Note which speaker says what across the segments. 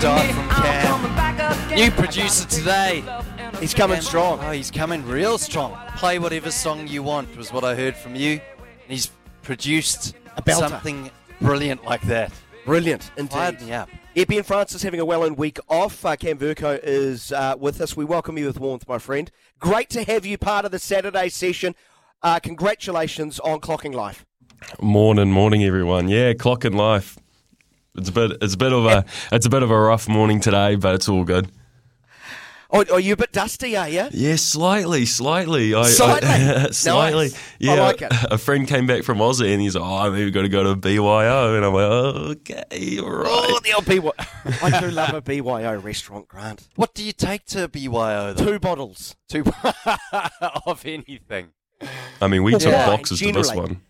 Speaker 1: start from Cam.
Speaker 2: coming back again.
Speaker 1: New producer today.
Speaker 3: He's coming
Speaker 1: And-
Speaker 3: strong.
Speaker 1: Oh, he's coming real strong. Play whatever song you want was what I heard from you. And he's produced
Speaker 3: A
Speaker 1: something brilliant like that.
Speaker 3: Brilliant,
Speaker 1: Fired
Speaker 3: indeed.
Speaker 1: me up.
Speaker 3: Yeah, Ben Francis having a well-earned week off. Uh, Cam Verco is uh, with us. We welcome you with warmth, my friend. Great to have you part of the Saturday session. Uh, congratulations on clocking life.
Speaker 4: Morning, morning, everyone. Yeah, Clocking life. It's a bit. It's a bit of a. It's a bit of a rough morning today, but it's all good.
Speaker 3: Oh, are you a bit dusty, are you?
Speaker 4: Yeah, slightly, slightly. I,
Speaker 3: Slightly?
Speaker 4: I, slightly.
Speaker 3: Nice. I
Speaker 4: Yeah,
Speaker 3: like it.
Speaker 4: a friend came back from Aussie and he's like, "Oh, maybe we've got to go to BYO," and I'm like, oh, "Okay, all right."
Speaker 3: Oh, the old BYO. I do love a BYO restaurant, Grant.
Speaker 1: What do you take to BYO though?
Speaker 3: Two bottles.
Speaker 1: Two of anything.
Speaker 4: I mean, we took
Speaker 3: Yeah.
Speaker 4: boxes to this one.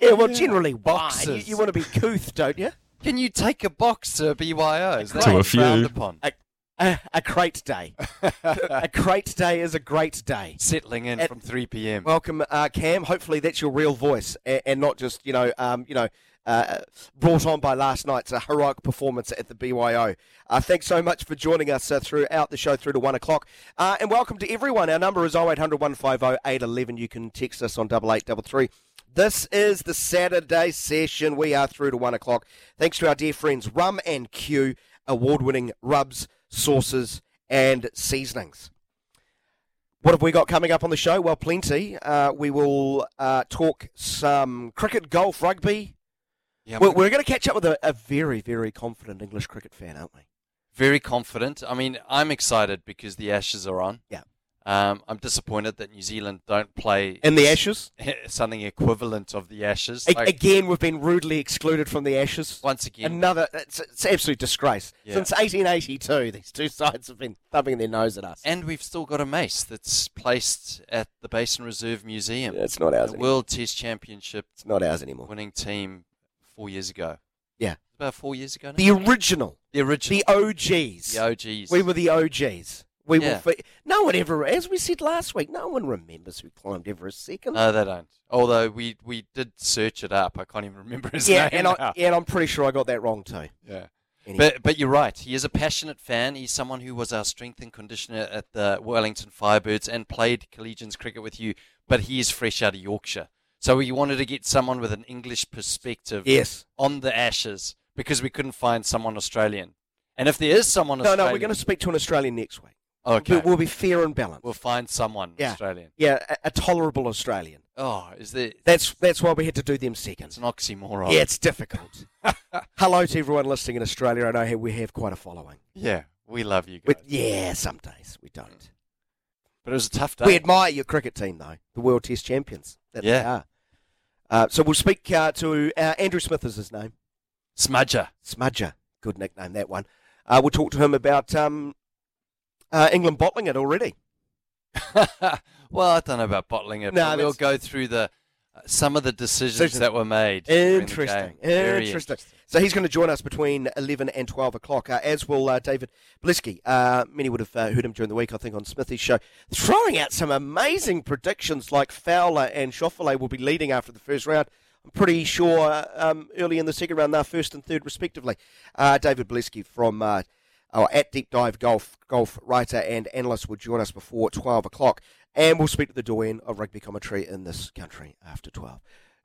Speaker 3: Yeah, well, generally.
Speaker 1: Boxes.
Speaker 3: You, you want to be couth, don't you?
Speaker 1: Can you take a box to BYO? Is that
Speaker 4: To a few.
Speaker 1: frowned upon?
Speaker 3: A, a, a crate day. a crate day is a great day.
Speaker 1: Settling in
Speaker 3: At-
Speaker 1: from 3 p.m.
Speaker 3: Welcome, uh, Cam. Hopefully that's your real voice and, and not just you know um, you know uh, brought on by last night's uh, heroic performance at the BYO. Uh, thanks so much for joining us uh, throughout the show through to one o'clock. Uh, and welcome to everyone. Our number is 0800 150 811. You can text us on double eight double three. This is the Saturday session. We are through to one o'clock. Thanks to our dear friends Rum and Que, award-winning rubs, sauces, and seasonings. What have we got coming up on the show? Well, plenty. Uh, we will uh, talk some cricket, golf, rugby.
Speaker 1: Yeah,
Speaker 3: We're, we're going to catch up with a, a very, very confident English cricket fan, aren't we?
Speaker 1: very confident. I mean, I'm excited because the Ashes are on.
Speaker 3: Yeah.
Speaker 1: Um, I'm disappointed that New Zealand don't play
Speaker 3: In the Ashes.
Speaker 1: something equivalent of the Ashes.
Speaker 3: A-
Speaker 1: Like,
Speaker 3: again, we've been rudely excluded from the Ashes.
Speaker 1: once again,
Speaker 3: Another, it's, it's absolute disgrace.
Speaker 1: Yeah.
Speaker 3: Since 1882, these two sides have been thumbing their nose at us.
Speaker 1: and we've still got a mace that's placed at the Basin Reserve Museum.
Speaker 3: it's not ours
Speaker 1: the
Speaker 3: anymore.
Speaker 1: World Test Championship
Speaker 3: It's not ours anymore.
Speaker 1: winning team four years ago.
Speaker 3: Yeah.
Speaker 1: About four years ago now?
Speaker 3: The original,
Speaker 1: The original.
Speaker 3: the OGs.
Speaker 1: The OGs.
Speaker 3: We were the OGs. We
Speaker 1: Yeah.
Speaker 3: were. Fi- no one ever, as we said last week, no one remembers who climbed Everest second.
Speaker 1: No, they don't. Although we, we did search it up. I can't even remember his
Speaker 3: yeah,
Speaker 1: name.
Speaker 3: and I,
Speaker 1: now.
Speaker 3: yeah, and I'm pretty sure I got that wrong too.
Speaker 1: Yeah.
Speaker 3: Anyway.
Speaker 1: But but you're right. He is a passionate fan. He's someone who was our strength and conditioner at the Wellington Firebirds and played collegians cricket with you. But he is fresh out of Yorkshire, so we wanted to get someone with an English perspective
Speaker 3: yes.
Speaker 1: on the Ashes because we couldn't find someone Australian. And if there is someone
Speaker 3: No,
Speaker 1: Australian,
Speaker 3: no, we're going to speak to an Australian next week.
Speaker 1: Okay,
Speaker 3: We'll, we'll be fair and balanced.
Speaker 1: we'll find someone
Speaker 3: Yeah.
Speaker 1: Australian.
Speaker 3: yeah, a, a tolerable Australian.
Speaker 1: Oh, is there?
Speaker 3: That's that's why we had to do them
Speaker 1: It's
Speaker 3: second.
Speaker 1: an oxymoron.
Speaker 3: Yeah, it's difficult. Hello to everyone listening in Australia. I know we have quite a following.
Speaker 1: Yeah, we love you guys.
Speaker 3: But yeah, some days we don't.
Speaker 1: but it was a tough day.
Speaker 3: We admire your cricket team, though, the World Test champions. That they
Speaker 1: Yeah.
Speaker 3: are. Uh, so we'll speak uh, to uh, Andrew Smith is his name.
Speaker 1: Smudger.
Speaker 3: Smudger, good nickname that one. Uh, we'll talk to him about um, uh, England bottling it already.
Speaker 1: well, I don't know about bottling it.
Speaker 3: No,
Speaker 1: we'll go through the uh, some of the decisions
Speaker 3: Decisions.
Speaker 1: that were made.
Speaker 3: Interesting,
Speaker 1: game. Very
Speaker 3: interesting. So he's going to join us between 11 and 12 o'clock, uh, as will uh, David Bieleski. Uh, many would have uh, heard him during the week, I think, on Smithy's show, throwing out some amazing predictions like Fowler and Schauffele will be leading after the first round. I'm pretty sure um, early in the second round, they're first and third, respectively. Uh, David Bieleski from oh, at Deep Dive Golf, golf writer and analyst will join us before 12 o'clock. And we'll speak to the doyen of rugby commentary in this country after 12.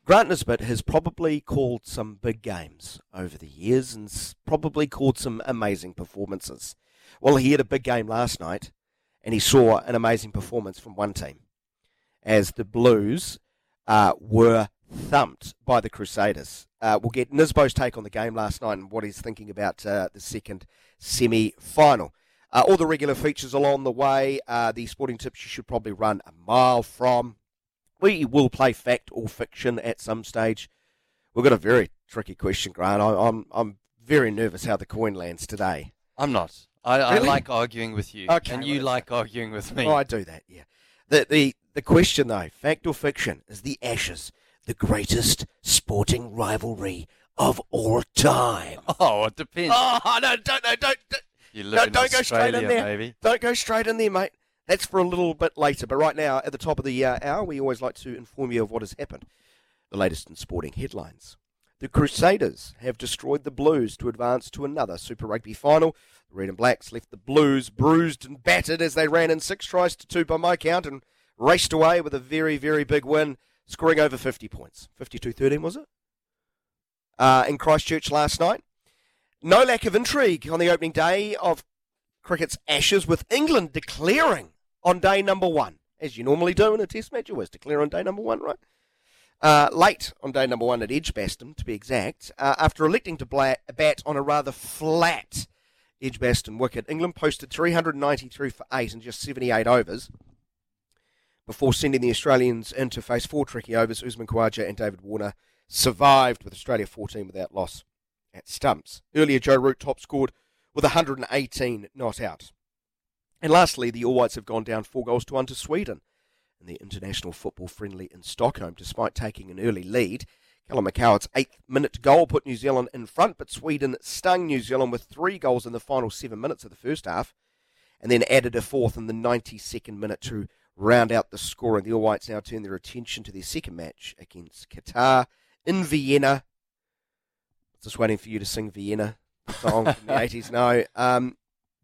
Speaker 3: Grant Nisbett has probably called some big games over the years and probably called some amazing performances. Well, he had a big game last night and he saw an amazing performance from one team as the Blues uh, were thumped by the Crusaders. Uh, we'll get Nisbo's take on the game last night and what he's thinking about uh, the second semi final. Uh, all the regular features along the way. Uh, the sporting tips you should probably run a mile from. We will play fact or fiction at some stage. We've got a very tricky question, Grant. I, I'm I'm very nervous how the coin lands today.
Speaker 1: I'm not. I, I like arguing with you,
Speaker 3: Okay,
Speaker 1: and you
Speaker 3: well,
Speaker 1: like arguing with me.
Speaker 3: Oh, I do that. Yeah. The the the question though, fact or fiction, is the Ashes the greatest sporting rivalry of all time?
Speaker 1: Oh, it depends.
Speaker 3: Oh no! Don't no! Don't! don't
Speaker 1: You
Speaker 3: No,
Speaker 1: live in
Speaker 3: don't go straight in
Speaker 1: Australia,
Speaker 3: there.
Speaker 1: baby.
Speaker 3: Don't go straight in there, mate. That's for a little bit later. But right now, at the top of the uh, hour, we always like to inform you of what has happened. The latest in sporting headlines. The Crusaders have destroyed the Blues to advance to another Super Rugby final. The Red and Blacks left the Blues bruised and battered as they ran in six tries to two by my count and raced away with a very, very big win, scoring over 50 points. 52 13, was it? Uh, in Christchurch last night. No lack of intrigue on the opening day of cricket's Ashes, with England declaring on day number one, as you normally do in a test match. You always declare on day number one, right? Uh, late on day number one at Edgbaston, to be exact, uh, after electing to bat on a rather flat Edgbaston wicket, England posted 393 for eight in just 78 overs before sending the Australians in to face four tricky overs. Usman Khawaja and David Warner survived with Australia 14 without loss at stumps. Earlier, Joe Root top scored with 118 not out. And lastly, the All Whites have gone down four goals to one to Sweden in the international football friendly in Stockholm, despite taking an early lead. Callum McCowatt's eighth minute goal put New Zealand in front, but Sweden stung New Zealand with three goals in the final seven minutes of the first half, and then added a fourth in the 92nd minute to round out the scoring. The All Whites now turn their attention to their second match against Qatar in Vienna. Just waiting for you to sing Vienna song from the 80s. No, um,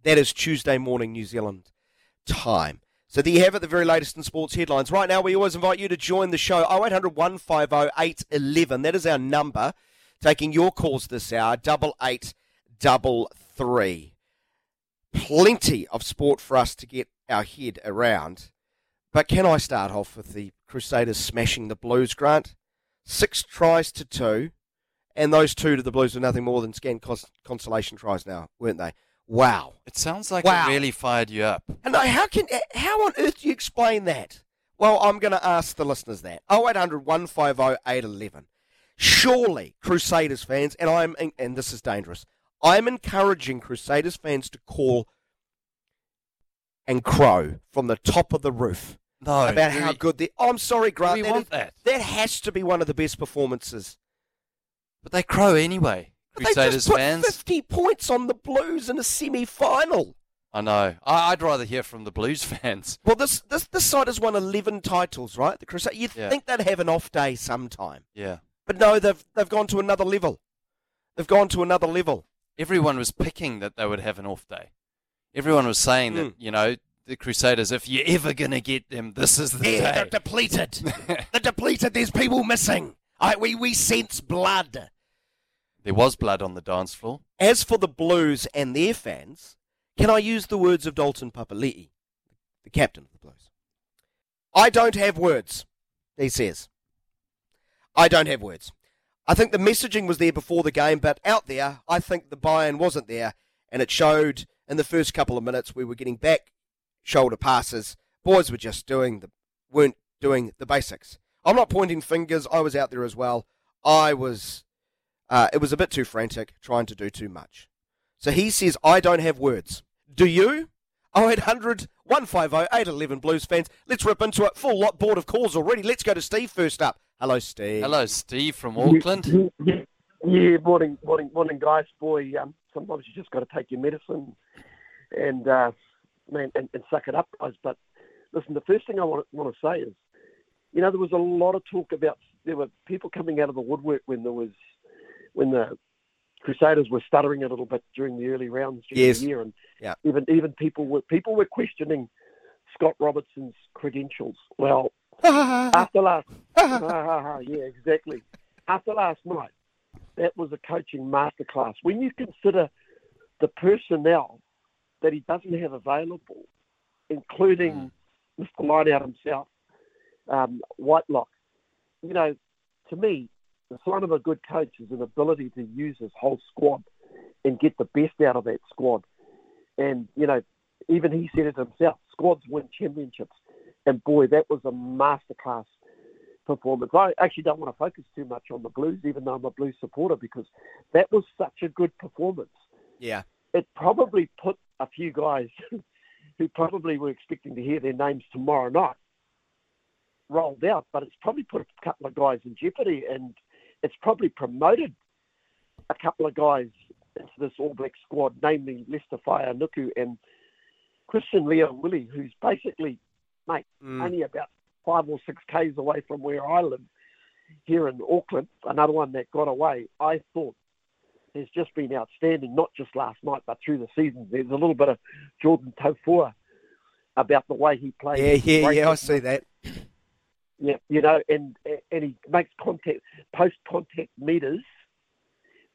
Speaker 3: that is Tuesday morning New Zealand time. So there you have it, the very latest in sports headlines. Right now, we always invite you to join the show 0800 150 811. That is our number. Taking your calls this hour, double eight double three. Plenty of sport for us to get our head around. But can I start off with the Crusaders smashing the Blues, Grant? Six tries to two, and those two to the Blues are nothing more than scant cons- consolation tries now, weren't they? Wow.
Speaker 1: It sounds like
Speaker 3: Wow.
Speaker 1: it really fired you up.
Speaker 3: And how can how on earth do you explain that? Well, I'm going to ask the listeners that. 0800 150 811. Surely, Crusaders fans, and I'm and this is dangerous. I'm encouraging Crusaders fans to call and crow from the top of the roof
Speaker 1: No,
Speaker 3: about how
Speaker 1: we-
Speaker 3: good they. I'm sorry, Grant.
Speaker 1: we
Speaker 3: that
Speaker 1: want
Speaker 3: is-
Speaker 1: that.
Speaker 3: that has to be one of the best performances.
Speaker 1: But they crow anyway.
Speaker 3: But they
Speaker 1: Crusaders
Speaker 3: just put
Speaker 1: fans.
Speaker 3: 50 points on the Blues in a semi-final.
Speaker 1: I know. I, I'd rather hear from the Blues fans.
Speaker 3: Well, this this this side has won 11 titles, right? The Crusaders. You'd
Speaker 1: Yeah.
Speaker 3: think they'd have an off day sometime.
Speaker 1: Yeah.
Speaker 3: But no, they've they've gone to another level. They've gone to another level.
Speaker 1: Everyone was picking that they would have an off day. Everyone was saying
Speaker 3: Mm.
Speaker 1: that, you know, the Crusaders, if you're ever going to get them, this is the
Speaker 3: Yeah, they're depleted. they're depleted. There's people missing. I, we we sense blood.
Speaker 1: there was blood on the dance floor.
Speaker 3: As for the Blues and their fans, can I use the words of Dalton Papali'i, the captain of the Blues? I don't have words, he says. I don't have words. I think the messaging was there before the game, but out there, I think the buy-in wasn't there, and it showed in the first couple of minutes. We were getting back shoulder passes. Boys were just doing the weren't doing the basics. I'm not pointing fingers. I was out there as well. I was. Uh, it was a bit too frantic, trying to do too much. So he says, I don't have words. Do you? 0800 150 811 Blues fans. Let's rip into it. Full lot board of calls already. Let's go to Steve first up. Hello, Steve.
Speaker 1: Hello, Steve from Auckland.
Speaker 5: Yeah, yeah, morning, morning, morning, guys. Boy, um, sometimes you just got to take your medicine and uh, man, and, and suck it up, guys. But listen, the first thing I want, want to say is, you know, there was a lot of talk about there were people coming out of the woodwork when there was when the Crusaders were stuttering a little bit during the early rounds during
Speaker 3: Yes.
Speaker 5: the year, and
Speaker 3: Yeah.
Speaker 5: even even people were people were questioning Scott Robertson's credentials. Well, after last, yeah, exactly. After last night, that was a coaching masterclass. When you consider the personnel that he doesn't have available, including Mr. Lineout himself, um, Whitelock, you know, to me, the sign of a good coach is an ability to use his whole squad and get the best out of that squad. And, you know, even he said it himself squads win championships. And boy, that was a masterclass performance. I actually don't want to focus too much on the Blues, even though I'm a Blues supporter, because that was such a good performance.
Speaker 3: Yeah.
Speaker 5: It probably put a few guys who probably were expecting to hear their names tomorrow night rolled out, but it's probably put a couple of guys in jeopardy and it's probably promoted a couple of guys into this All Black squad, namely Lester Nuku and Christian Lio-Willie, who's basically, mate,
Speaker 3: Mm.
Speaker 5: only about five or six k's away from where I live here in Auckland. Another one that got away. I thought has just been outstanding, not just last night, but through the season. There's a little bit of Jordan Taufua about the way he plays.
Speaker 3: Yeah, yeah, yeah. I see that.
Speaker 5: yeah, you know, and and he makes contact post contact meters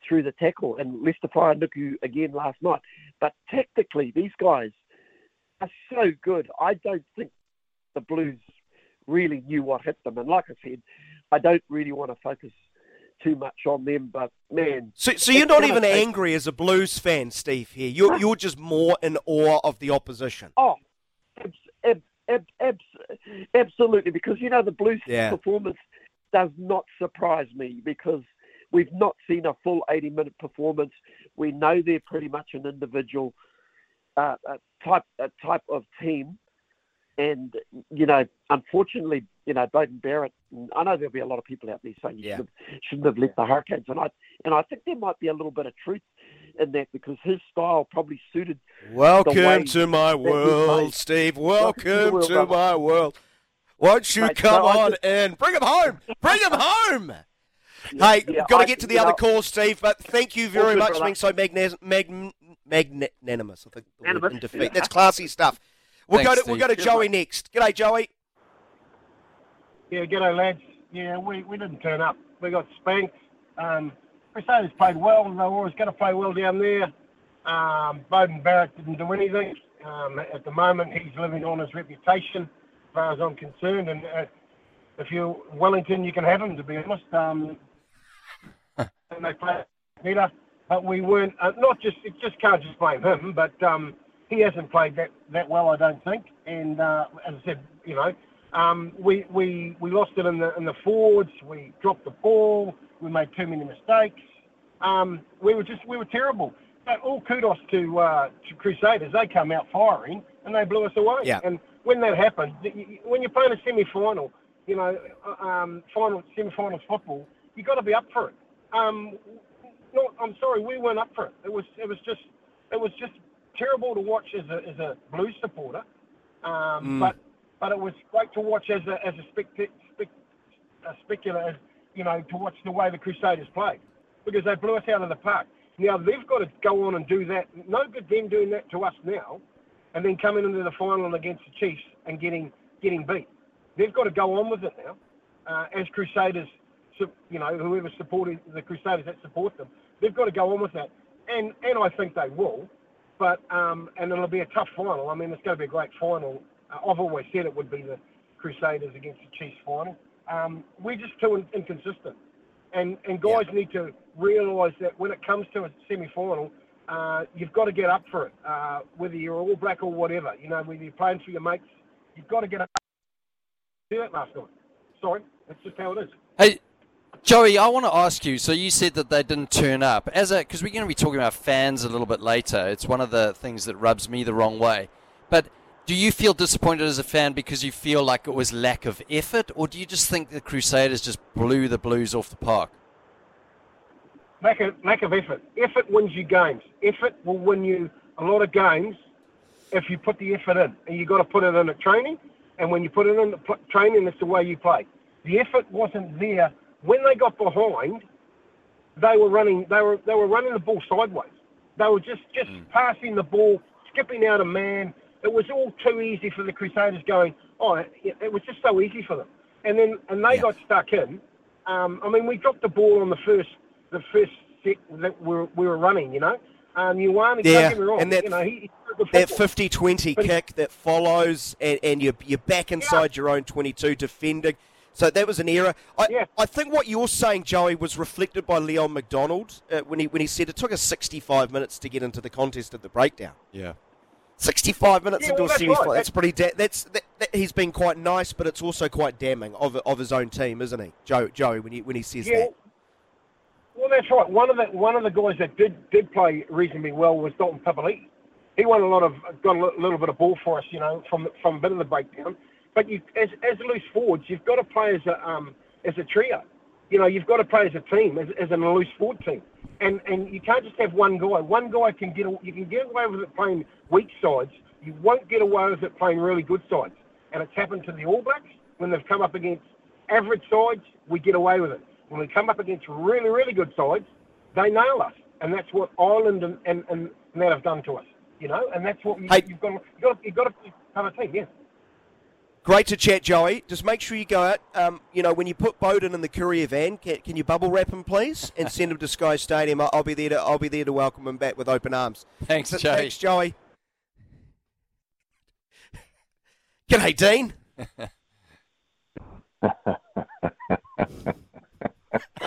Speaker 5: through the tackle, and Lester Nuku again last night. But tactically, these guys are so good. I don't think the Blues really knew what hit them, and like I said, I don't really want to focus too much on them. But man,
Speaker 3: So, so you're not even
Speaker 5: take-
Speaker 3: angry as a Blues fan, Steve. Here, you're you're just more in awe of the opposition.
Speaker 5: Oh, abs, ab, ab, abs, absolutely. Because you know the Blues
Speaker 3: Yeah.
Speaker 5: performance does not surprise me because we've not seen a full 80-minute performance. We know they're pretty much an individual uh, uh, type uh, type of team, and you know, unfortunately, you know, Beauden Barrett. I know there'll be a lot of people out there saying you
Speaker 3: Yeah.
Speaker 5: shouldn't, have, shouldn't have left the Hurricanes, and I and I think there might be a little bit of truth in that because his style probably suited
Speaker 3: Welcome to my world. Steve.
Speaker 5: Welcome to the world,
Speaker 3: to my world. Won't you
Speaker 5: Mate,
Speaker 3: come
Speaker 5: so
Speaker 3: on
Speaker 5: just-
Speaker 3: in? Bring him home. Bring him home. Hey,
Speaker 5: Yeah,
Speaker 3: got to get to the other
Speaker 5: know-
Speaker 3: calls, Steve. But thank you very
Speaker 5: good,
Speaker 3: much for being so magna- mag- magnanimous. I think in defeat.
Speaker 5: yeah.
Speaker 3: That's classy stuff. We'll
Speaker 1: Thanks,
Speaker 3: go to we'll go to
Speaker 5: Steve.
Speaker 3: Joey next. G'day, Joey.
Speaker 6: Yeah, g'day lads. Yeah, we, we didn't turn up. We got spanked. Um, Crusaders played well. They were always going to play well down there. Um, Beauden Barrett didn't do anything. Um, at the moment, he's living on his reputation, as far as I'm concerned. And uh, if you're Wellington, you can have him, to be honest. Um, and they played better. But we weren't, uh, not just, it just can't just blame him, but um, he hasn't played that, that well, I don't think. And uh, as I said, you know, um, we, we, we lost it in the, in the forwards. We dropped the ball. We made too many mistakes. Um, we were just, we were terrible. But all kudos to, uh, to Crusaders. They come out firing and they blew us away.
Speaker 3: Yeah.
Speaker 6: And when that happens, when you're playing a semi-final, you know, uh, um, final, semi-finals football, you got to be up for it. Um, no, I'm sorry, we weren't up for it. It was, it was just, it was just terrible to watch as a, as a Blues supporter. Um,
Speaker 3: Mm.
Speaker 6: But, but it was great to watch as a, as a spec, spec, a specular, you know, to watch the way the Crusaders played because they blew us out of the park. Now they've got to go on and do that. No good them doing that to us now, and then coming into the final against the Chiefs and getting getting beat. They've got to go on with it now, uh, as Crusaders. You know, whoever supported the Crusaders that support them, they've got to go on with that, and and I think they will. But um, and it'll be a tough final. I mean, it's going to be a great final. Uh, I've always said it would be the Crusaders against the Chiefs final. Um, we're just too in- inconsistent and and guys need to realise that when it comes to a semi-final, uh, you've got to get up for it, uh, whether you're all black or whatever. You know, whether you're playing for your mates, you've got to get up. Do that last night. Sorry, that's just how it is.
Speaker 1: Hey, Joey, I want to ask you. So you said that they didn't turn up as a because we're going to be talking about fans a little bit later. It's one of the things that rubs me the wrong way. But do you feel disappointed as a fan because you feel like it was lack of effort, or do you just think the Crusaders just blew the Blues off the park?
Speaker 6: Lack of lack of effort. Effort wins you games. Effort will win you a lot of games if you put the effort in, and you've got to put it in at training. And when you put it in the pl- training, it's the way you play. The effort wasn't there when they got behind. They were running. They were they were running the ball sideways. They were just just passing the ball, skipping out a man. It was all too easy for the Crusaders. Going, oh, it, it was just so easy for them. And then and they
Speaker 3: Yeah.
Speaker 6: got stuck in. Um, I mean, we dropped the ball on the first the first set that we were, we were running. You know, um.
Speaker 3: Yeah,
Speaker 6: get me wrong.
Speaker 3: and that-
Speaker 6: you know, he,
Speaker 3: That
Speaker 6: football.
Speaker 3: 50 20
Speaker 6: But he-
Speaker 3: kick that follows, and, and you're, you're back inside your own 22 defending. So that was an error. I,
Speaker 6: Yeah.
Speaker 3: I think what you're saying, Joey, was reflected by Leon MacDonald uh, when, he, when he said it took us 65 minutes to get into the contest at the breakdown.
Speaker 1: Yeah.
Speaker 3: 65 minutes
Speaker 6: Yeah,
Speaker 3: into
Speaker 6: well,
Speaker 3: a
Speaker 6: that's
Speaker 3: semi final.
Speaker 6: right.
Speaker 3: That's pretty. Da- that's that, that, he's been quite nice, but it's also quite damning of, of his own team, isn't he, Joe? Joey, when he when he says
Speaker 6: Yeah,
Speaker 3: that.
Speaker 6: Well, that's right. One of the one of the guys that did did play reasonably well was Dalton Papali'i. He won a lot of got a little bit of ball for us, you know, from from a bit of the breakdown. But you, as as loose forwards, you've got to play as a um as a trio. You know, you've got to play as a team, as, as an loose forward team. and and you can't just have one guy. One guy can get you can get away with it playing weak sides. You won't get away with it playing really good sides. And it's happened to the All Blacks when they've come up against average sides. We get away with it. When we come up against really really good sides, they nail us. And that's what Ireland and and, and that have done to us. You know, and that's what you,
Speaker 3: Hey.
Speaker 6: you've got. You've got. You've got to have a team. Yeah.
Speaker 3: Great to chat, Joey. Just make sure you go out. Um, you know, when you put Beauden in the courier van, can, can you bubble wrap him, please, and send him to Sky Stadium? I'll, I'll be there to I'll be there to welcome him back with open arms.
Speaker 1: Thanks,
Speaker 3: So-
Speaker 1: Joey.
Speaker 3: Thanks, Joey. G'day, Dean.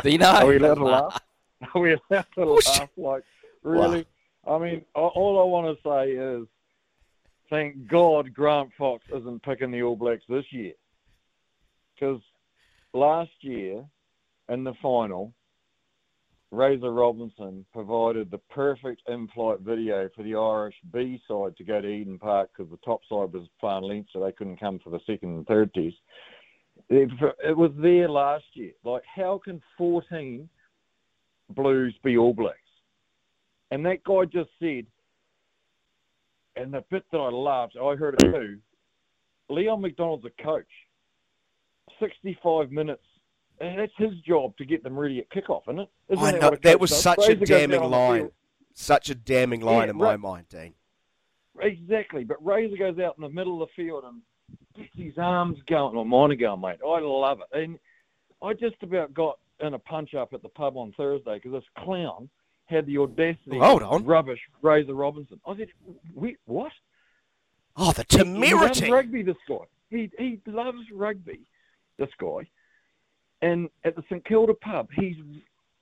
Speaker 1: Dino.
Speaker 7: Are we allowed to laugh? Are we allowed to laugh? Like, really? I mean, all I want to say is, thank God Grant Fox isn't picking the All Blacks this year. Because last year, in the final, Razor Robinson provided the perfect in-flight video for the Irish B side to go to Eden Park because the top side was far length, so they couldn't come for the second and third test. It was there last year. Like, how can 14 Blues be All Blacks? And that guy just said, and the bit that I laughed, I heard it too. Leon MacDonald's a coach. 65 minutes. And that's his job to get them ready at kickoff, isn't it? Isn't
Speaker 3: I
Speaker 7: that
Speaker 3: know that was
Speaker 7: does?
Speaker 3: such a damning
Speaker 7: out on the
Speaker 3: line. Such a damning line
Speaker 7: Yeah,
Speaker 3: in my mind, Dean.
Speaker 7: Exactly, but Razor goes out in the middle of the field and gets his arms going, or mine are going, mate. I love it. And I just about got in a punch up at the pub on Thursday because this clown had the audacity
Speaker 3: Hold on.
Speaker 7: rubbish Razor Robinson. I said, we, what?
Speaker 3: Oh, the
Speaker 7: He- He loves
Speaker 3: temerity.
Speaker 7: rugby, this guy. He, he loves rugby, this guy. And at the St Kilda pub, he's,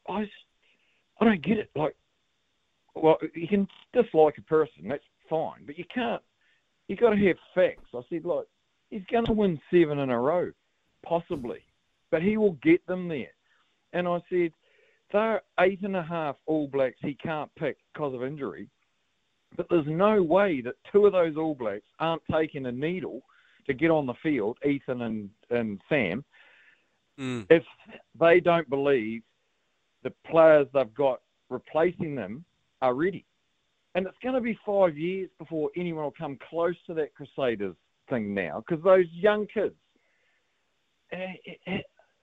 Speaker 7: I, I don't get it. Like, well, you can dislike a person, that's fine, but you can't. You got to have facts. I said, like, he's going to win seven in a row, possibly, but he will get them there. And I said, there are eight and a half All Blacks he can't pick because of injury, but there's no way that two of those All Blacks aren't taking a needle to get on the field, Ethan and, and Sam,
Speaker 3: Mm.
Speaker 7: if they don't believe the players they've got replacing them are ready. And it's going to be five years before anyone will come close to that Crusaders thing now, because those young kids, eh, eh, eh,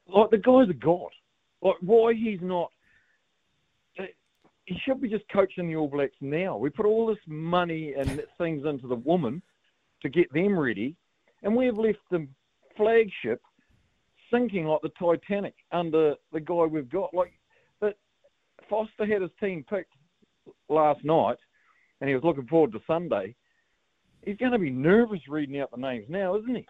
Speaker 7: like the guy's a god. Like why he's not, he should be just coaching the All Blacks now. We put all this money and things into the woman to get them ready, and we've left the flagship sinking like the Titanic under the guy we've got. Like, but Foster had his team picked last night, and he was looking forward to Sunday. He's going to be nervous reading out the names now, isn't he?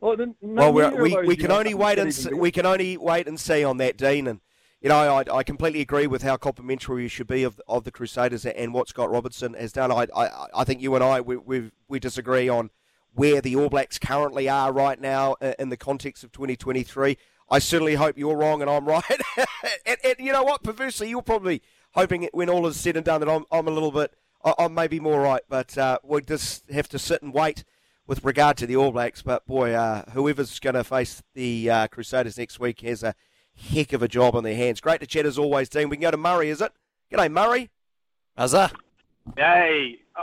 Speaker 7: Well,
Speaker 3: Well, we're, we we can only wait and see, we can only wait and see on that, Dean. And you know, I, I completely agree with how complimentary you should be of of the Crusaders and what Scott Robertson has done. I I, I think you and I we we we disagree on where the All Blacks currently are right now uh, in the context of 2023. I certainly hope you're wrong and I'm right. and, and you know what? Perversely, you're probably hoping when all is said and done that I'm, I'm a little bit, I'm maybe more right. But uh, we'll just have to sit and wait with regard to the All Blacks. But boy, uh, whoever's going to face the uh, Crusaders next week has a heck of a job on their hands. Great to chat as always, Dean. We can go to Murray, is it? G'day, Murray.
Speaker 1: Azza.
Speaker 8: Hey, uh,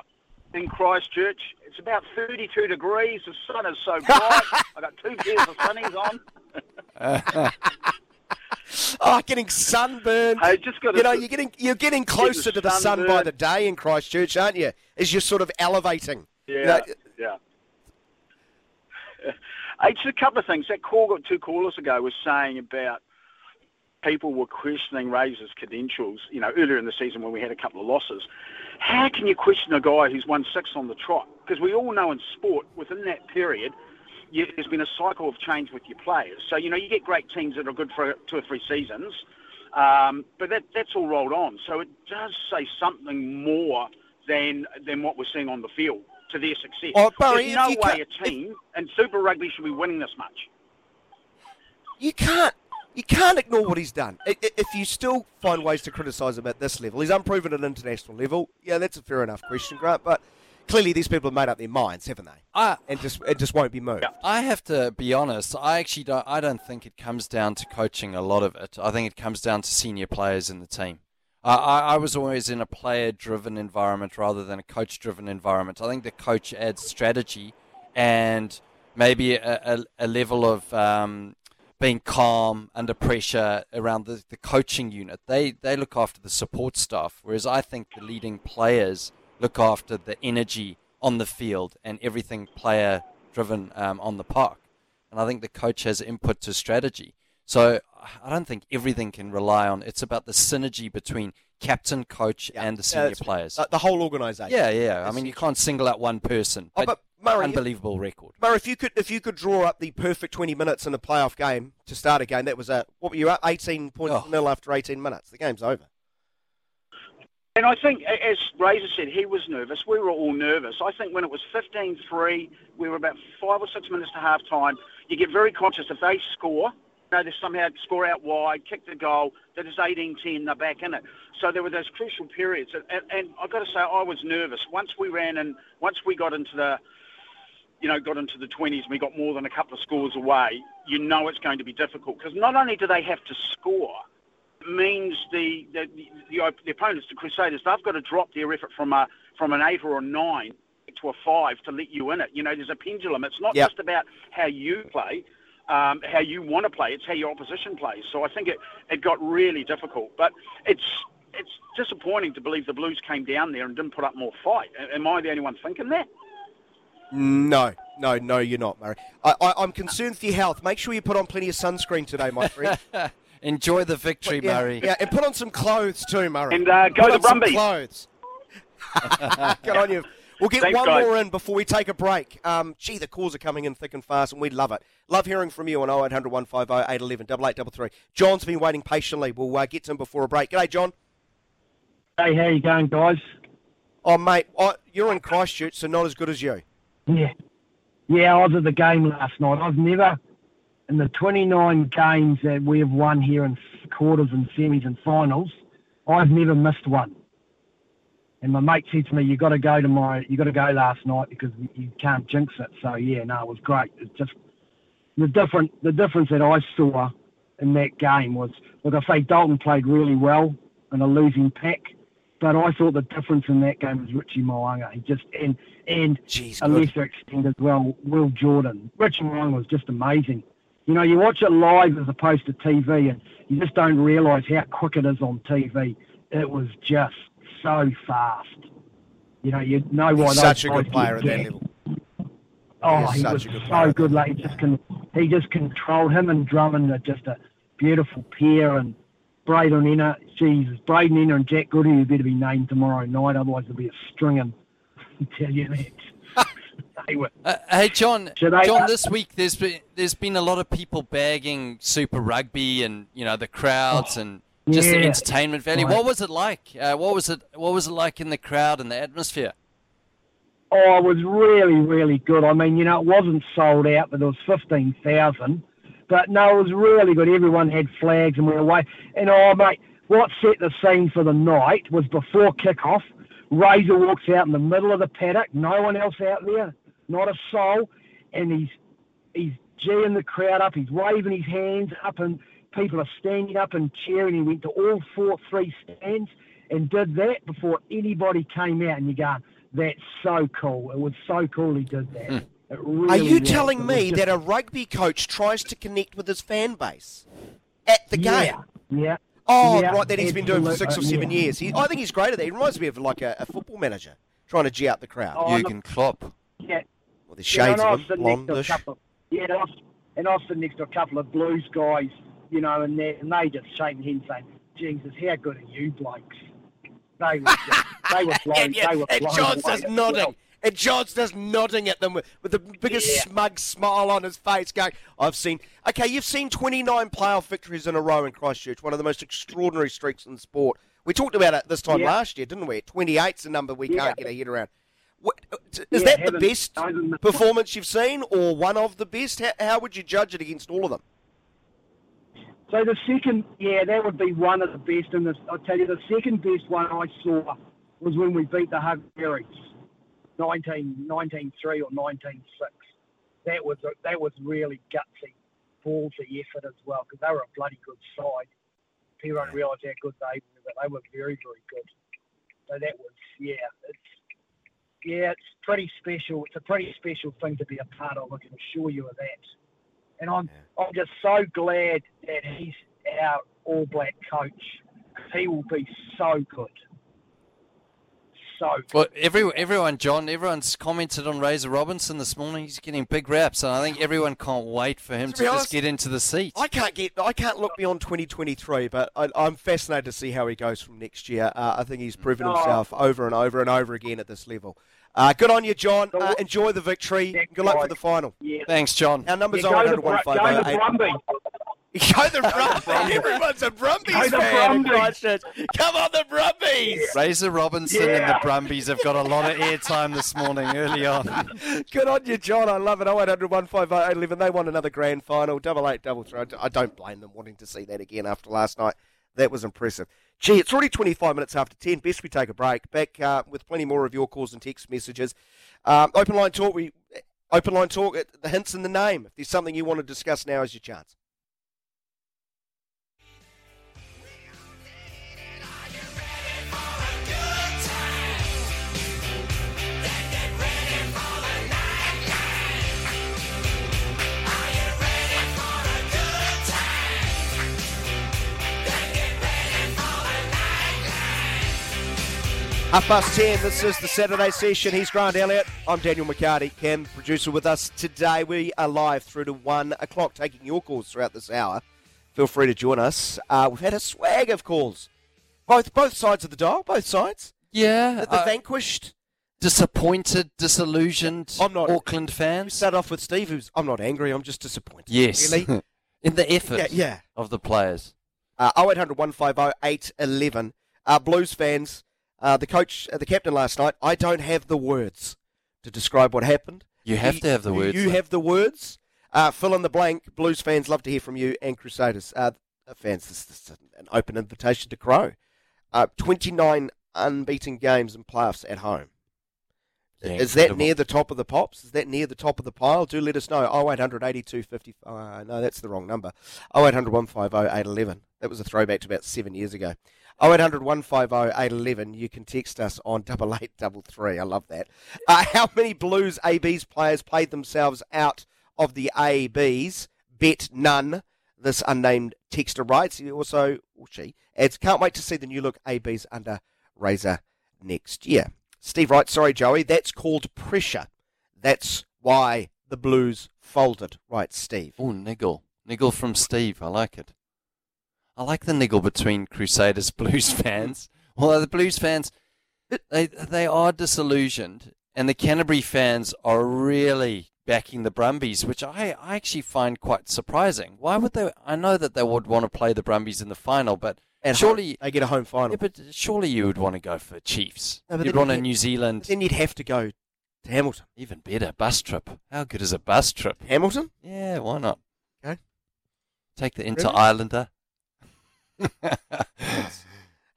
Speaker 8: in Christchurch, it's about 32 degrees. The sun is so bright. I got two pairs of sunnies on.
Speaker 3: Oh, getting sunburned.
Speaker 8: Hey, just got
Speaker 3: You know, you're getting you're getting closer to the sun by
Speaker 8: sunburned.
Speaker 3: the day in Christchurch, aren't you? As you're sort of elevating.
Speaker 8: yeah,
Speaker 3: You know,
Speaker 8: yeah. Hey, just a couple of things. That call got two callers ago was saying about people were questioning Razor's credentials. You know, earlier in the season when we had a couple of losses. How can you question a guy who's won six on the trot? Because we all know in sport, within that period, you, there's been a cycle of change with your players. So you know, you get great teams that are good for two or three seasons, um, but that that's all rolled on. So it does say something more than than what we're seeing on the field to their success.
Speaker 3: Oh, Barry,
Speaker 8: There's no way a team in Super Rugby should be winning this much.
Speaker 3: you can't you can't ignore what he's done. I- i- If you still find ways to criticise him at this level, he's unproven at international level. Yeah, that's a fair enough question, Grant. But clearly, these people have made up their minds, haven't they?
Speaker 1: I,
Speaker 3: And just it just won't be moved.
Speaker 1: I have to be honest. I actually don't. I don't think it comes down to coaching. A lot of it. I think it comes down to senior players in the team. I, I I was always in a player-driven environment rather than a coach-driven environment. I think the coach adds strategy and maybe a, a, a level of um, being calm under pressure around the, the coaching unit. They they look after the support staff, whereas I think the leading players look after the energy on the field and everything player driven um, on the park. And I think the coach has input to strategy. So I don't think everything can rely on. It's about the synergy between captain, coach,
Speaker 3: Yeah.
Speaker 1: and the senior
Speaker 3: it's-
Speaker 1: players.
Speaker 3: The, whole organisation.
Speaker 1: yeah, yeah. I mean, you can't single out one person.
Speaker 3: Oh,
Speaker 1: But,
Speaker 3: but Murray, if-
Speaker 1: unbelievable record.
Speaker 3: Murray, if you could, if you could draw up the perfect twenty minutes in a playoff game to start a game, that was a what were you up eighteen points
Speaker 1: Oh.
Speaker 3: nil after eighteen minutes. The game's over.
Speaker 8: And I think, as Razor said, he was nervous. We were all nervous. I think when it was 15-3, we were about five or six minutes to half time. You get very conscious if they score, you know, they somehow score out wide, kick the goal, that is 18-10, they're back in it. So there were those crucial periods. And, and, and I've got to say, I was nervous. Once we ran and once we got into the, you know, got into the 20s and we got more than a couple of scores away, you know it's going to be difficult. Because not only do they have to score, it means the the, the the opponents, the Crusaders, they've got to drop their effort from a from an eight or a nine to a five to let you in it. You know, there's a pendulum. It's not
Speaker 3: Yep.
Speaker 8: just about how you play, um, how you want to play. It's how your opposition plays. So I think it it got really difficult. But it's it's disappointing to believe the Blues came down there and didn't put up more fight. Am I the only one thinking that?
Speaker 3: No, no, no, you're not, Murray. I, I, I'm concerned for your health. Make sure you put on plenty of sunscreen today, my friend.
Speaker 1: Enjoy the victory,
Speaker 3: yeah,
Speaker 1: Murray.
Speaker 3: yeah, and put on some clothes too, Murray.
Speaker 8: And, uh, go
Speaker 3: put
Speaker 8: the
Speaker 3: on some
Speaker 8: Brumbies.
Speaker 3: clothes. Good on you. We'll get
Speaker 8: Thanks,
Speaker 3: one
Speaker 8: guys.
Speaker 3: more in before we take a break. Um, gee, the calls are coming in thick and fast, and we love it. Love hearing from you on 0800 150 811 8833. John's been waiting patiently. We'll uh, get to him before a break. G'day, John.
Speaker 9: Hey, how you going, guys?
Speaker 3: Oh, mate, oh, you're in Christchurch, so not as good as you.
Speaker 9: Yeah. Yeah, I was at the game last night. I've never, in the 29 games that we have won here in quarters and semis and finals, I've never missed one. And my mate said to me, "You got to go tomorrow. You got to go last night because you can't jinx it." So yeah, no, it was great. It's just the different the difference that I saw in that game was, like I say, Dalton played really well in a losing pack, but I thought the difference in that game was Richie Mo'unga. He just and and
Speaker 3: Jeez,
Speaker 9: a lesser extent as well, Will Jordan. Richie Mo'unga was just amazing. You know, you watch it live as opposed to TV, and you just don't realise how quick it is on TV. It was just so fast. You know, you know why
Speaker 3: He's such a good player at that level.
Speaker 9: Oh,
Speaker 3: He
Speaker 9: he was
Speaker 3: good
Speaker 9: so good. Like he just con- he just controlled him and Drummond are just a beautiful pair. And Braydon Ennor, Jesus, Braydon Ennor and Jack Goodhue, better be named tomorrow night, otherwise there'll be a stringing. I tell you that. they were.
Speaker 1: Uh, hey John,
Speaker 9: Should I-
Speaker 1: John, this week there's been there's been a lot of people bagging Super Rugby and you know the crowds and just the entertainment value.
Speaker 9: Right.
Speaker 1: What was it like? Uh, what was it? What was it like in the crowd and the atmosphere?
Speaker 9: Oh, it was really, really good. I mean, you know, it wasn't sold out, but there was 15,000. But no, it was really good. Everyone had flags and we were away. And oh, mate, what set the scene for the night was before kick-off, Razor walks out in the middle of the paddock, no one else out there, not a soul, and he's he's geeing the crowd up, he's waving his hands up, and people are standing up and cheering. He went to all four, three stands and did that before anybody came out. And you go, that's so cool. It was so cool he did that. Hmm. It
Speaker 3: Are you telling me
Speaker 9: just-
Speaker 3: that a rugby coach tries to connect with his fan base at the game?
Speaker 9: Yeah, yeah.
Speaker 3: Oh,
Speaker 9: Yeah,
Speaker 3: right, that he's been doing for six or
Speaker 9: absolutely, uh,
Speaker 3: seven
Speaker 9: yeah.
Speaker 3: years. He, I think he's great at that. He reminds me of like a, a football manager trying to G out the crowd.
Speaker 9: Oh,
Speaker 1: Jurgen Klopp.
Speaker 9: Yeah.
Speaker 3: well,
Speaker 9: the
Speaker 3: shades
Speaker 9: and I
Speaker 3: of him,
Speaker 9: sitting next to
Speaker 3: blondish.
Speaker 9: of, yeah, and I, was, and I was sitting next to a couple of blues guys, you know, and they, and they just shaking hands saying, Jesus, how good are you blokes? They were just, they were blown,
Speaker 3: and, yeah,
Speaker 9: they were
Speaker 3: and
Speaker 9: blown
Speaker 3: John's just nodding.
Speaker 9: well.
Speaker 3: And John's just nodding at them with, with the biggest
Speaker 9: Yeah.
Speaker 3: smug smile on his face, going, I've seen. Okay, you've seen 29 playoff victories in a row in Christchurch, one of the most extraordinary streaks in sport. We talked about it this time
Speaker 9: Yeah.
Speaker 3: last year, didn't we? 28's a number we
Speaker 9: Yeah.
Speaker 3: can't get our head around. What, uh, is
Speaker 9: Yeah,
Speaker 3: that the best performance you've seen, or one of the best? How, how would you judge it against all of them?
Speaker 9: So the second, yeah, that would be one of the best. And I'll tell you, the second best one I saw was when we beat the Hungarians, 19, 19-3 or 19-6. That was a, that was really gutsy, ballsy effort as well because they were a bloody good side. people don't realise how good they were, but they were very, very good. So that was, yeah, it's yeah, it's pretty special. It's a pretty special thing to be a part of. I can assure you of that. And I'm I'm just so glad that he's our All Black coach. He will be so good. So.
Speaker 1: Well, every, everyone, John, everyone's commented on Razor Robinson this morning. He's getting big raps, and I think everyone can't wait for him
Speaker 3: To
Speaker 1: to,
Speaker 3: be
Speaker 1: just get into the seat.
Speaker 3: I can't get. I can't look beyond 2023, but I, I'm fascinated to see how he goes from next year. Uh, I think he's proven
Speaker 9: Oh.
Speaker 3: himself over and over and over again at this level. Uh, good on you, John. Uh, enjoy the victory. Good luck for the final.
Speaker 9: Yeah.
Speaker 1: Thanks, John.
Speaker 3: Our numbers
Speaker 9: Yeah,
Speaker 3: are
Speaker 9: go the,
Speaker 3: 100
Speaker 9: Bru- go the Brumbies.
Speaker 3: Go the Brumbies. Everyone's a Brumbies
Speaker 9: Go the
Speaker 3: fan. in
Speaker 9: Brumbies.
Speaker 3: Come on, the Brumbies.
Speaker 1: Razor Robinson and the
Speaker 9: Yeah.
Speaker 1: Brumbies have got a lot of airtime this morning early on.
Speaker 3: Good on you, John. I love it. 0800 150 811. They won another grand final. Double eight, double three. I don't blame them wanting to see that again after last night. That was impressive. Gee, it's already 25 minutes after 10. Best we take a break. Back uh, with plenty more of your calls and text messages. Um, open line talk. We Open line talk. uh, The hints in the name. If there's something you want to discuss, now is your chance. Half past 10, this is the Saturday session. He's Grant Elliott. I'm Daniel McHardy, Cam, producer with us today. We are live through to 1 o'clock, taking your calls throughout this hour. Feel free to join us. Uh, we've had a swag of calls. Both both sides of the dial, both sides.
Speaker 1: Yeah,
Speaker 3: The,
Speaker 1: uh,
Speaker 3: vanquished.
Speaker 1: disappointed, disillusioned
Speaker 3: I'm not-
Speaker 1: Auckland
Speaker 3: We
Speaker 1: fans.
Speaker 3: start off with Steve, who's, I'm not angry, I'm just disappointed.
Speaker 1: Yes,
Speaker 3: Really?
Speaker 1: in the effort
Speaker 3: Yeah, yeah.
Speaker 1: of the players.
Speaker 3: Uh, 0800 150 811. Uh, Blues fans, uh, the coach, uh, the captain last night, I don't have the words to describe what happened.
Speaker 1: You have to have the words.
Speaker 3: You
Speaker 1: though.
Speaker 3: have the words. Uh, fill in the blank. Blues fans love to hear from you and Crusaders uh, fans. This, this is an open invitation to Crow. Uh, 29 unbeaten games and playoffs at home.
Speaker 1: Yeah,
Speaker 3: is that near the top of the pops? Is that near the top of the pile? Do let us know. 0800 82 50. Uh, no, that's the wrong number. 0800 150 811. That was a throwback to about seven years ago. 0800 150 811. You can text us on 8833. I love that. Uh, how many Blues ABs players played themselves out of the ABs? Bet none. This unnamed texter writes. He also, or she, adds, can't wait to see the new look ABs under Razor next year. Steve writes, sorry, Joey, that's called pressure. That's why the Blues folded, writes Steve.
Speaker 1: Oh, niggle. Niggle from Steve. I like it. I like the niggle between Crusaders Blues fans. Although the Blues fans, they they are disillusioned, and the Canterbury fans are really backing the Brumbies, which I, I actually find quite surprising. Why would they? I know that they would want to play the Brumbies in the final, but surely,
Speaker 3: home- they get a home final.
Speaker 1: yeah, but surely you would want to go for Chiefs.
Speaker 3: No,
Speaker 1: You'd want a New Zealand,
Speaker 3: then you'd have to go to Hamilton.
Speaker 1: even better bus trip. How good is a bus trip?
Speaker 3: Hamilton?
Speaker 1: Yeah, why not?
Speaker 3: Okay.
Speaker 1: Take the Inter Islander.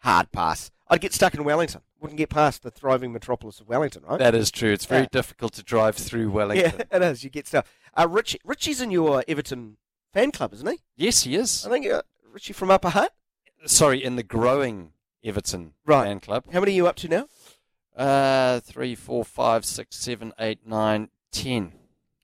Speaker 3: Hard pass. I'd get stuck in Wellington. Wouldn't get past the thriving metropolis of Wellington, right?
Speaker 1: that is true. It's very
Speaker 3: Yeah.
Speaker 1: difficult to drive through Wellington.
Speaker 3: yeah, it is. You get stuck. Uh, Richie, Richie's in your Everton fan club, isn't he?
Speaker 1: Yes, he is.
Speaker 3: I think uh, Richie from Upper Hutt.
Speaker 1: Sorry, in the growing Everton
Speaker 3: Right.
Speaker 1: fan club.
Speaker 3: How many are you up to now?
Speaker 1: Uh, three, four, five, six, seven, eight, nine, ten.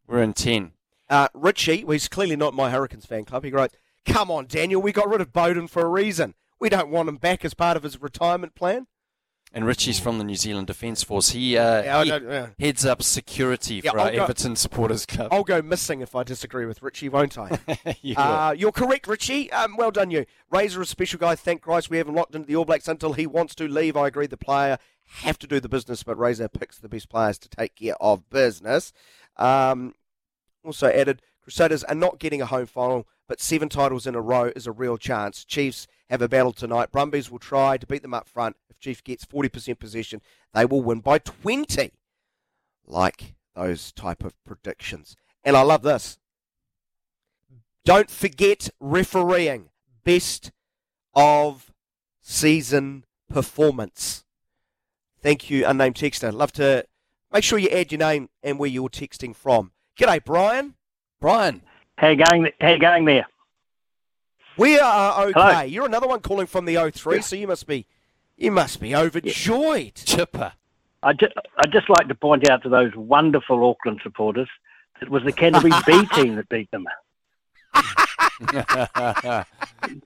Speaker 1: We're in ten.
Speaker 3: Uh, Richie, well, he's clearly not my Hurricanes fan club. He wrote, Come on, Daniel, we got rid of Beauden for a reason. We don't want him back as part of his retirement plan.
Speaker 1: And Richie's from the New Zealand Defence Force. He, uh,
Speaker 3: Yeah,
Speaker 1: he
Speaker 3: yeah.
Speaker 1: heads up security
Speaker 3: Yeah,
Speaker 1: for our
Speaker 3: I'll go-
Speaker 1: Everton supporters club.
Speaker 3: I'll go missing if I disagree with Richie, won't I?
Speaker 1: You will.
Speaker 3: Uh, you're correct, Richie. Um, well done, you. Razor is a special guy. Thank Christ we haven't locked into the All Blacks until he wants to leave. I agree. The player have to do the business, but Razor picks the best players to take care of business. Um, also added, Crusaders are not getting a home final, but seven titles in a row is a real chance. Chiefs have a battle tonight. Brumbies will try to beat them up front. If Chief gets 40% possession, they will win by 20. Like those type of predictions. And I love this. Don't forget refereeing. Best of season performance. Thank you, unnamed texter. Love to make sure you add your name and where you're texting from. G'day, Brian.
Speaker 1: Brian.
Speaker 10: How you going? How you going there?
Speaker 3: We are okay.
Speaker 10: Hello.
Speaker 3: You're another one calling from the 03, so you must be you must be overjoyed.
Speaker 1: Chipper.
Speaker 10: I just, I'd just like to point out to those wonderful Auckland supporters that it was the Canterbury B team that beat them.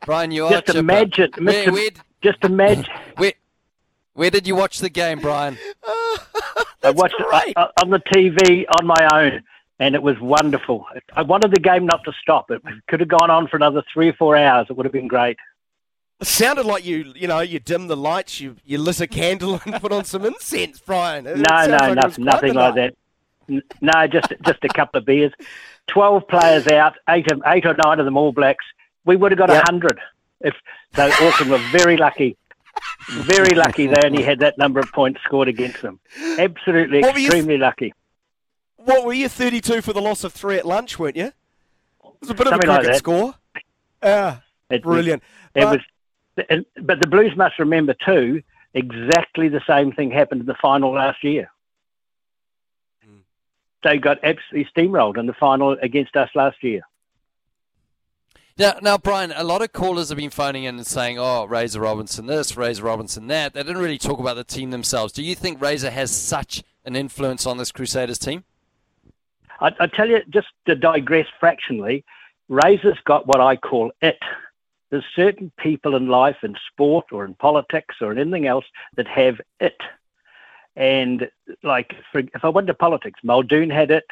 Speaker 1: Brian, you are
Speaker 10: Just
Speaker 1: chipper.
Speaker 10: imagine, Mr.
Speaker 1: where,
Speaker 10: Just imagine.
Speaker 1: where, where did you watch the game, Brian?
Speaker 10: I watched
Speaker 3: great.
Speaker 10: it on the TV on my own, and it was wonderful. I wanted the game not to stop. It could have gone on for another three or four hours. It would have been great.
Speaker 3: It sounded like you, you know, you dim the lights, you you lit a candle and put on some incense, Brian. It
Speaker 10: No, no,
Speaker 3: like
Speaker 10: nothing, nothing like that. No, just just a couple of beers. Twelve players out, eight of eight or nine of them All Blacks. We would have got a
Speaker 3: Yep.
Speaker 10: hundred. If so, Auckland were very lucky, very lucky. They only had that number of points scored against them. Absolutely,
Speaker 3: What
Speaker 10: extremely lucky.
Speaker 3: What were you 32 for the loss of three at lunch, weren't you? It was a bit of a
Speaker 10: Something like
Speaker 3: cricket score. Yeah,
Speaker 10: It was-
Speaker 3: brilliant.
Speaker 10: It
Speaker 3: But-
Speaker 10: was, and, but the Blues must remember too. Exactly the same thing happened in the final last year.
Speaker 3: Hmm.
Speaker 10: They got absolutely steamrolled in the final against us last year.
Speaker 1: Now, now, Brian, a lot of callers have been phoning in and saying, "Oh, Razor Robinson this, Razor Robinson that." They didn't really talk about the team themselves. Do you think Razor has such an influence on this Crusaders team?
Speaker 10: I, I tell you, just to digress fractionally, Razor's got what I call it. There's certain people in life, in sport or in politics or in anything else, that have it. And like, for, if I went to politics, Muldoon had it,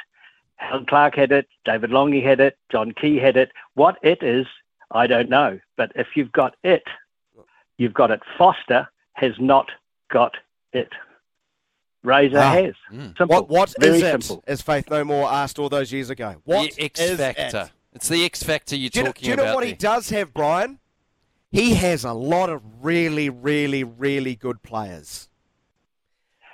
Speaker 10: Helen Clark had it, David Lange had it, John Key had it. What it is, I don't know. But if you've got it, you've got it. Foster has not got it. Razor
Speaker 3: Ah.
Speaker 10: has.
Speaker 1: Mm.
Speaker 10: Simple.
Speaker 3: What what
Speaker 10: Very
Speaker 3: is it?
Speaker 10: simple.
Speaker 3: As Faith No More asked all those years ago. What
Speaker 1: the X
Speaker 3: is
Speaker 1: factor.
Speaker 3: it?
Speaker 1: It's the X factor you're
Speaker 3: Do you, know, do you know
Speaker 1: about.
Speaker 3: what he does have, Brian? He has a lot of really, really, really good players.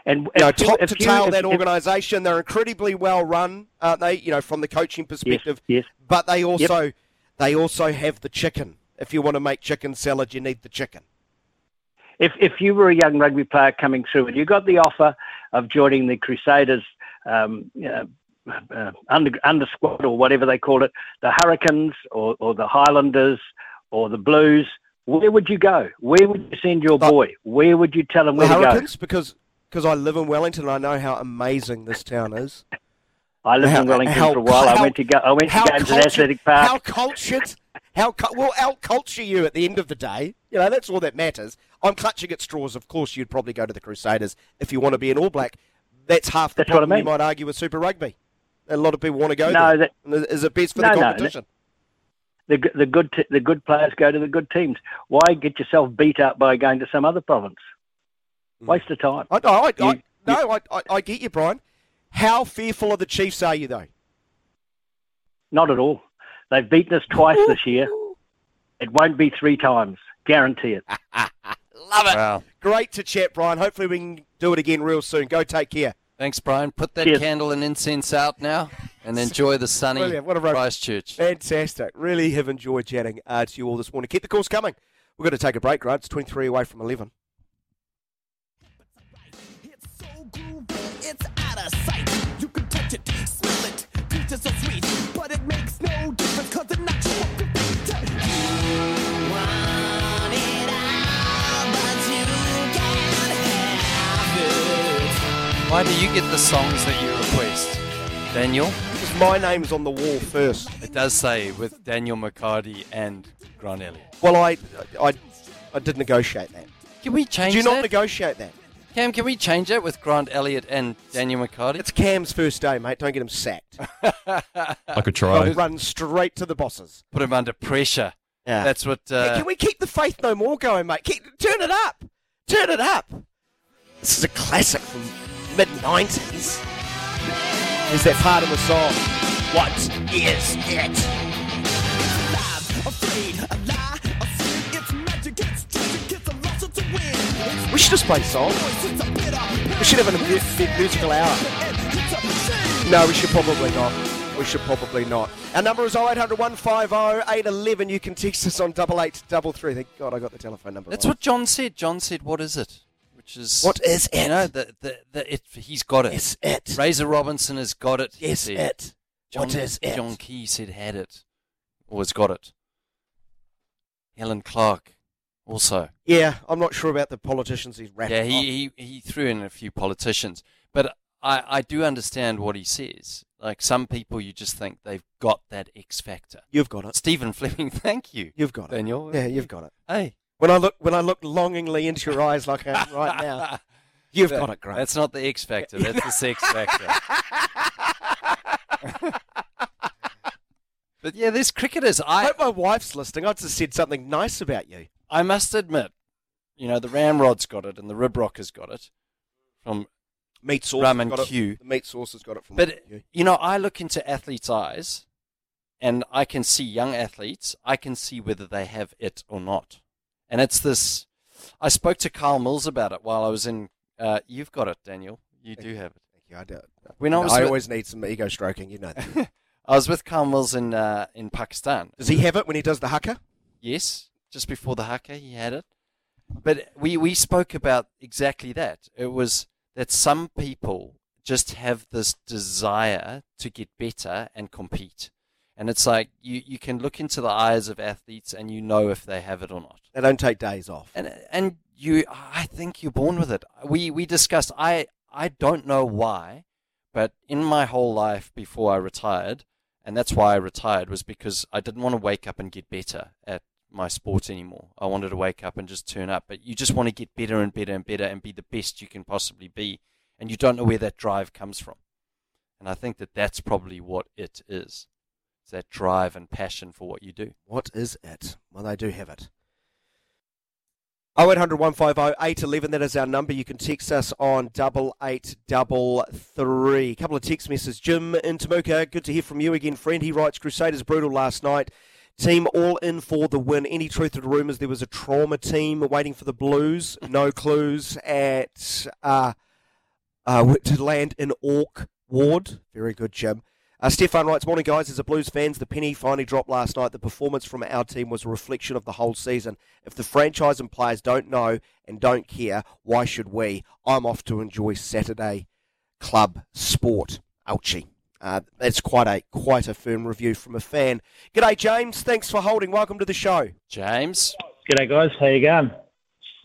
Speaker 10: And
Speaker 3: You know,
Speaker 10: if you-
Speaker 3: top
Speaker 10: if
Speaker 3: to
Speaker 10: you-
Speaker 3: tail
Speaker 10: if-
Speaker 3: that organisation. They're incredibly well run, aren't they? You know, from the coaching perspective.
Speaker 10: yes.
Speaker 3: But they also they also have the chicken. If you want to make chicken salad, you need the chicken.
Speaker 10: If if you were a young rugby player coming through and you got the offer of joining the Crusaders um, uh, uh, under under squad or whatever they call it, the Hurricanes or, or the Highlanders or the Blues, where would you go? Where would you send your
Speaker 3: Uh,
Speaker 10: boy? Where would you tell him
Speaker 3: The
Speaker 10: where to go?
Speaker 3: Hurricanes, because because I live in Wellington and I know how amazing this town is.
Speaker 10: I lived
Speaker 3: How-
Speaker 10: in Wellington
Speaker 3: how-
Speaker 10: for a while. I went to go. I went to
Speaker 3: how
Speaker 10: games at
Speaker 3: cultured-
Speaker 10: Athletic Park.
Speaker 3: How cultured? How we'll out culture you at the end of the day. You know that's all that matters. I'm clutching at straws. Of course, you'd probably go to the Crusaders if you want to be an All Black. That's half the
Speaker 10: That's what I
Speaker 3: problem. You might argue with Super Rugby. A lot of people want to go
Speaker 10: No,
Speaker 3: there.
Speaker 10: that-
Speaker 3: And it best for
Speaker 10: No,
Speaker 3: the
Speaker 10: no,
Speaker 3: competition?
Speaker 10: the the good t- the good players go to the good teams. Why get yourself beat up by going to some other province?
Speaker 3: Mm.
Speaker 10: Waste of time.
Speaker 3: I, I, I,
Speaker 10: You-
Speaker 3: no, I, I, I get you, Brian. How fearful of the Chiefs are you, though?
Speaker 10: Not at all. They've beaten us twice this year. It won't be three times. Guarantee it.
Speaker 3: Love it.
Speaker 1: Wow.
Speaker 3: Great to chat, Brian. Hopefully, we can do it again real soon. Go take care.
Speaker 1: Thanks, Brian. Put that
Speaker 10: Cheers.
Speaker 1: candle and incense out now and enjoy the sunny
Speaker 3: Brilliant. What a rope.
Speaker 1: Christchurch.
Speaker 3: Fantastic. Really have enjoyed chatting uh, to you all this morning. Keep the calls coming. We're going to take a break, right? It's 23 away from 11.
Speaker 11: It's so groovy, it's out of sight. You can touch it, smell it, taste it so sweet. But it makes no difference cause it's not your
Speaker 1: Why do you get the songs that you request? Daniel?
Speaker 3: Because my name's on the wall first.
Speaker 1: It does say with Daniel McHardy and Grant Elliott.
Speaker 3: Well, I, I, I did negotiate that.
Speaker 1: Can we change
Speaker 3: Did you not
Speaker 1: that?
Speaker 3: negotiate that?
Speaker 1: Cam, can we change it with Grant Elliott and Daniel McHardy?
Speaker 3: It's Cam's first day, mate. Don't get him sacked.
Speaker 4: I could
Speaker 3: I'll
Speaker 4: try.
Speaker 3: run straight to the bosses.
Speaker 1: Put him under pressure.
Speaker 3: Yeah.
Speaker 1: That's what.
Speaker 3: Hey,
Speaker 1: Uh,
Speaker 3: can we keep the faith no more going, mate? Keep, turn it up. Turn it up. This is a classic from mid 90s. Is that part of the song? What is it?
Speaker 11: Alive, afraid, a lie, a sin. It's magic, it's tragic, it's a loss, it's a win. It's
Speaker 3: We should just play songs.
Speaker 11: voice, it's a bitter,
Speaker 3: We should have a mu- mu- musical hour.
Speaker 11: it's a shame.
Speaker 3: No, we should probably not. We should probably not. Our number is 0800 150 811. You can text us on 8833. Thank God I got the telephone number.
Speaker 1: that's
Speaker 3: right.
Speaker 1: what John said. John said, "What is it?" Which is
Speaker 3: What is it?
Speaker 1: You know, the, the, the, it, he's got it.
Speaker 3: Yes, it.
Speaker 1: Razor Robinson has got it. said.
Speaker 3: it.
Speaker 1: John,
Speaker 3: What is it?
Speaker 1: John Key said had it, or has got it. Helen Clark, also.
Speaker 3: Yeah, I'm not sure about the politicians he's rattled
Speaker 1: Yeah, he, he, he threw in a few politicians. But I, I do understand what he says. Like some people, you just think they've got that X factor.
Speaker 3: You've got it.
Speaker 1: Stephen Fleming, thank you.
Speaker 3: You've got it.
Speaker 1: Daniel.
Speaker 3: Yeah, you've got it.
Speaker 1: Hey.
Speaker 3: When I look when I look longingly into your eyes like I am right now, you've
Speaker 1: That-
Speaker 3: got it, Grant.
Speaker 1: That's not the X factor. That's the sex factor. but yeah, there's cricketers.
Speaker 3: I
Speaker 1: I
Speaker 3: hope my wife's listening. I just said something nice about you.
Speaker 1: I must admit, you know, the Ramrod's got it and the Rib Rockers got it from
Speaker 3: Meat sauce
Speaker 1: Rum and
Speaker 3: got it.
Speaker 1: Q.
Speaker 3: The meat sauce has got it from
Speaker 1: But
Speaker 3: you
Speaker 1: know, I look into athletes' eyes, and I can see young athletes. I can see whether they have it or not, and it's this. I spoke to Carl Mills about it while I was in. Uh, you've got it, Daniel. You do have it.
Speaker 3: Thank you. I do.
Speaker 1: When I was
Speaker 3: I
Speaker 1: with-
Speaker 3: always need some ego stroking. You know. That.
Speaker 1: I was with Carl Mills in uh, in Pakistan.
Speaker 3: Does he have it when he does the haka?
Speaker 1: Yes, just before the haka, he had it. But we, we spoke about exactly that. It was that some people just have this desire to get better and compete. And it's like you, you can look into the eyes of athletes and you know if they have it or not.
Speaker 3: They don't take days off.
Speaker 1: And and you I think you're born with it. We we discussed I I don't know why, but in my whole life before I retired, and that's why I retired was because I didn't want to wake up and get better at my sport anymore. I wanted to wake up and just turn up, but you just want to get better and better and better and be the best you can possibly be, and you don't know where that drive comes from. And I think that that's probably what it is. It's that drive and passion for what you do.
Speaker 3: What is it? Well, they do have it. 0800 150 811, that is our number. You can text us on double eight double three. A couple of text messages. Jim in Temuka, good to hear from you again, friend. He writes Crusaders brutal last night. Team all in for the win. Any truth to the rumours there was a trauma team waiting for the Blues? No clues at uh, uh, to land in Orc Ward. Very good, Jim. Uh, Stefan writes, Morning, guys. As a Blues fans, the penny finally dropped last night. The performance from our team was a reflection of the whole season. If the franchise and players don't know and don't care, why should we? I'm off to enjoy Saturday club sport. Ouchie. Uh, that's quite a quite a firm review from a fan. G'day, James. Thanks for holding. Welcome to the show.
Speaker 1: James.
Speaker 12: G'day, guys. How you going?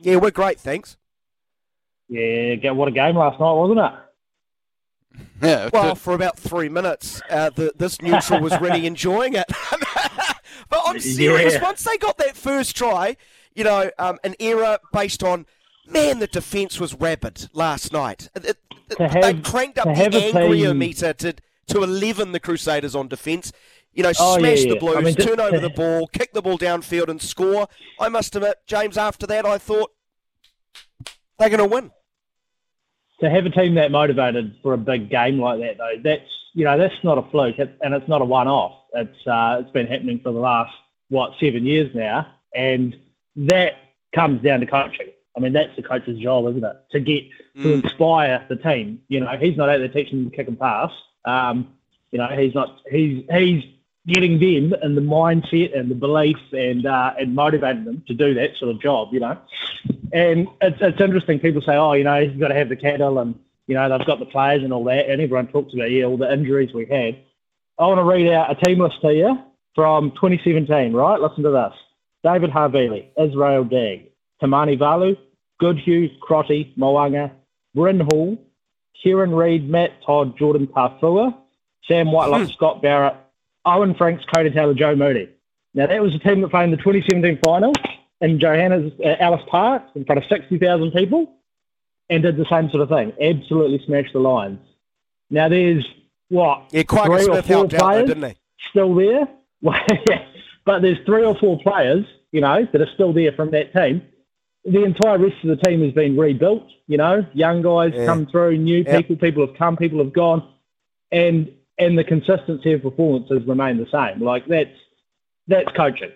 Speaker 3: Yeah, we're great, thanks.
Speaker 12: Yeah, get what a game last night, wasn't it?
Speaker 1: Yeah.
Speaker 3: Well, for about three minutes, uh, the, this neutral was really enjoying it. but I'm serious.
Speaker 12: Yeah.
Speaker 3: Once they got that first try, you know, um, an error based on, man, the defence was rabid last night. It- it-
Speaker 12: To
Speaker 3: they cranked up
Speaker 12: to
Speaker 3: the
Speaker 12: have
Speaker 3: angrier meter to, to 11 the Crusaders on defence. You know,
Speaker 12: Oh,
Speaker 3: smash
Speaker 12: yeah.
Speaker 3: the Blues,
Speaker 12: I mean, just
Speaker 3: turn over the ball, kick the ball downfield and score. I must admit, James, after that, I thought they're going to win.
Speaker 12: To have a team that motivated for a big game like that, though, that's you know that's not a fluke, and it's not a one-off. It's uh, it's been happening for the last what seven years now, and that comes down to coaching. I mean, that's the coach's job, isn't it? To get to inspire the team. You know, he's not out there teaching them to kick and pass. Um, you know, he's not. He's he's getting them and the mindset and the belief and uh, and motivating them to do that sort of job. You know, and it's it's interesting. People say, oh, you know, you've got to have the cattle and you know they've got the players and all that, and everyone talks about yeah all the injuries we had. I want to read out a team list to you from 2017. Right, listen to this: David Havili, Israel Dagg, Tamani Valu, Goodhue, Crotty, Mo'unga, Bryn Hall, Kieran Read, Matt Todd, Jordan Taufua, Sam Whitelock, Scott Barrett, Owen Franks, Codie Taylor, Joe Moody. Now that was the team that played in the 2017 final in Johannes uh, Ellis Park in front of 60,000 people and did the same sort of thing. Absolutely smashed the Lions. Now there's what
Speaker 3: Yeah, Kwagga
Speaker 12: three or four
Speaker 3: helped out, though,
Speaker 12: players
Speaker 3: didn't he?
Speaker 12: still there. But there's three or four players, you know, that are still there from that team. The entire rest of the team has been rebuilt. You know, young guys
Speaker 3: Yeah.
Speaker 12: come through, new
Speaker 3: Yeah.
Speaker 12: people, people have come, people have gone, and and the consistency of performances remain the same. Like that's that's coaching.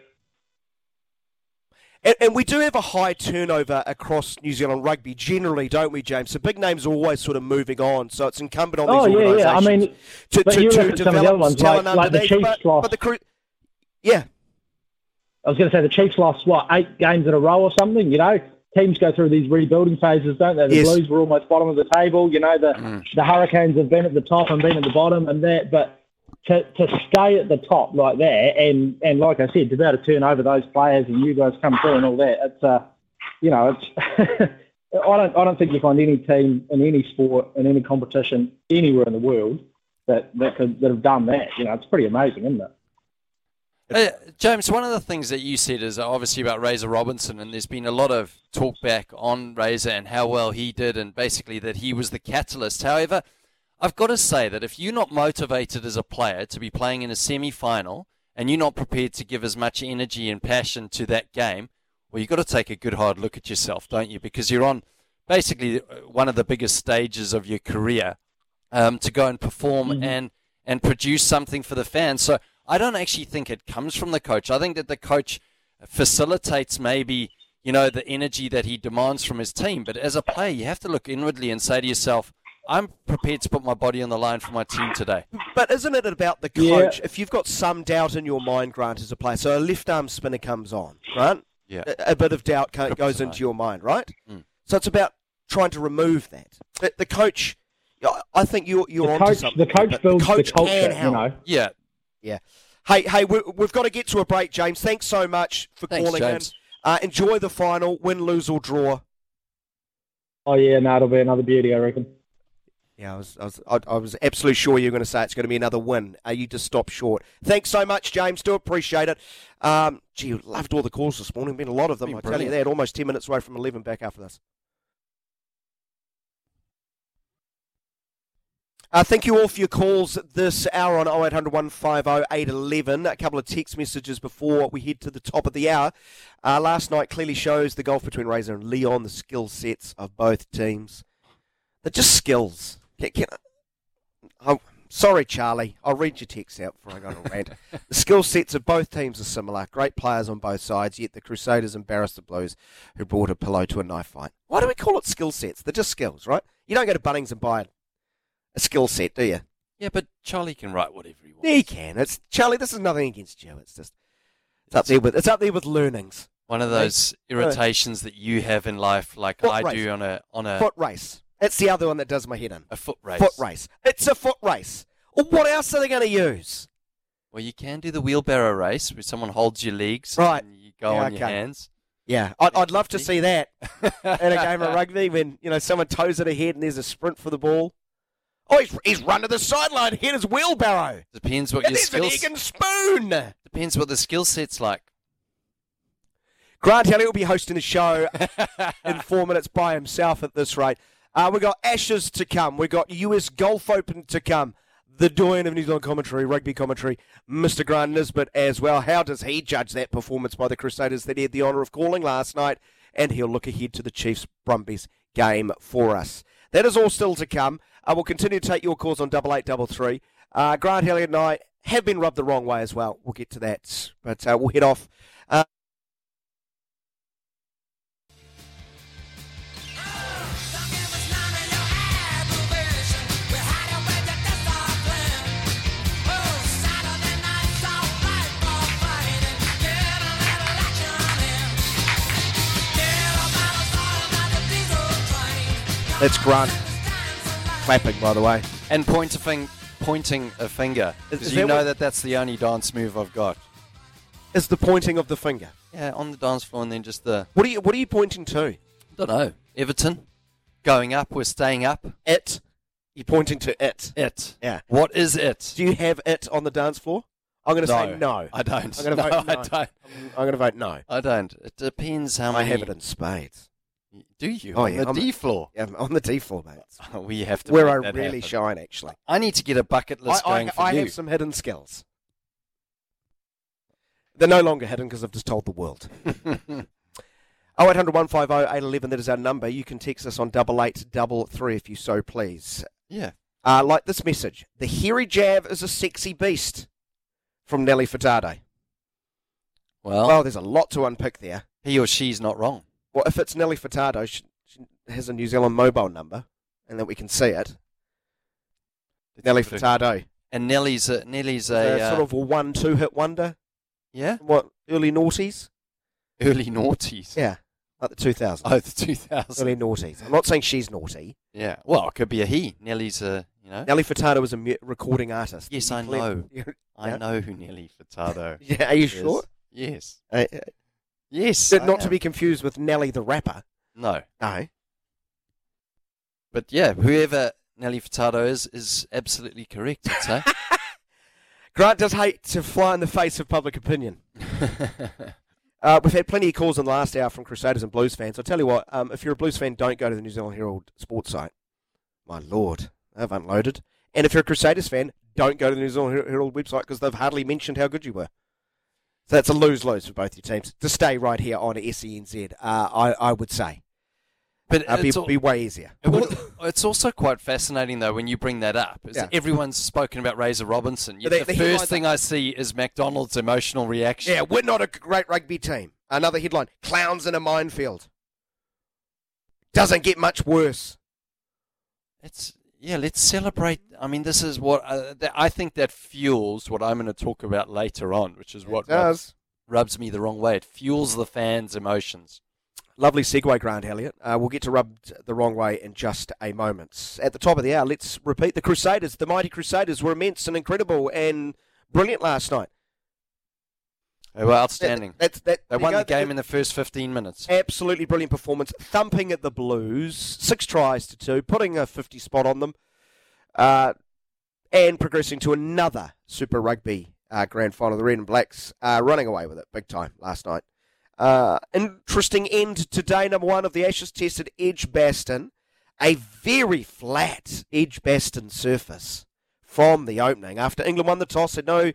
Speaker 3: And, and we do have a high turnover across New Zealand rugby generally, don't we, James? So big names are always sort of moving on. So it's incumbent on
Speaker 12: Oh
Speaker 3: these
Speaker 12: yeah, yeah. I
Speaker 3: organisations
Speaker 12: mean,
Speaker 3: to, to, to
Speaker 12: look at some of the other
Speaker 3: develop
Speaker 12: ones,
Speaker 3: talent
Speaker 12: like, like the. Chiefs
Speaker 3: but,
Speaker 12: lost.
Speaker 3: but the Cru- yeah,
Speaker 12: I was going to say the Chiefs lost what eight games in a row or something. You know, teams go through these rebuilding phases, don't they? The
Speaker 3: Yes.
Speaker 12: Blues were almost bottom of the table. You know, the the Hurricanes have been at the top and been at the bottom, and that. But to, to stay at the top like that, and, and like I said, to be able to turn over those players and you guys come through and all that, it's uh, you know, it's. I don't I don't think you find any team in any sport in any competition anywhere in the world that that could that have done that. You know, it's pretty amazing, isn't it?
Speaker 1: Uh, James, one of the things that you said is obviously about Razor Robinson, and there's been a lot of talk back on Razor and how well he did, and basically that he was the catalyst. However, I've got to say that if you're not motivated as a player to be playing in a semi final and you're not prepared to give as much energy and passion to that game, well, you've got to take a good hard look at yourself, don't you? Because you're on basically uh, one of the biggest stages of your career um, to go and perform and, and produce something for the fans. So I don't actually think it comes from the coach. I think that the coach facilitates maybe, you know, the energy that he demands from his team. But as a player, you have to look inwardly and say to yourself, I'm prepared to put my body on the line for my team today.
Speaker 3: But isn't it about the
Speaker 1: Yeah.
Speaker 3: coach? If you've got some doubt in your mind, Grant, as a player, so a left arm spinner comes on, Grant,
Speaker 1: Yeah.
Speaker 3: a, a bit of doubt co- goes into your mind, right?
Speaker 1: Mm.
Speaker 3: So it's about trying to remove that. But the coach, I- I think you're you're
Speaker 12: The
Speaker 3: onto
Speaker 12: coach-
Speaker 3: something.
Speaker 12: the coach builds the
Speaker 3: coach
Speaker 12: culture,
Speaker 3: can
Speaker 12: you know.
Speaker 1: Yeah.
Speaker 3: Yeah. Hey, hey, we, we've got to get to a break, James. Thanks so much for
Speaker 1: Thanks,
Speaker 3: calling
Speaker 1: James.
Speaker 3: in. Uh, enjoy the final, win, lose or draw.
Speaker 12: Oh yeah, no, it'll be another beauty, I reckon.
Speaker 3: Yeah, I was, I was, I, I was absolutely sure you were going to say it's going to be another win. Uh, you just stopped short. Thanks so much, James. Do appreciate it. Um, gee, loved all the calls this morning. Been a lot of them.
Speaker 1: Been
Speaker 3: I tell you
Speaker 1: brilliant.
Speaker 3: that. Almost ten minutes away from eleven. Back after this. Uh, thank you all for your calls this hour on 0800 150 811. A couple of text messages before we head to the top of the hour. Uh, last night clearly shows the gulf between Razor and Leon, the skill sets of both teams. They're just skills. Can, can I, oh, sorry, Charlie. I'll read your text out before I go on a rant. the skill sets of both teams are similar. Great players on both sides, yet the Crusaders embarrassed the Blues, who brought a pillow to a knife fight. Why do we call it skill sets? They're just skills, right? You don't go to Bunnings and buy a skill set, do you?
Speaker 1: Yeah, but Charlie can write whatever he wants.
Speaker 3: He can. It's Charlie. This is nothing against you. It's just it's up there with it's up there with learnings.
Speaker 1: One of those irritations that you have in life, like
Speaker 3: Foot
Speaker 1: I
Speaker 3: race.
Speaker 1: do on a on a
Speaker 3: Foot race. It's the other one that does my head in.
Speaker 1: a foot race.
Speaker 3: Foot race. It's a foot race. Well, what else are they going to use?
Speaker 1: Well, you can do the wheelbarrow race where someone holds your legs
Speaker 3: Right.
Speaker 1: and you go
Speaker 3: Yeah,
Speaker 1: on your hands.
Speaker 3: Yeah, I'd, I'd love to see that in a game of rugby when you know someone toes it ahead and there's a sprint for the ball. Oh, he's, he's run to the sideline. Hit his wheelbarrow.
Speaker 1: Depends what your
Speaker 3: there's an
Speaker 1: skills.
Speaker 3: egg and spoon.
Speaker 1: Depends what the skill set's like.
Speaker 3: Grant Elliott will be hosting the show in four minutes by himself at this rate. Uh, we got Ashes to come. We've got US Golf Open to come. The doyen of New Zealand commentary, rugby commentary, Mr. Grant Nisbett as well. How does he judge that performance by the Crusaders that he had the honour of calling last night? And he'll look ahead to the Chiefs Brumbies game for us. That is all still to come. I will continue to take your calls on double eight double three. Uh, Grant Elliott and I have been rubbed the wrong way as well. We'll get to that, but uh, we'll head off. Uh, Grant clapping, by the way.
Speaker 1: And point a fing- pointing a finger.
Speaker 3: Is-
Speaker 1: Because
Speaker 3: is
Speaker 1: you
Speaker 3: that
Speaker 1: know
Speaker 3: what-
Speaker 1: that that's the only dance move I've got.
Speaker 3: Is the pointing of the finger?
Speaker 1: Yeah, on the dance floor and then just the.
Speaker 3: What are you What are you pointing to?
Speaker 1: don't know. Everton. Going up, we're staying up.
Speaker 3: It. You're pointing to it.
Speaker 1: It.
Speaker 3: Yeah.
Speaker 1: What is it?
Speaker 3: Do you have it on the dance floor? I'm going to say no.
Speaker 1: I don't.
Speaker 3: I'm going to
Speaker 1: No,
Speaker 3: vote no.
Speaker 1: I don't.
Speaker 3: I'm going to vote no.
Speaker 1: I don't. It depends how
Speaker 3: I
Speaker 1: many.
Speaker 3: have it in spades.
Speaker 1: Do you?
Speaker 3: Oh
Speaker 1: on
Speaker 3: yeah,
Speaker 1: the D floor.
Speaker 3: Yeah, on the D floor, mate.
Speaker 1: we have to.
Speaker 3: Where I really
Speaker 1: happen.
Speaker 3: shine, actually.
Speaker 1: I need to get a bucket list
Speaker 3: I,
Speaker 1: going for
Speaker 3: I
Speaker 1: you.
Speaker 3: have some hidden skills. They're no longer hidden because I've just told the world. 0800 150 811, that is our number. You can text us on double eight double three if you so please.
Speaker 1: Yeah.
Speaker 3: Uh, like this message The hairy jab is a sexy beast from Nelly Furtado.
Speaker 1: Well,
Speaker 3: Well, there's a lot to unpick there.
Speaker 1: he or she's not wrong.
Speaker 3: Well, if it's Nelly Furtado, she, she has a New Zealand mobile number and that we can see it. Nelly Furtado.
Speaker 1: And Nelly's a, Nellie's
Speaker 3: A,
Speaker 1: a, uh,
Speaker 3: sort of a one two hit wonder.
Speaker 1: yeah
Speaker 3: What, early noughties?
Speaker 1: early noughties.
Speaker 3: Yeah, like the 2000s.
Speaker 1: Oh, the 2000.
Speaker 3: Early noughties. I'm not saying she's naughty.
Speaker 1: Yeah. Well, it could be a he. Nelly's a You know.
Speaker 3: Nelly Furtado is a mu- recording artist.
Speaker 1: Yes,
Speaker 3: You
Speaker 1: I know.
Speaker 3: Yeah.
Speaker 1: I know who Nelly Furtado.
Speaker 3: Yeah, are you
Speaker 1: is.
Speaker 3: sure?
Speaker 1: Yes.
Speaker 3: Uh,
Speaker 1: Yes. I
Speaker 3: not to be confused with Nelly the rapper.
Speaker 1: No.
Speaker 3: No.
Speaker 1: But yeah, whoever Nelly Furtado is is absolutely correct. I'd say.
Speaker 3: Grant does hate to fly in the face of public opinion. Uh, we've had plenty of calls in the last hour from Crusaders and Blues fans. I'll tell you what, um, if you're a Blues fan, don't go to the New Zealand Herald sports site. My lord, they've unloaded. And if you're a Crusaders fan, don't go to the New Zealand Herald website because they've hardly mentioned how good you were. So that's a lose-lose for both your teams. To stay right here on SENZ, uh, I, I would say.
Speaker 1: But
Speaker 3: uh, be, be way easier.
Speaker 1: It would- it's also quite fascinating though when you bring that up.
Speaker 3: Yeah.
Speaker 1: Everyone's spoken about Razor Robinson. Yet the
Speaker 3: the- the
Speaker 1: first thing I see is MacDonald's emotional reaction.
Speaker 3: Yeah, we're not a great rugby team. Another headline: Clowns in a minefield. Doesn't get much worse.
Speaker 1: It's yeah. Let's celebrate. I mean, this is what uh, th- I think that fuels what I'm going to talk about later on, which is what rubs, rubs me the wrong way. It fuels the fans' emotions.
Speaker 3: Lovely segue, Grant Elliott. Uh, we'll get to rubbed the wrong way in just a moment. At the top of the hour, let's repeat the Crusaders. The mighty Crusaders were immense and incredible and brilliant last night.
Speaker 1: They were outstanding.
Speaker 3: That's that.
Speaker 1: They won the game in the first 15 minutes.
Speaker 3: Absolutely brilliant performance. Thumping at the Blues, six tries to two, putting a 50 spot on them, uh, and progressing to another Super Rugby uh, grand final. The Red and Blacks uh, running away with it big time last night. Uh, interesting end to day number one of the Ashes Test at Edgbaston. A very flat Edgbaston surface from the opening. After England won the toss, had no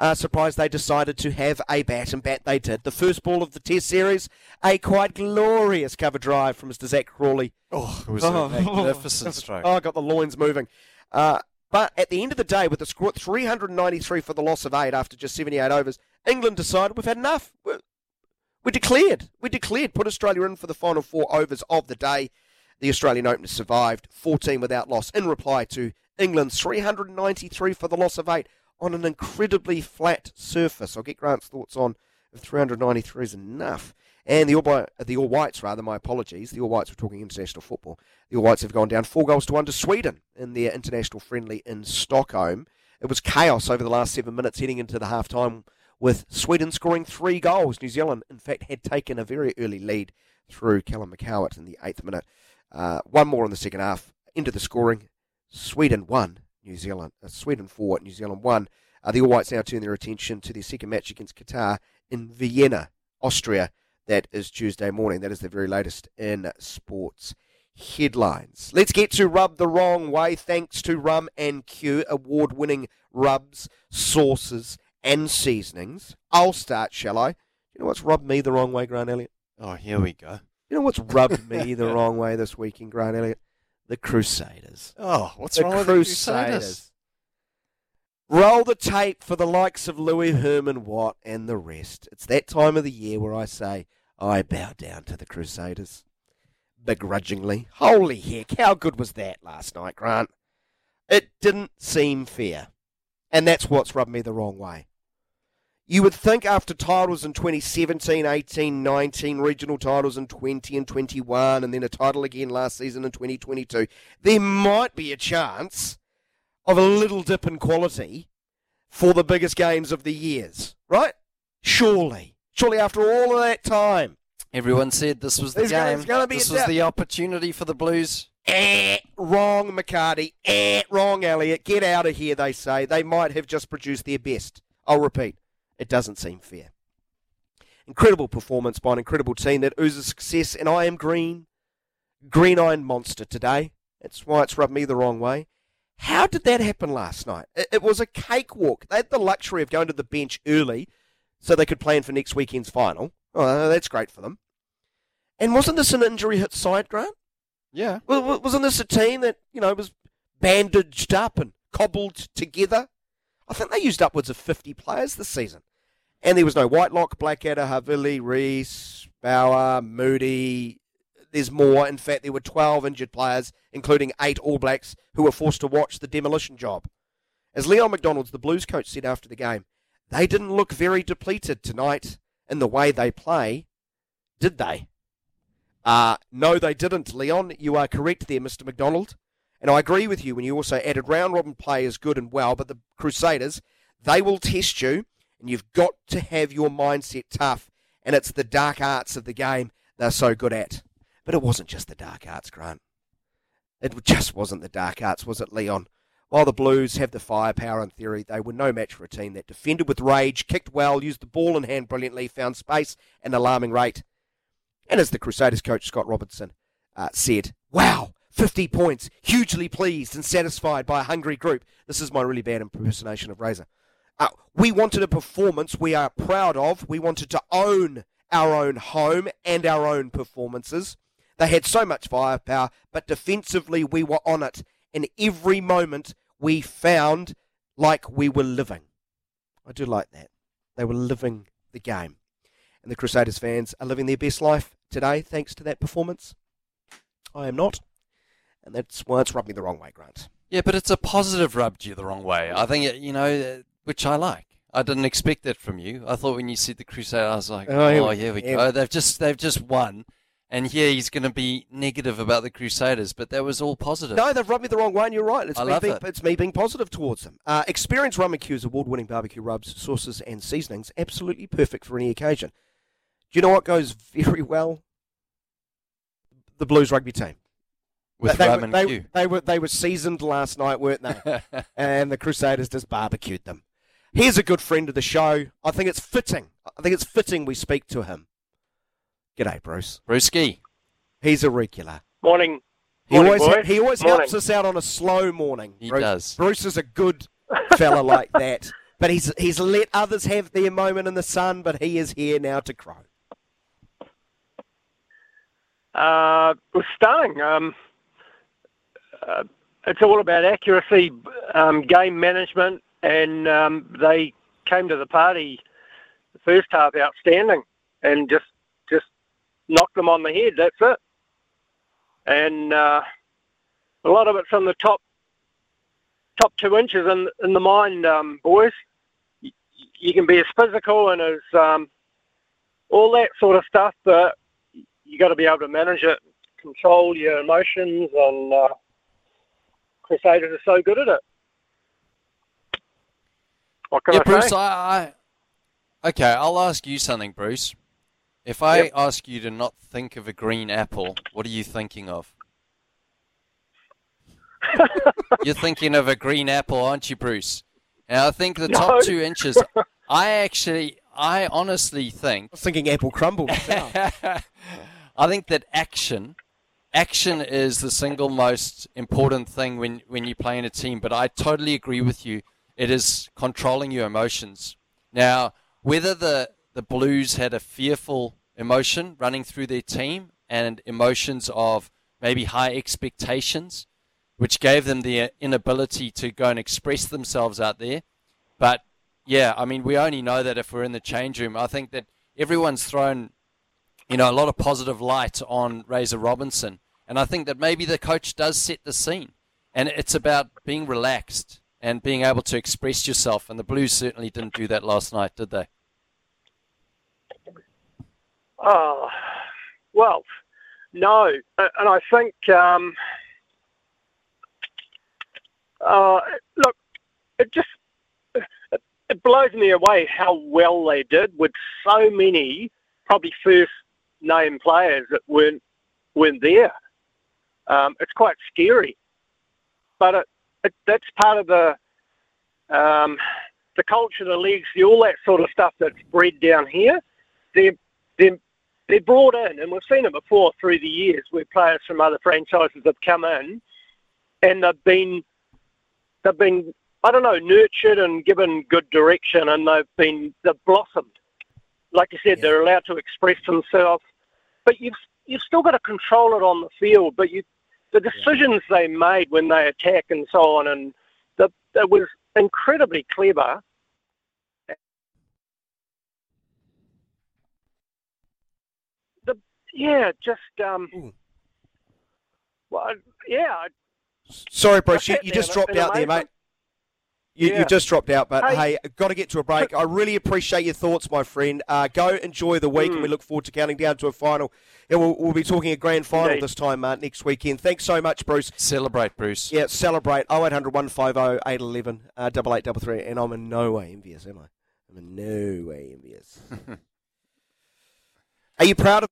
Speaker 3: uh, surprise they decided to have a bat, and bat they did. The first ball of the Test series, a quite glorious cover drive from Mr. Zak Crawley.
Speaker 1: Oh, it was a magnificent stroke.
Speaker 3: Oh, I got the loins moving. Uh, but at the end of the day, with the score at 393 for the loss of eight after just 78 overs, England decided we've had enough. We're, we declared. We declared. Put Australia in for the final four overs of the day. The Australian opener survived, 14 without loss, in reply to England's 393 for the loss of eight on an incredibly flat surface. I'll get Grant's thoughts on if 393 is enough. And the All, the All Whites, rather, my apologies. The All Whites, we're talking international football. The All Whites have gone down four goals to one to Sweden in their international friendly in Stockholm. It was chaos over the last seven minutes heading into the half time with Sweden scoring three goals. New Zealand, in fact, had taken a very early lead through Callum McCowatt in the eighth minute. Uh, one more in the second half. Into the scoring. Sweden won. New Zealand. Uh, Sweden four. New Zealand one. Uh, the All Whites now turn their attention to their second match against Qatar in Vienna, Austria. That is Tuesday morning. That is the very latest in sports headlines. Let's get to Rub the Wrong Way. Thanks to Rum and Q, award winning rubs, sauces, and seasonings. I'll start, shall I? You know what's rubbed me the wrong way, Grant Elliott?
Speaker 1: Oh, here we go.
Speaker 3: You know what's rubbed me the wrong way this weekend, Grant Elliott? The Crusaders.
Speaker 1: Oh, what's
Speaker 3: the
Speaker 1: wrong with the
Speaker 3: Crusaders?
Speaker 1: Crusaders?
Speaker 3: Roll the tape for the likes of Louis Herman Watt and the rest. It's that time of the year where I say, I bow down to the Crusaders. Begrudgingly. Holy heck, how good was that last night, Grant? It didn't seem fair. And that's what's rubbed me the wrong way. You would think after titles in 2017, 18, 19, regional titles in 20 and 21, and then a title again last season in 2022, there might be a chance of a little dip in quality for the biggest games of the years, right? Surely. Surely after all of that time.
Speaker 1: Everyone said this was the
Speaker 3: There's
Speaker 1: game.
Speaker 3: gonna
Speaker 1: this was the opportunity for the Blues.
Speaker 3: Eh, wrong, McHardy. Eh, wrong, Elliott. Get out of here, they say. They might have just produced their best. I'll repeat, it doesn't seem fair. Incredible performance by an incredible team that oozes success, and I am green. Green iron monster today. That's why it's rubbed me the wrong way. How did that happen last night? It, it was a cakewalk. They had the luxury of going to the bench early so they could plan for next weekend's final. Oh, that's great for them. And wasn't this an injury hit side, Grant?
Speaker 1: Yeah.
Speaker 3: Well, wasn't this a team that you know was bandaged up and cobbled together? I think they used upwards of fifty players this season, and there was no Whitelock, Blackadder, Havili, Reece, Bauer, Moody. There's more. In fact, there were twelve injured players, including eight All Blacks who were forced to watch the demolition job. As Leon MacDonald's, the Blues coach, said after the game, they didn't look very depleted tonight in the way they play, did they? Uh, no, they didn't, Leon. You are correct there, Mr. McDonald. And I agree with you when you also added round robin play is good and well, but the Crusaders, they will test you, and you've got to have your mindset tough. And it's the dark arts of the game they're so good at. But it wasn't just the dark arts, Grant. It just wasn't the dark arts, was it, Leon? While the Blues have the firepower in theory, they were no match for a team that defended with rage, kicked well, used the ball in hand brilliantly, found space at an alarming rate. And as the Crusaders coach Scott Robertson uh, said, wow, 50 points, hugely pleased and satisfied by a hungry group. This is my really bad impersonation of Razor. Uh, we wanted a performance we are proud of. We wanted to own our own home and our own performances. They had so much firepower, but defensively we were on it. In every moment we found like we were living. I do like that. They were living the game. And the Crusaders fans are living their best life today thanks to that performance. I am not. And that's why it's rubbed me the wrong way, Grant.
Speaker 1: Yeah, but it's a positive rubbed you the wrong way. I think, it, you know, which I like. I didn't expect that from you. I thought when you said the Crusade, I was like,
Speaker 3: Oh,
Speaker 1: oh,
Speaker 3: here we-
Speaker 1: here we
Speaker 3: here
Speaker 1: go.
Speaker 3: we-
Speaker 1: They've just they've just won, and here he's going to be negative about the Crusaders, but that was all positive.
Speaker 3: No, they've rubbed me the wrong way, and you're right. It's,
Speaker 1: I
Speaker 3: me,
Speaker 1: love
Speaker 3: being,
Speaker 1: it.
Speaker 3: it's me being positive towards them. Uh, Experience Rum and Q's award-winning barbecue rubs, sauces, and seasonings, absolutely perfect for any occasion. Do you know what goes very well? The Blues rugby team.
Speaker 1: With
Speaker 3: they,
Speaker 1: rum
Speaker 3: were,
Speaker 1: and
Speaker 3: they,
Speaker 1: Q.
Speaker 3: they were they were seasoned last night, weren't they? and the Crusaders just barbecued them. Here's a good friend of the show. I think it's fitting. I think it's fitting we speak to him. G'day, Bruce.
Speaker 1: Brewski.
Speaker 3: He's a regular.
Speaker 13: Morning.
Speaker 3: He
Speaker 13: Morning,
Speaker 3: always
Speaker 13: boys.
Speaker 3: he always
Speaker 13: Morning.
Speaker 3: helps us out on a slow morning.
Speaker 1: He
Speaker 3: Bruce,
Speaker 1: does.
Speaker 3: Bruce is a good fella like that. But he's he's let others have their moment in the sun, but he is here now to crow.
Speaker 13: Uh, it was stunning. Um, uh, it's all about accuracy, um, game management, and um, they came to the party the first half outstanding, and just just knocked them on the head. That's it. And uh, a lot of it's from the top top two inches in in the mind, um, boys. You, you can be as physical and as um, all that sort of stuff, but you got to be able to manage it, control your emotions, and uh, Crusaders are so good at it. What can
Speaker 1: yeah,
Speaker 13: I
Speaker 1: Bruce,
Speaker 13: say?
Speaker 1: I, I okay, I'll ask you something, Bruce. If I
Speaker 13: Yep.
Speaker 1: ask you to not think of a green apple, what are you thinking of? You're thinking of a green apple, aren't you, Bruce? And I think the top two inches. I actually, I honestly think.
Speaker 3: I was thinking apple crumble.
Speaker 1: I think that action, action is the single most important thing when when you play in a team. But I totally agree with you. It is controlling your emotions. Now, whether the the Blues had a fearful emotion running through their team and emotions of maybe high expectations, which gave them the uh, inability to go and express themselves out there. But yeah, I mean, we only know that if we're in the change room. I think that everyone's thrown, you know, a lot of positive light on Razor Robinson, and I think that maybe the coach does set the scene, and it's about being relaxed and being able to express yourself. And the Blues certainly didn't do that last night, did they?
Speaker 13: Oh, well, no, Uh, and I think um, uh, look, it just it, it blows me away how well they did with so many probably first name players that weren't weren't there. Um, it's quite scary, but it, it, that's part of the um, the culture, the leagues, the, all that sort of stuff that's bred down here. They're they're they're brought in, and we've seen it before through the years where players from other franchises have come in, and they've been they've been I don't know nurtured and given good direction, and they've been they've blossomed. Like you said, they're allowed to express themselves, but you've you've still got to control it on the field. But you the decisions they made when they attack and so on, and that it was incredibly clever. The yeah, just um, well, yeah,
Speaker 3: Sorry, Bruce, you, you just dropped out there, mate. You,
Speaker 5: Yeah.
Speaker 3: you just dropped out, but
Speaker 5: Hey.
Speaker 3: hey, got to get to a break. I really appreciate your thoughts, my friend. Uh, go enjoy the week, and we look forward to counting down to a final. Yeah, we'll, we'll be talking a grand final
Speaker 5: Indeed.
Speaker 3: this time uh, next weekend. Thanks so much, Bruce.
Speaker 1: Celebrate, Bruce.
Speaker 3: Yeah, celebrate 0800 150 811 uh, 8833. And I'm in no way envious, am I? I'm in no way envious. Are you proud of?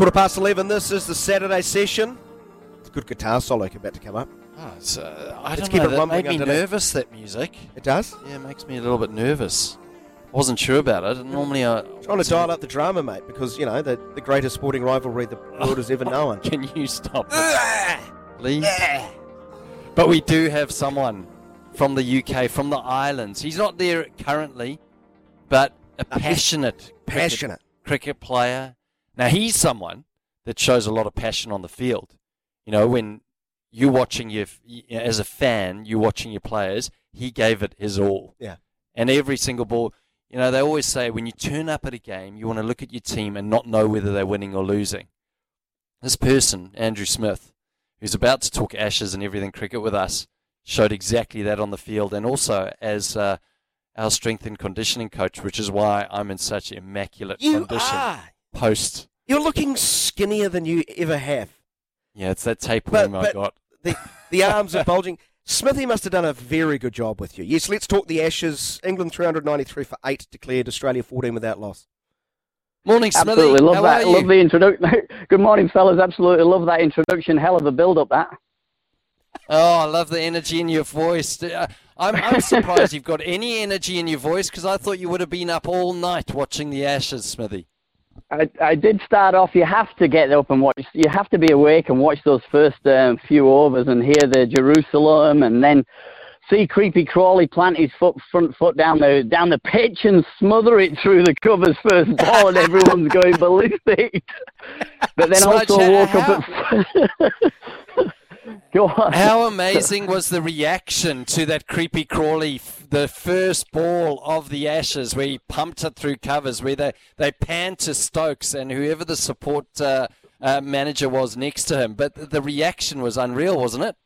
Speaker 3: Quarter past 11. This is the Saturday session. It's a good guitar solo about to come up.
Speaker 1: Oh, it's, uh, I
Speaker 3: Let's
Speaker 1: don't
Speaker 3: keep
Speaker 1: know.
Speaker 3: it
Speaker 1: made me nervous. That music.
Speaker 3: It does?
Speaker 1: Yeah, it makes me a little bit nervous. I wasn't sure about it. And normally, I
Speaker 3: Trying to dial up the drama, mate, because, you know, the, the greatest sporting rivalry the world has ever known.
Speaker 1: Can you stop it, please? But we do have someone from the UK, from the islands. He's not there currently, but a passionate, cricket-
Speaker 3: Passionate.
Speaker 1: cricket player. Now he's someone that shows a lot of passion on the field. You know, when you're watching your, as a fan, you're watching your players. He gave it his all.
Speaker 3: Yeah.
Speaker 1: And every single ball, you know, they always say when you turn up at a game, you want to look at your team and not know whether they're winning or losing. This person, Andrew Smith, who's about to talk Ashes and everything cricket with us, showed exactly that on the field and also as uh, our strength and conditioning coach, which is why I'm in such immaculate
Speaker 3: You
Speaker 1: condition
Speaker 3: are.
Speaker 1: Post.
Speaker 3: You're looking skinnier than you ever have.
Speaker 1: Yeah, it's that
Speaker 3: But,
Speaker 1: tapeworm I got.
Speaker 3: the, the arms are bulging. Smithy must have done a very good job with you. Yes, let's talk the Ashes. England 393 for 8 declared, Australia 14 without loss.
Speaker 1: Morning, Smithy.
Speaker 14: Absolutely love
Speaker 1: How
Speaker 14: that. Love the introduction. Good morning, fellas. Absolutely love that introduction. Hell of a build up, that.
Speaker 1: Oh, I love the energy in your voice. Uh, I'm, I'm surprised you've got any energy in your voice because I thought you would have been up all night watching the Ashes, Smithy.
Speaker 14: I, I did start off. You have to get up and watch. You have to be awake and watch those first um, few overs and hear the Jerusalem, and then see Creepy Crawley plant his foot, front foot down the down the pitch and smother it through the covers first ball, and everyone's going ballistic. But then also woke up at. Go on.
Speaker 1: How amazing was the reaction to that creepy crawly, f- the first ball of the Ashes, where he pumped it through covers, where they, they panned to Stokes and whoever the support uh, uh, manager was next to him. But the- the reaction was unreal, wasn't it?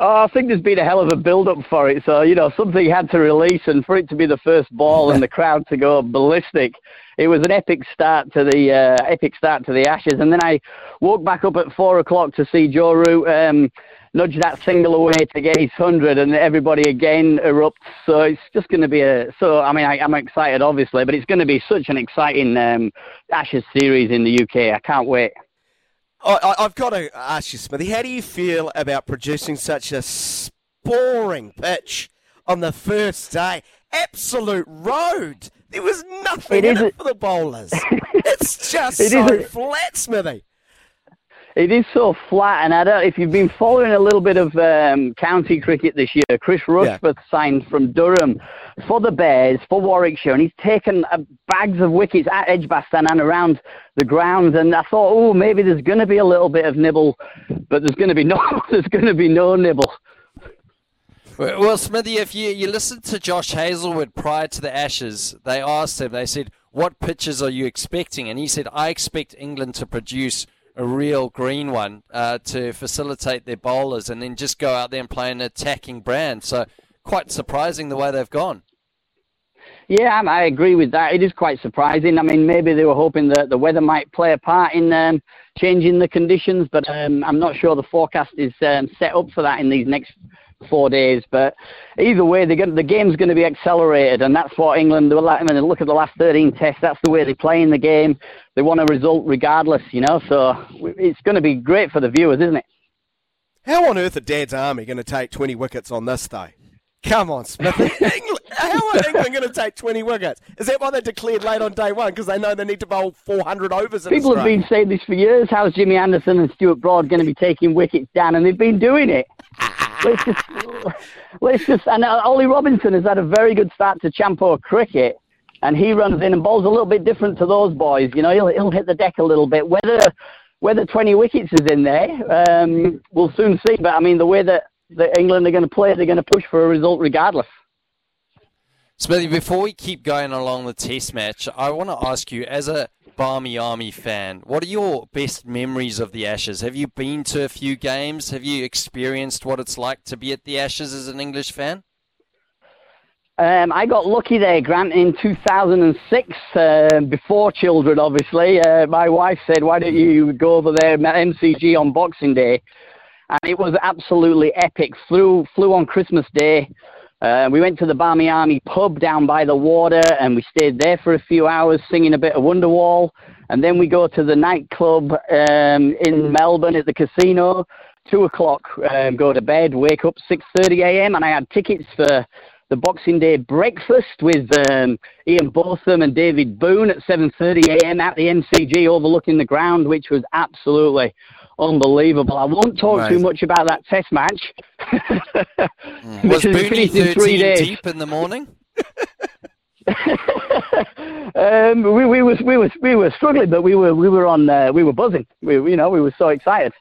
Speaker 14: Oh, I think there's been a hell of a build-up for it. So you know, something had to release, and for it to be the first ball and the crowd to go ballistic, it was an epic start to the uh, epic start to the Ashes. And then I woke back up at four o'clock to see Joe Root um, nudge that single away to get his hundred, and everybody again erupts. So it's just going to be a. So I mean, I, I'm excited, obviously, but it's going to be such an exciting um, Ashes series in the UK. I can't wait.
Speaker 3: I, I've got to ask you, Smithy, how do you feel about producing such a boring pitch on the first day? Absolute road. There was nothing
Speaker 14: It
Speaker 3: in it for the bowlers. it's just
Speaker 14: It
Speaker 3: so flat, Smithy.
Speaker 14: It is so flat, and I don't. If you've been following a little bit of um, county cricket this year, Chris Rushworth signed from Durham for the Bears for Warwickshire, and he's taken uh, bags of wickets at Edgbaston and around the grounds. And I thought, oh, maybe there's going to be a little bit of nibble, but there's going to be no. There's going to be no nibble.
Speaker 1: Well, Smithy, if you, you listened to Josh Hazlewood prior to the Ashes, they asked him, they said, what pitches are you expecting? And he said, I expect England to produce a real green one uh, to facilitate their bowlers and then just go out there and play an attacking brand. So quite surprising the way they've gone.
Speaker 14: Yeah, I I agree with that. It is quite surprising. I mean, maybe they were hoping that the weather might play a part in um, changing the conditions, but um, I'm not sure the forecast is um, set up for that in these next four days. But either way, they're gonna, the game's going to be accelerated, and that's what England. I mean, look at the last 13 tests. That's the way they play in the game. They want a result regardless, you know. So it's going to be great for the viewers, isn't it?
Speaker 3: How on earth are Dad's Army going to take 20 wickets on this, though? Come on, Smithy. England, how are England going to take 20 wickets? Is that why they declared late on day one? Because they know they need to bowl 400 overs
Speaker 14: People have been saying this for years. How's Jimmy Anderson and Stuart Broad going to be taking wickets down? And they've been doing it. Ah, let's just, let's just. And uh, Ollie Robinson has had a very good start to Champo cricket. and he runs in and bowls a little bit different to those boys. You know, he'll he'll hit the deck a little bit. Whether whether 20 wickets is in there, um, we'll soon see. But I mean, the way that, that England are going to play, they're going to push for a result regardless.
Speaker 1: Smithy, before we keep going along the test match, I want to ask you, as a Barmy Army fan, what are your best memories of the Ashes? Have you been to a few games? Have you experienced what it's like to be at the Ashes as an English fan?
Speaker 14: Um, I got lucky there, Grant, in 2006, uh, before children, obviously. Uh, my wife said, why don't you go over there at MCG on Boxing Day? And it was absolutely epic. Flew, flew on Christmas Day. Uh, we went to the Barmy Army pub down by the water and we stayed there for a few hours singing a bit of Wonderwall. And then we go to the nightclub um, in Melbourne at the casino. Two o'clock, um, go to bed, wake up 6.30 a.m. and I had tickets for the Boxing Day breakfast with um, Ian Botham and David Boon at 7:30 a.m. at the MCG overlooking the ground, which was absolutely unbelievable. I won't talk too much about that Test match.
Speaker 1: Was
Speaker 14: because
Speaker 1: Booney 13
Speaker 14: three days.
Speaker 1: deep in the morning?
Speaker 14: um, we, we was we was we were struggling, but we were we were on uh, we were buzzing. We you know we were so excited.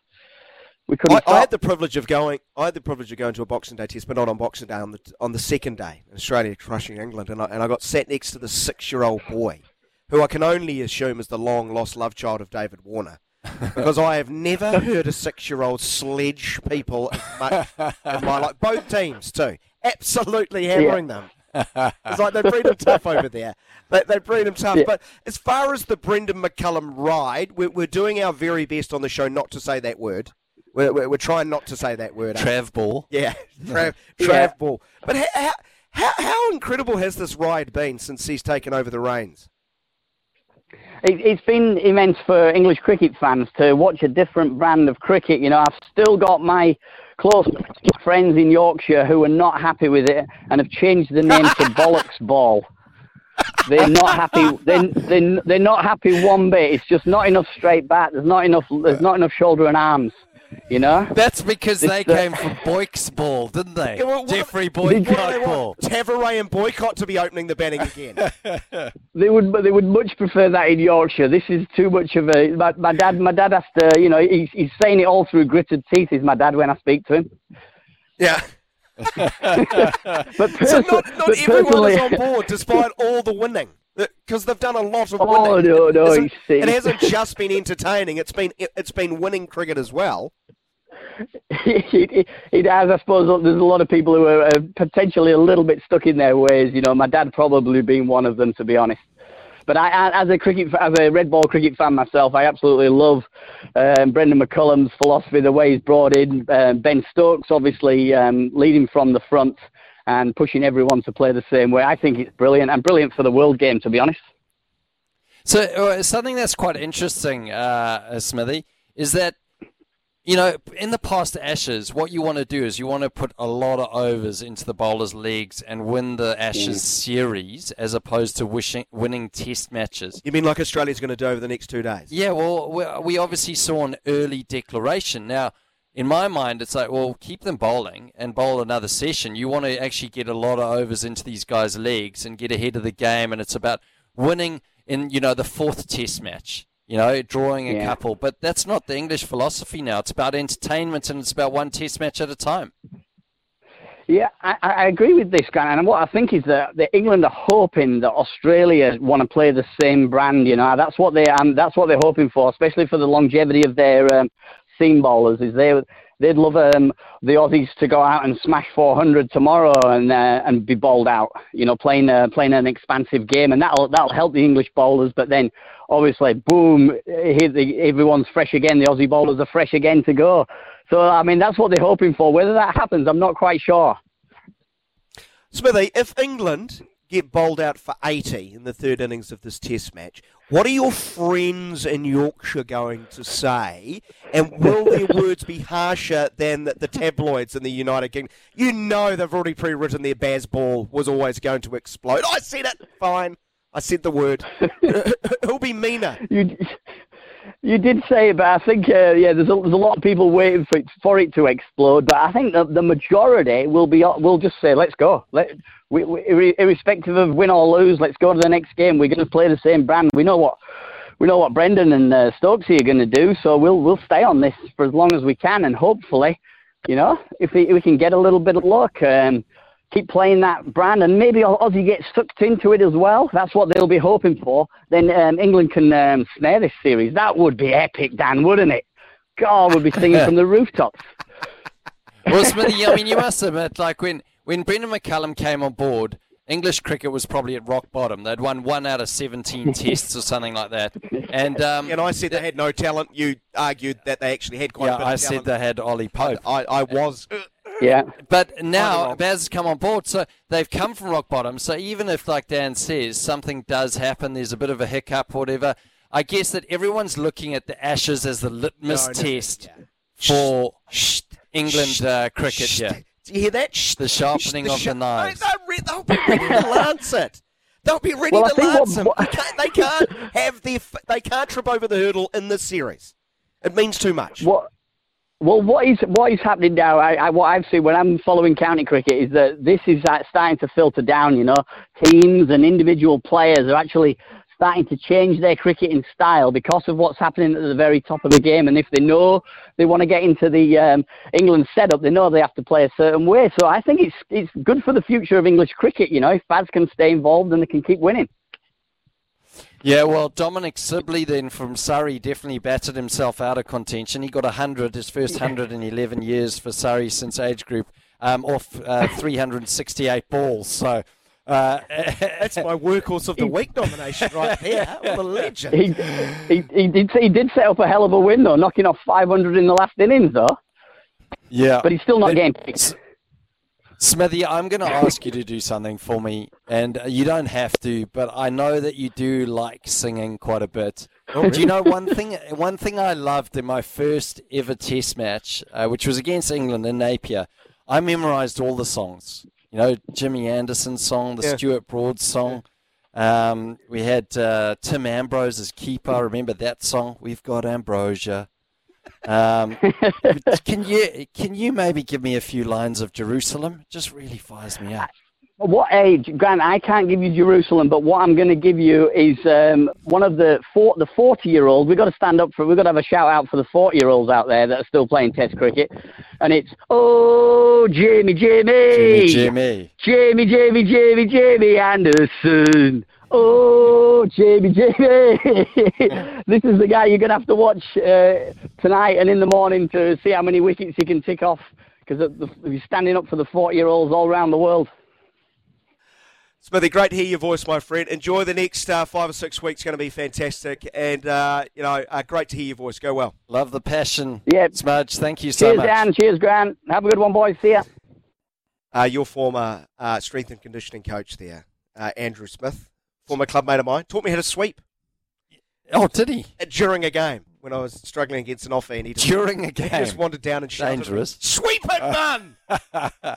Speaker 14: We couldn't
Speaker 3: I, I had the privilege of going. I had the privilege of going to a Boxing Day test, but not on Boxing Day. On the on the second day, Australia crushing England, and I, and I got sat next to the six-year-old boy, who I can only assume is the long-lost love child of David Warner, because I have never heard a six-year-old sledge people as much in my life. Both teams too, absolutely hammering them. It's like they breed them tough over there. They, they breed them tough.
Speaker 14: Yeah.
Speaker 3: But as far as the Brendon McCullum ride, we're, we're doing our very best on the show not to say that word. We're, we're, we're trying not to say that word. eh?
Speaker 1: Trav ball.
Speaker 3: Yeah, Trav, Trav
Speaker 14: Yeah.
Speaker 3: ball. But how, how, how, how incredible has this ride been since he's taken over the reins?
Speaker 14: It, it's been immense for English cricket fans to watch a different brand of cricket. You know, I've still got my close friends in Yorkshire who are not happy with it and have changed the name to Bollocks Ball. They're not happy. They're, they're, they're not happy one bit. It's just not enough straight bat. There's not enough. There's not enough shoulder and arms. You know.
Speaker 1: That's because
Speaker 14: It's
Speaker 1: they
Speaker 14: the-
Speaker 1: came from Boyk's ball, didn't they?
Speaker 3: Yeah, well,
Speaker 1: Geoffrey
Speaker 3: What do they
Speaker 1: Boycott ball.
Speaker 3: want? Tavaré and Boycott to be opening the batting again.
Speaker 14: They would, they would much prefer that in Yorkshire. This is too much of a. My, my dad, my dad has to, you know, he's, he's saying it all through gritted teeth. Is my dad when I speak to him.
Speaker 3: yeah.
Speaker 14: But,
Speaker 3: So not, not
Speaker 14: but
Speaker 3: everyone is on board despite all the winning. Because they've done a lot of winning.
Speaker 14: Oh, no, no,
Speaker 3: It It hasn't just been entertaining. It's been it's been winning cricket as well.
Speaker 14: it, it has, I suppose. There's a lot of people who are potentially a little bit stuck in their ways. You know, my dad probably being one of them, to be honest. But I, I, as a cricket, as a red ball cricket fan myself, I absolutely love um, Brendon McCullum's philosophy, the way he's brought in um, Ben Stokes, obviously um, leading from the front and pushing everyone to play the same way. I think it's brilliant and brilliant for the world game, to be honest.
Speaker 1: So uh, something that's quite interesting, uh, uh, Smithy, is that you know in the past Ashes, what you want to do is you want to put a lot of overs into the bowlers' legs and win the Ashes series, as opposed to wishing, winning Test matches.
Speaker 3: You mean like Australia's going to do over the next two days?
Speaker 1: Yeah, well, we, we obviously saw an early declaration. Now, in my mind, it's like, well, keep them bowling and bowl another session. You want to actually get a lot of overs into these guys' legs and get ahead of the game, and it's about winning in, you know, the fourth Test match. You know, drawing a
Speaker 14: Yeah.
Speaker 1: couple, but that's not the English philosophy now. It's about entertainment and it's about one Test match at a time.
Speaker 14: Yeah, I, I agree with this, guy. And what I think is that, that England are hoping that Australia want to play the same brand. You know, that's what they and that's what they're hoping for, especially for the longevity of their um, seam bowlers. Is they they'd love um, the Aussies to go out and smash 400 tomorrow and uh, and be bowled out. You know, playing uh, playing an expansive game, and that'll that'll help the English bowlers. But then, obviously, boom, everyone's fresh again. The Aussie bowlers are fresh again to go. So I mean, that's what they're hoping for. Whether that happens, I'm not quite sure.
Speaker 3: Smithy, if England get bowled out for 80 in the third innings of this test match, what are your friends in Yorkshire going to say? And will their words be harsher than the, the tabloids in the United Kingdom? You know they've already pre-written their Baz ball was always going to explode. I said it. Fine. I said the word. Who'll be meaner?
Speaker 14: You, You did say, it, but I think uh, yeah, there's a, there's a lot of people waiting for it, for it to explode. But I think the, the majority will be will just say, "Let's go." Let we, we, irre- irrespective of win or lose, let's go to the next game. We're going to play the same brand. We know what we know what Brendan and uh, Stokesy are going to do, so we'll we'll stay on this for as long as we can, and hopefully, you know, if we, if we can get a little bit of luck. Um, keep playing that brand, and maybe Aussie gets sucked into it as well. That's what they'll be hoping for. Then um, England can um, snare this series. That would be epic, Dan, wouldn't it? God, we'd be singing from the rooftops.
Speaker 1: Well, Smithy, I mean, you must admit, like when when Brendon McCullum came on board, English cricket was probably at rock bottom. They'd won one out of 17 tests or something like that. And um,
Speaker 3: and I said they had no talent. You argued that they actually had quite
Speaker 1: yeah,
Speaker 3: a bit
Speaker 1: I
Speaker 3: of
Speaker 1: said
Speaker 3: talent.
Speaker 1: they had Ollie Pope.
Speaker 3: I, I was.
Speaker 14: Yeah.
Speaker 1: But now Baz has come on board, so they've come from rock bottom. So even if, like Dan says, something does happen, there's a bit of a hiccup, whatever. I guess that everyone's looking at the Ashes as the litmus
Speaker 3: No, no,
Speaker 1: test for England uh, cricket
Speaker 3: Shh.
Speaker 1: here.
Speaker 3: Do you hear that?
Speaker 1: The sharpening
Speaker 3: The
Speaker 1: of
Speaker 3: sh-
Speaker 1: the knives.
Speaker 3: They'll, re- they'll be ready to lance it. They'll be ready
Speaker 14: Well,
Speaker 3: to lance
Speaker 14: what-
Speaker 3: him. They can't, they can't have their. f- They can't trip over the hurdle in this series. It means too much.
Speaker 14: What? Well, what is what is happening now? I, I, what I've seen when I'm following county cricket is that this is uh, starting to filter down. You know, teams and individual players are actually starting to change their cricketing style because of what's happening at the very top of the game. And if they know they want to get into the um, England setup, they know they have to play a certain way. So I think it's it's good for the future of English cricket. You know, if Baz can stay involved and they can keep winning.
Speaker 1: Yeah, well, Dominic Sibley then from Surrey definitely battered himself out of contention. He got 100, his first 100 in 11 years for Surrey since age group, um, off uh, 368 balls. So. Uh,
Speaker 3: That's my workhorse of the week nomination right there. What a legend.
Speaker 14: He, he, he did he did set up a hell of a win though, knocking off 500 in the last innings though.
Speaker 1: Yeah.
Speaker 14: But he's still not
Speaker 1: But-
Speaker 14: getting picked.
Speaker 1: Smithy, I'm going to ask you to do something for me, and you don't have to, but I know that you do like singing quite a bit.
Speaker 3: Oh,
Speaker 1: Do you know one thing? One thing I loved in my first ever Test match, uh, which was against England in Napier, I memorised all the songs. You know, Jimmy Anderson's song, the
Speaker 3: Yeah.
Speaker 1: Stuart Broad song. Um, we had uh, Tim Ambrose as keeper. Remember that song. We've got Ambrosia. Um, can you can you maybe give me a few lines of Jerusalem? It just really fires me up.
Speaker 14: What age, Grant? I can't give you Jerusalem, but what I'm going to give you is um, one of the four, the 40 year olds. We've got to stand up for. We've got to have a shout out for the 40 year olds out there that are still playing Test cricket, and it's oh Jamie, Jamie,
Speaker 1: Jimmy, Jimmy.
Speaker 14: Jamie, Jamie, Jamie, Jamie Anderson. Oh, Jamie, Jamie. this is the guy you're going to have to watch uh, tonight and in the morning to see how many wickets he can tick off because he's standing up for the 40 year olds all around the world.
Speaker 3: Smithy, great to hear your voice, my friend. Enjoy the next uh, five or six weeks. Going to be fantastic, and uh, you know, uh, great to hear your voice. Go well.
Speaker 1: Love the passion.
Speaker 14: Yeah.
Speaker 1: Smudge, thank you so
Speaker 14: Cheers,
Speaker 1: much.
Speaker 14: Cheers, Dan. Cheers, Grant. Have a good one, boys. See ya.
Speaker 3: Uh, your former uh, strength and conditioning coach there, uh, Andrew Smith, former clubmate of mine, taught me how to sweep.
Speaker 1: Oh, did he?
Speaker 3: Uh, During a game when I was struggling against an off hand, he just,
Speaker 1: During a
Speaker 3: he
Speaker 1: game?
Speaker 3: just wandered down and shouted,
Speaker 1: Dangerous.
Speaker 3: "Sweep it, man!"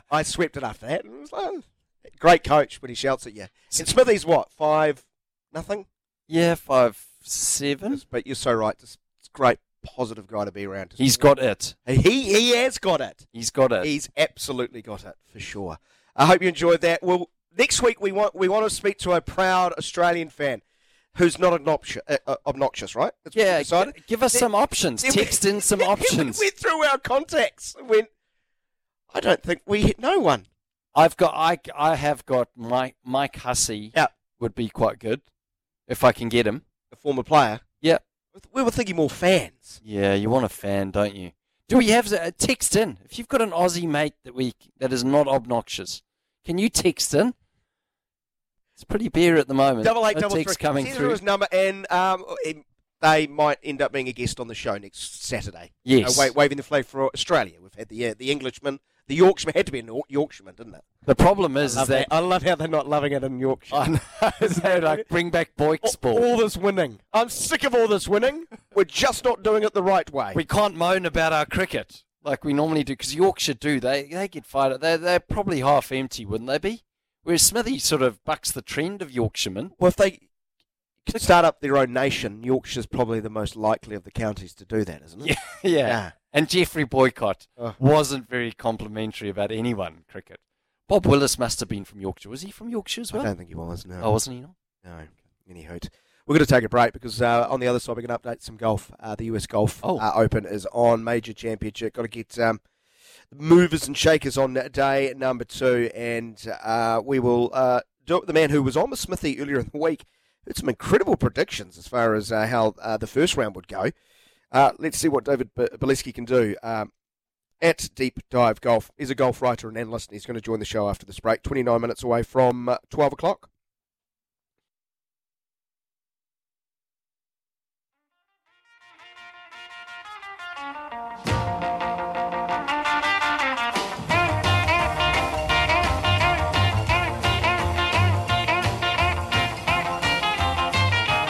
Speaker 3: I swept it after that. it was like, great coach when he shouts at you. And Smithy's what five, nothing.
Speaker 1: Yeah, five seven.
Speaker 3: But you're so right. A great, positive guy to be around.
Speaker 1: He's got it.
Speaker 3: He he has got it.
Speaker 1: He's got it.
Speaker 3: He's absolutely got it for sure. I hope you enjoyed that. Well, next week we want we want to speak to a proud Australian fan who's not obnoxious, uh, uh, obnoxious right? That's
Speaker 1: Yeah, g- give us some options.
Speaker 3: then we-
Speaker 1: Text in some
Speaker 3: options. we went through our contacts. Went. I don't think we hit no one.
Speaker 1: I've got I, I have got Mike Mike Hussey.
Speaker 3: Yeah.
Speaker 1: would be quite good if I can get him.
Speaker 3: A former player.
Speaker 1: Yeah,
Speaker 3: We were thinking more fans.
Speaker 1: yeah. You want a fan, don't you? Do we have a text in? If you've got an Aussie mate that we that is not obnoxious, can you text in? It's pretty bare at the moment.
Speaker 3: Double eight
Speaker 1: No
Speaker 3: double three.
Speaker 1: coming
Speaker 3: Send
Speaker 1: through.
Speaker 3: his number, and um, em- they might end up being a guest on the show next Saturday.
Speaker 1: Yes.
Speaker 3: Uh, wa- waving the flag for Australia. We've had the uh, the Englishman, the Yorkshireman had to be a Yorkshireman, didn't it?
Speaker 1: The problem is,
Speaker 3: I
Speaker 1: is that
Speaker 3: that. I love how they're not loving it in Yorkshire.
Speaker 1: I know, they like bring back Boyk's
Speaker 3: all,
Speaker 1: ball.
Speaker 3: all this winning. I'm sick of all this winning. We're just not doing it the right way.
Speaker 1: we can't moan about our cricket like we normally do because Yorkshire do. They they get fired. They're they're probably half empty, wouldn't they be? Whereas Smithy sort of bucks the trend of Yorkshiremen.
Speaker 3: well, if they To start up their own nation, Yorkshire's probably the most likely of the counties to do that, isn't it?
Speaker 1: Yeah, yeah. And Geoffrey Boycott
Speaker 3: Oh.
Speaker 1: wasn't very complimentary about anyone in cricket. Bob Willis must have been from Yorkshire. Was he from Yorkshire as well?
Speaker 3: I don't think he was, no.
Speaker 1: Oh, wasn't he? Not?
Speaker 3: No. Any hoot. We're going to take a break because uh, on the other side we're going to update some golf. Uh, the US Golf
Speaker 1: Oh.
Speaker 3: uh, Open is on major championship. Got to get um, movers and shakers on day number two, and uh, we will uh, do it with the man who was on with Smithy earlier in the week. Had some incredible predictions as far as uh, how uh, the first round would go. Uh, let's see what David B- can do. Um, at Deep Dive Golf. He's a golf writer and analyst, and he's going to join the show after this break. 29 minutes away from uh, 12 o'clock.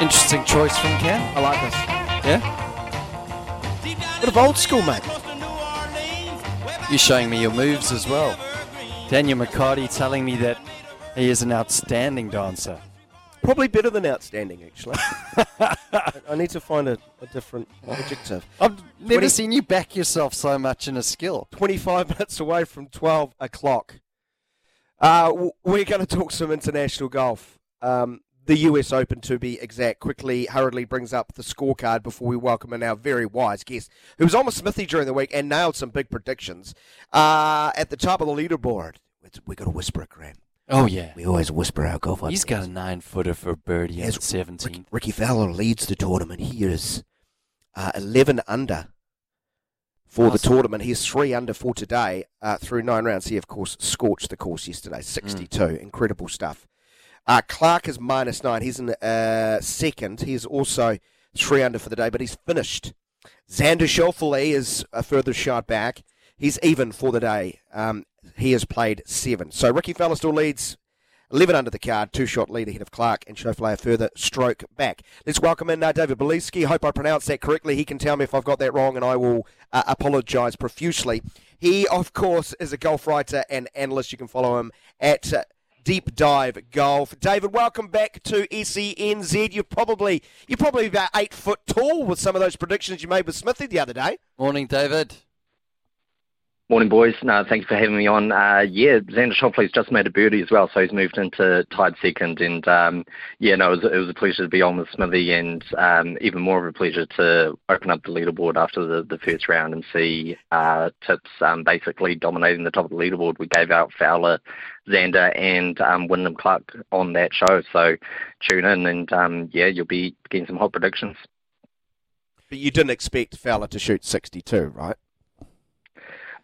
Speaker 1: Interesting choice from Ken.
Speaker 3: I like this.
Speaker 1: Yeah?
Speaker 3: Bit of old school, mate.
Speaker 1: You're showing me your moves as well. Daniel McHardy telling me that he is an outstanding dancer.
Speaker 3: Probably better than outstanding, actually. I need to find a, a different adjective.
Speaker 1: I've never seen you back yourself so much in a skill.
Speaker 3: 25 minutes away from 12 o'clock. Uh, we're going to talk some international golf. Um, the US Open, to be exact, quickly, hurriedly brings up the scorecard before we welcome in our very wise guest, who was on with Smithy during the week and nailed some big predictions. Uh, at the top of the leaderboard, it's, we got to whisper it, Graham.
Speaker 1: Oh, yeah.
Speaker 3: We always whisper our golf.
Speaker 1: He's got a nine footer for birdie
Speaker 3: Yes,
Speaker 1: at 17.
Speaker 3: Rickie Fowler leads the tournament. He is uh, 11 under for the
Speaker 1: Awesome.
Speaker 3: tournament. He's three under for today uh, through nine rounds. He, of course, scorched the course yesterday, 62. Incredible stuff. Uh, Clark is minus nine. He's in uh, second. He's also three under for the day, but he's finished. Xander Schauffele is a further shot back. He's even for the day. Um, he has played seven. So Rickie Fowler still leads 11 under the card, two shot lead ahead of Clark, and Schauffele a further stroke back. Let's welcome in uh, David Bieleski. Hope I pronounced that correctly. He can tell me if I've got that wrong, and I will uh, apologise profusely. He, of course, is a golf writer and analyst. You can follow him at uh, Deep Dive Golf. David, welcome back to SENZ. You're probably you're probably about eight foot tall with some of those predictions you made with Smithy the other day.
Speaker 1: Morning, David.
Speaker 15: Morning, boys. No, thanks for having me on. Uh, yeah, Xander Schauffele's just made a birdie as well, so he's moved into tied second. And um, yeah, no, it was, it was a pleasure to be on with Smithy, and um, even more of a pleasure to open up the leaderboard after the, the first round and see uh, tips um, basically dominating the top of the leaderboard. We gave out Fowler, Xander, and um, Wyndham Clark on that show. So tune in, and um, yeah, you'll be getting some hot predictions.
Speaker 3: But you didn't expect Fowler to shoot 62, right?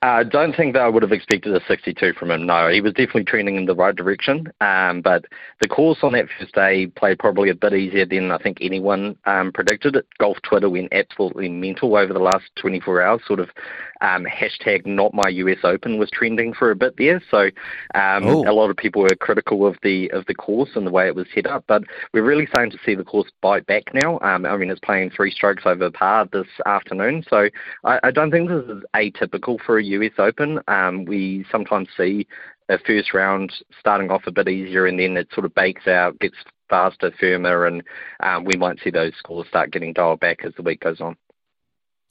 Speaker 15: I uh, don't think that I would have expected a 62 from him. No, he was definitely trending in the right direction. Um, but the course on that first day played probably a bit easier than I think anyone um, predicted. It. Golf Twitter went absolutely mental over the last 24 hours. Sort of um, hashtag not my US Open was trending for a bit there. So um,
Speaker 1: Oh.
Speaker 15: a lot of people were critical of the of the course and the way it was set up. But we're really starting to see the course bite back now. Um, I mean, it's playing three strokes over par this afternoon. So I, I don't think this is atypical for a US Open. Um, we sometimes see a first round starting off a bit easier and then it sort of bakes out, gets faster, firmer, and um, we might see those scores start getting dialed back as the week goes on.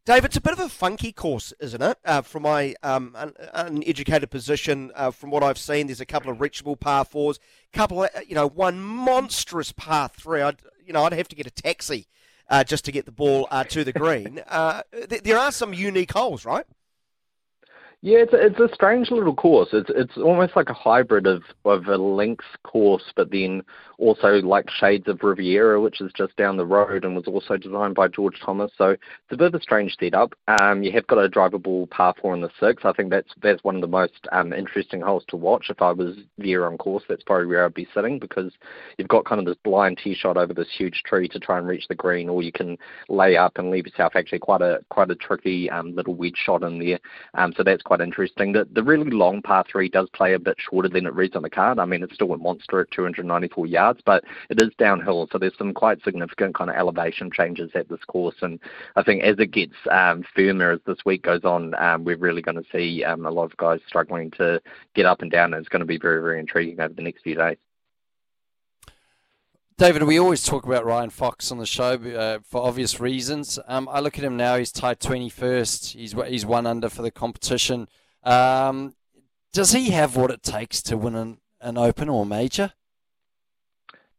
Speaker 3: Dave, it's a bit of a funky course, isn't it? Uh, from my um, un- uneducated position, uh, from what I've seen, there's a couple of reachable par fours, couple of, you know, one monstrous par three. I'd, you know, I'd have to get a taxi uh, just to get the ball uh, to the green. Uh, th- there are some unique holes, right?
Speaker 15: Yeah, it's a, it's a strange little course. It's it's almost like a hybrid of, of a links course, but then also like shades of Riviera, which is just down the road and was also designed by George Thomas. So it's a bit of a strange setup. Um, you have got a drivable par four in the six. I think that's that's one of the most um, interesting holes to watch. If I was there on course, that's probably where I'd be sitting because you've got kind of this blind tee shot over this huge tree to try and reach the green, or you can lay up and leave yourself actually quite a quite a tricky um, little wedge shot in there. Um, so that's quite interesting. The, the really long par three does play a bit shorter than it reads on the card. I mean, it's still a monster at 294 yards, but it is downhill. So there's some quite significant kind of elevation changes at this course. And I think as it gets um, firmer as this week goes on, um, we're really going to see um, a lot of guys struggling to get up and down. And it's going to be very, very intriguing over the next few days.
Speaker 1: David, we always talk about Ryan Fox on the show uh, for obvious reasons. Um, I look at him now; he's tied twenty first. He's he's one under for the competition. Um, does he have what it takes to win an, an Open or major?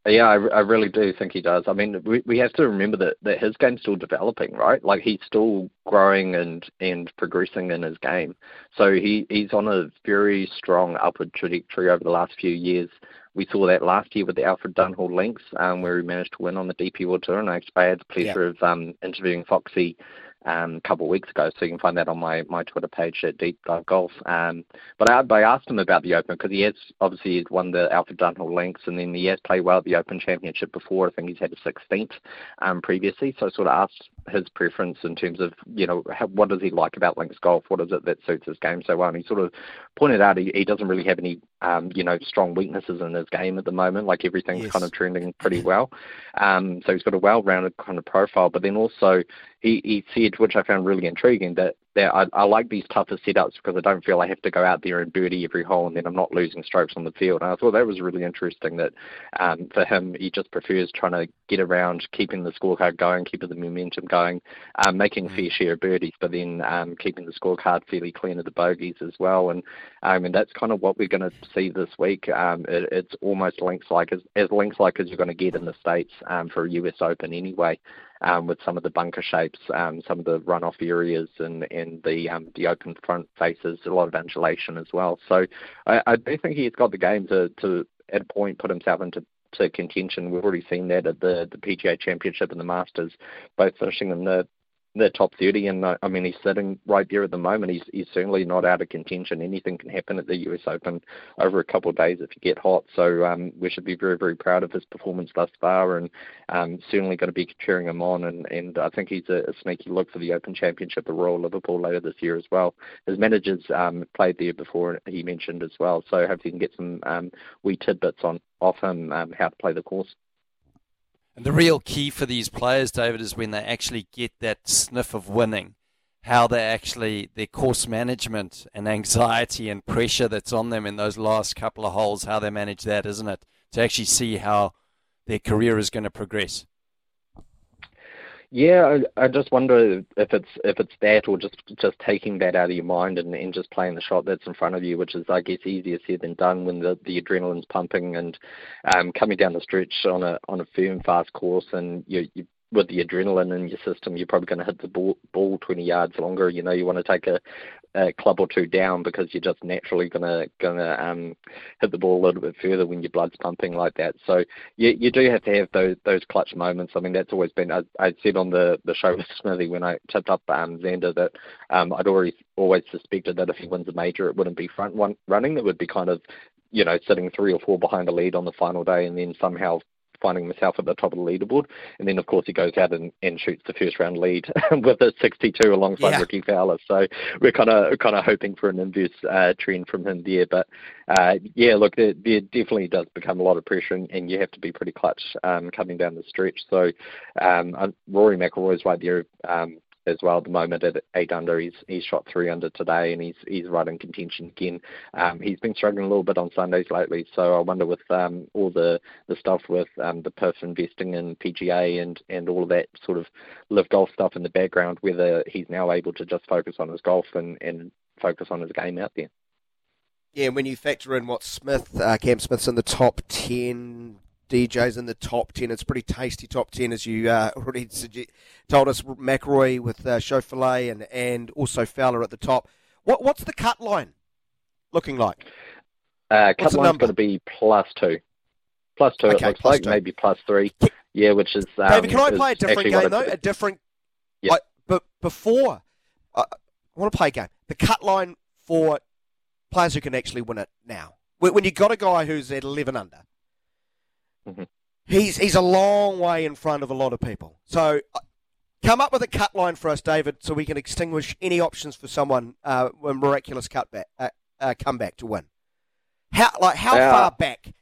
Speaker 15: Yeah, I, I really do think he does. I mean, we, we have to remember that, that his game's still developing, right? Like he's still growing and, and progressing in his game. So he, he's on a very strong upward trajectory over the last few years. We saw that last year with the Alfred Dunhill Links, um, where he managed to win on the DP World Tour, and I had the pleasure of um, interviewing Foxy um, a couple of weeks ago, so you can find that on my, my Twitter page at Deep Dive Golf. Um, but I, I asked him about the Open because he has obviously he's won the Alfred Dunhill Links, and then he has played well at the Open Championship before. I think he's had a 16th um, previously, so I sort of asked his preference in terms of you know how, what does he like about links golf? What is it that suits his game so well? And he sort of pointed out he, he doesn't really have any um, you know strong weaknesses in his game at the moment. Like everything's
Speaker 3: Yes.
Speaker 15: kind of trending pretty well. Um, so he's got a well-rounded kind of profile. But then also he, he said, which I found really intriguing, that that I, I like these tougher setups because I don't feel I have to go out there and birdie every hole and then I'm not losing strokes on the field. And I thought that was really interesting that um, for him, he just prefers trying to get around, keeping the scorecard going, keeping the momentum going, um, making a fair share of birdies, but then um, keeping the scorecard fairly clean of the bogeys as well. And I mean, that's kind of what we're going to see this week. Um, it, it's almost links like as, as links like as you're going to get in the States um, for a US Open anyway um, with some of the bunker shapes, um, some of the runoff areas, and and the um, the open front faces, a lot of undulation as well. So I, I do think he's got the game to to at a point put himself into to contention. We've already seen that at the the PGA Championship and the Masters, both finishing in the the top 30, and uh, I mean he's sitting right there at the moment. He's he's certainly not out of contention. Anything can happen at the US Open over a couple of days if you get hot. So um, we should be very very proud of his performance thus far, and um, certainly going to be cheering him on. And, and I think he's a, a sneaky look for the Open Championship at Royal Liverpool later this year as well. His managers um, played there before, he mentioned as well. So hopefully he can get some um, wee tidbits on off him um, how to play the course.
Speaker 1: And the real key for these players, David, is when they actually get that sniff of winning, how they actually, their course management and anxiety and pressure that's on them in those last couple of holes, how they manage that, isn't it? To actually see how their career is going to progress.
Speaker 15: Yeah, I, I just wonder if it's if it's that or just just taking that out of your mind and, and just playing the shot that's in front of you, which is I guess easier said than done when the, the adrenaline's pumping and um, coming down the stretch on a on a firm fast course and you you with the adrenaline in your system, you're probably going to hit the ball, ball 20 yards longer. You know, you want to take a, a club or two down because you're just naturally going to um, hit the ball a little bit further when your blood's pumping like that. So you you do have to have those those clutch moments. I mean, that's always been. I, I said on the the show with Smithy when I tipped up um, Xander that um, I'd already always suspected that if he wins a major, it wouldn't be front one running. It would be kind of you know sitting three or four behind the lead on the final day, and then somehow finding himself at the top of the leaderboard. And then, of course, he goes out and, and shoots the first round lead with a 62 alongside
Speaker 3: Yeah.
Speaker 15: Rickie Fowler. So we're kind of kind of hoping for an inverse uh, trend from him there. But uh, yeah, look, there, there definitely does become a lot of pressure, and, and you have to be pretty clutch um, coming down the stretch. So um, Rory McIlroy's right there. Um, as well at the moment at eight under. He's he's shot three under today, and he's he's right in contention again. Um, he's been struggling a little bit on Sundays lately, so I wonder with um, all the the stuff with um, the PIF investing in PGA and and all of that sort of live golf stuff in the background, whether he's now able to just focus on his golf and and focus on his game out there.
Speaker 3: Yeah, when you factor in what Smith, uh, Cam Smith's in the top 10, DJs in the top 10, it's a pretty tasty top 10, as you uh, already told us. McRoy with uh, Schauffele and, and also Fowler at the top. What What's the cut line looking like?
Speaker 15: Uh, cut line's going to be plus two. Plus two,
Speaker 3: Okay,
Speaker 15: it looks like,
Speaker 3: two.
Speaker 15: maybe plus three. Yeah, which is. Um,
Speaker 3: David, can I play a different game, though? A different.
Speaker 15: Yeah.
Speaker 3: Like, but before, uh, I want to play a game. The cut line for players who can actually win it now. When when you got a guy who's at 11 under,
Speaker 15: Mhm.
Speaker 3: he's he's a long way in front of a lot of people. So uh, come up with a cut line for us, David, so we can extinguish any options for someone uh, a miraculous cutback, uh, uh, comeback to win. How like how
Speaker 15: Uh,
Speaker 3: far back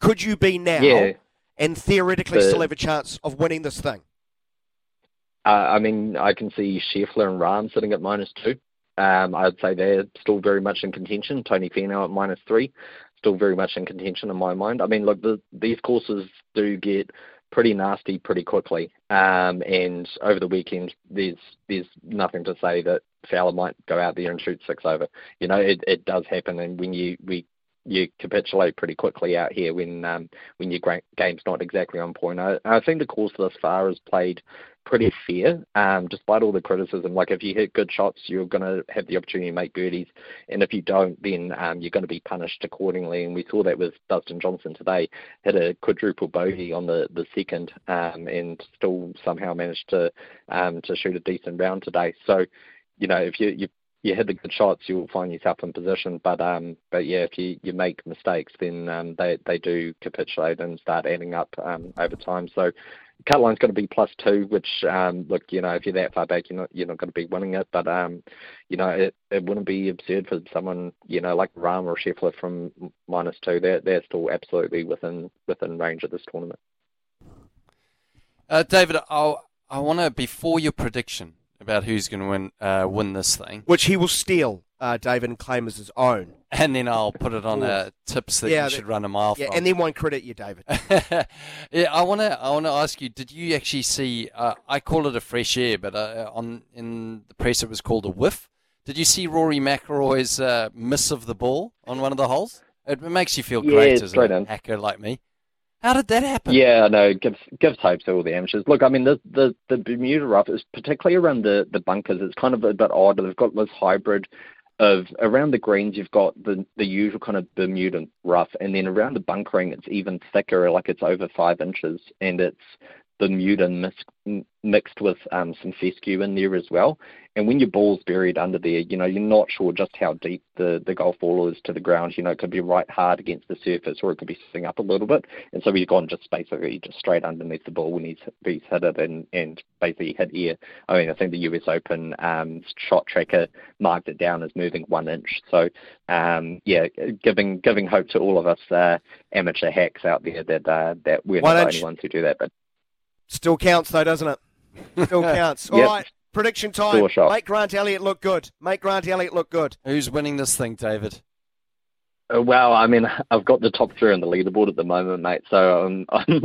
Speaker 3: could you be now,
Speaker 15: Yeah.
Speaker 3: and theoretically
Speaker 15: The-
Speaker 3: still have a chance of winning this thing?
Speaker 15: Uh, I mean, I can see Scheffler and Rahm sitting at minus two. Um, I'd say they're still very much in contention. Tony Finau at minus three. Still very much in contention in my mind. I mean, look, the, these courses do get pretty nasty pretty quickly. Um, and over the weekend, there's there's nothing to say that Fowler might go out there and shoot six over. You know, it, it does happen, and when you we you capitulate pretty quickly out here when um, when your game's not exactly on point. I, I think the course thus far has played pretty fair, um, despite all the criticism. Like if you hit good shots, you're going to have the opportunity to make birdies, and if you don't, then um, you're going to be punished accordingly. And we saw that with Dustin Johnson today, hit a quadruple bogey on the the second, um, and still somehow managed to um, to shoot a decent round today. So you know, if you you you hit the good shots, you'll find yourself in position. But um, but yeah, if you, you make mistakes, then um, they they do capitulate and start adding up um, over time. So cut line's going to be plus two, which um, look, you know, if you're that far back, you're not you're not going to be winning it. But um, you know, it, it wouldn't be absurd for someone, you know, like Rahm or Scheffler from minus two. They're they're still absolutely within within range of this tournament.
Speaker 1: Uh, David, I'll, I want to before your prediction about who's going to win uh, win this thing,
Speaker 3: Which he will steal, uh, David, and claim as his own.
Speaker 1: and then I'll put it on uh, tips that
Speaker 3: Yeah,
Speaker 1: you
Speaker 3: that-
Speaker 1: should run a mile
Speaker 3: Yeah,
Speaker 1: from.
Speaker 3: and then won't credit you, David.
Speaker 1: yeah, I want to. I want to ask you. Did you actually see? Uh, I call it a fresh air, but uh, on in the press it was called a whiff. Did you see Rory McIlroy's uh, miss of the ball on one of the holes? It makes you feel
Speaker 15: Yeah,
Speaker 1: great as
Speaker 15: straight
Speaker 1: a
Speaker 15: in.
Speaker 1: hacker like me. How did that happen?
Speaker 15: Yeah, no, gives gives hope to all the amateurs. Look, I mean, the the, the Bermuda rough is particularly around the, the bunkers. It's kind of a bit odd. They've got this hybrid of around the greens. You've got the the usual kind of Bermuda rough, and then around the bunkering, it's even thicker, like it's over five inches, and it's Bermuda mis- mixed with um, some fescue in there as well. And when your ball's buried under there, you know, you're not sure just how deep the, the golf ball is to the ground. You know, it could be right hard against the surface or it could be sitting up a little bit. And so he's gone just basically just straight underneath the ball when he's, he's hit it and, and basically hit air. I mean, I think the US Open um, shot tracker marked it down as moving one inch. So, um, yeah, giving giving hope to all of us uh, amateur hacks out there that uh, that we're
Speaker 3: One
Speaker 15: not the only ones who do that. But
Speaker 3: Still counts, though, doesn't it? Still counts. All
Speaker 15: Yep.
Speaker 3: right, prediction time.
Speaker 15: a shot.
Speaker 3: Make Grant Elliott look good. Make Grant Elliott look good.
Speaker 1: Who's winning this thing, David?
Speaker 15: Uh, Well, I mean, I've got the top three on the leaderboard at the moment, mate. So I'm I'm,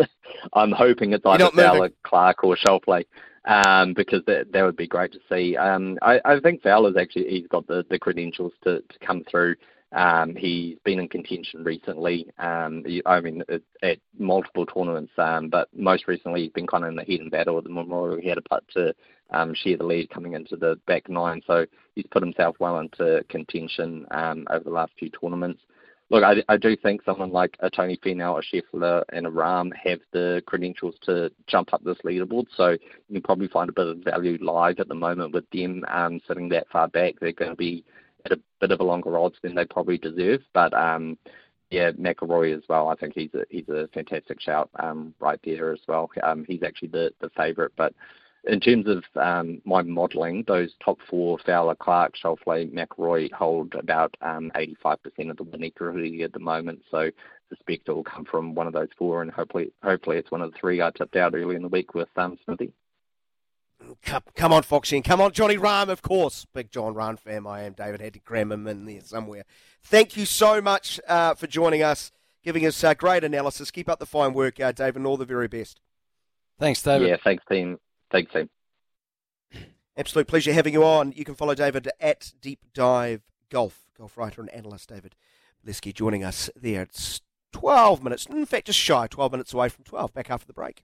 Speaker 15: I'm hoping it's either. Fowler, Clark, or Schauffele, um, because that that would be great to see. Um, I, I think Fowler's actually he's got the, the credentials to, to come through. Um, he's been in contention recently. Um, he- I mean, at, at multiple tournaments, um, but most recently he's been kind of in the heat and battle at the Memorial. He had a putt to um, share the lead coming into the back nine, so he's put himself well into contention um, over the last few tournaments. Look, I, I do think someone like a Tony Finau, a Scheffler, and a Rahm have the credentials to jump up this leaderboard. So you can probably find a bit of value live at the moment with them um, sitting that far back. They're going to be at a bit of a longer odds than they probably deserve. But um, yeah, McIlroy as well. I think he's a he's a fantastic shout um, right there as well. Um, he's actually the the favourite, but in terms of um, my modelling, those top four, Fowler, Clark, Schauffele, McRoy, hold about um, 85% of the win equity at the moment. So suspect it will come from one of those four, and hopefully, hopefully it's one of the three I tipped out early in the week with um, Smithy.
Speaker 3: Come, come on, Foxy, and come on, Johnny Rahm, of course. Big Jon Rahm fan I am. David had to cram him in there somewhere. Thank you so much uh, for joining us, giving us uh, great analysis. Keep up the fine work, uh, David, and all the very best.
Speaker 1: Thanks, David.
Speaker 15: Yeah, thanks, team. Thanks, team.
Speaker 3: Absolute pleasure having you on. You can follow David at Deep Dive Golf. Golf writer and analyst David Lesky joining us there. It's 12 minutes, in fact, just shy, 12 minutes away from 12, back after the break.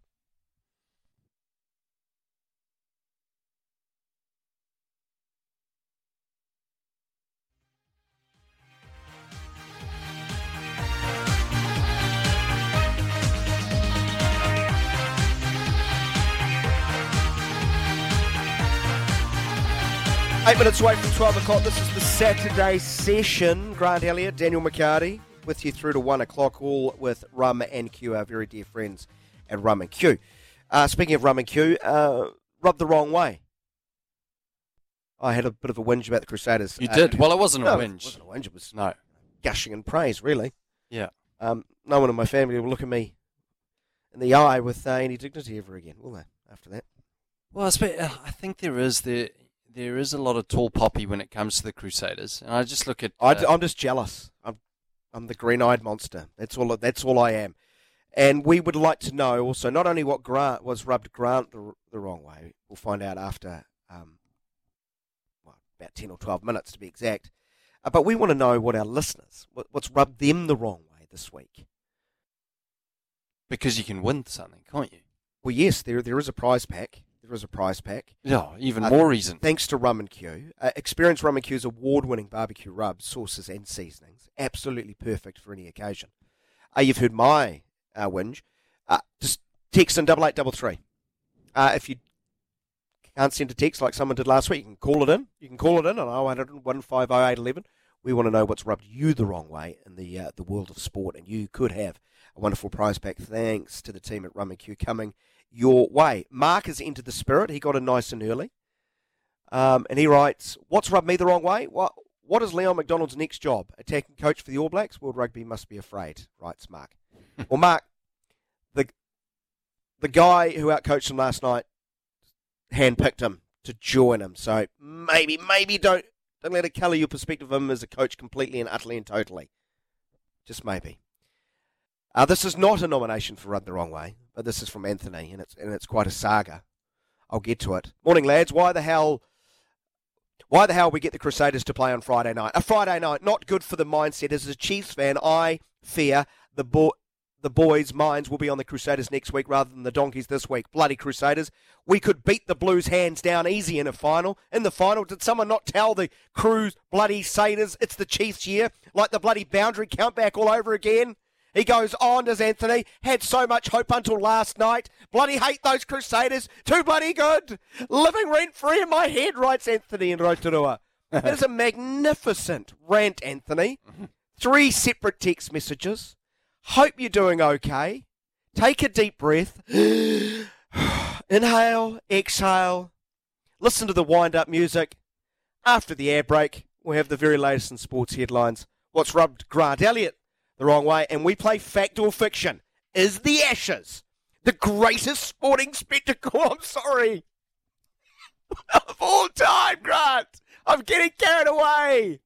Speaker 3: Eight minutes away from 12 o'clock. This is the Saturday session. Grant Elliott, Daniel McHardy with you through to 1 o'clock, all with Rum and Que, our very dear friends at Rum and Que. Uh, speaking of Rum and Que, uh, rubbed the wrong way. I had a bit of a whinge about the Crusaders.
Speaker 1: You
Speaker 3: Uh,
Speaker 1: did? Well, it wasn't a whinge.
Speaker 3: It wasn't a whinge. It was
Speaker 1: No.
Speaker 3: gushing in praise, really.
Speaker 1: Yeah.
Speaker 3: Um, no one in my family will look at me in the eye with uh, any dignity ever again, will they, after that?
Speaker 1: Well, I, spe- uh, I think there is there there is a lot of tall poppy when it comes to the Crusaders, and I just look at.
Speaker 3: I,
Speaker 1: uh,
Speaker 3: am just jealous. I'm I'm the green-eyed monster. That's all. That's all I am. And we would like to know also not only what Grant was rubbed Grant the, the wrong way. We'll find out after um, well, about ten or twelve minutes to be exact. Uh, but we want to know what our listeners, what, what's rubbed them the wrong way this week.
Speaker 1: Because you can win something, can't you?
Speaker 3: Well, yes, there there is a prize pack. There is a prize pack.
Speaker 1: No, even
Speaker 3: Uh,
Speaker 1: more reason.
Speaker 3: Thanks to Rum and Que. Uh, experience Rum and Que's award-winning barbecue rubs, sauces, and seasonings. Absolutely perfect for any occasion. Uh, you've heard my uh, whinge. Uh, just text in double eight double three. Uh, if you can't send a text like someone did last week, you can call it in. You can call it in on 0800 150 We want to know what's rubbed you the wrong way in the uh, the world of sport, and you could have a wonderful prize pack thanks to the team at Rum and Que coming your way. Mark has entered the spirit. He got in nice and early. Um, and he writes, What's rubbed me the wrong way? What, what is Leon MacDonald's next job? Attacking coach for the All Blacks? World Rugby must be afraid, writes Mark. well, Mark, the, the guy who outcoached him last night handpicked him to join him. So maybe, maybe don't, don't let it colour your perspective of him as a coach completely and utterly and totally. Just maybe. Uh, this is not a nomination for Rub the Wrong Way, this is from Anthony, and it's and it's quite a saga. I'll get to it. Morning, lads. Why the hell? Why the hell we get the Crusaders to play on Friday night? A Friday night, not good for the mindset. As a Chiefs fan, I fear the bo- the boys' minds will be on the Crusaders next week rather than the Donkeys this week. Bloody Crusaders. We could beat the Blues hands down easy in a final. In the final, did someone not tell the Crews, bloody Saders it's the Chiefs' year? Like the bloody boundary countback all over again? He goes on, does Anthony? Had so much hope until last night. Bloody hate those Crusaders. Too bloody good. Living rent free in my head, writes Anthony in Rotorua. that is a magnificent rant, Anthony. Three separate text messages. Hope you're doing okay. Take a deep breath. Inhale, exhale. Listen to the wind up music. After the air break, we'll have the very latest in sports headlines. What's rubbed Grant Elliott the wrong way? And we play fact or fiction. Is the Ashes the greatest sporting spectacle? I'm sorry. of all time, Grant. I'm getting carried away.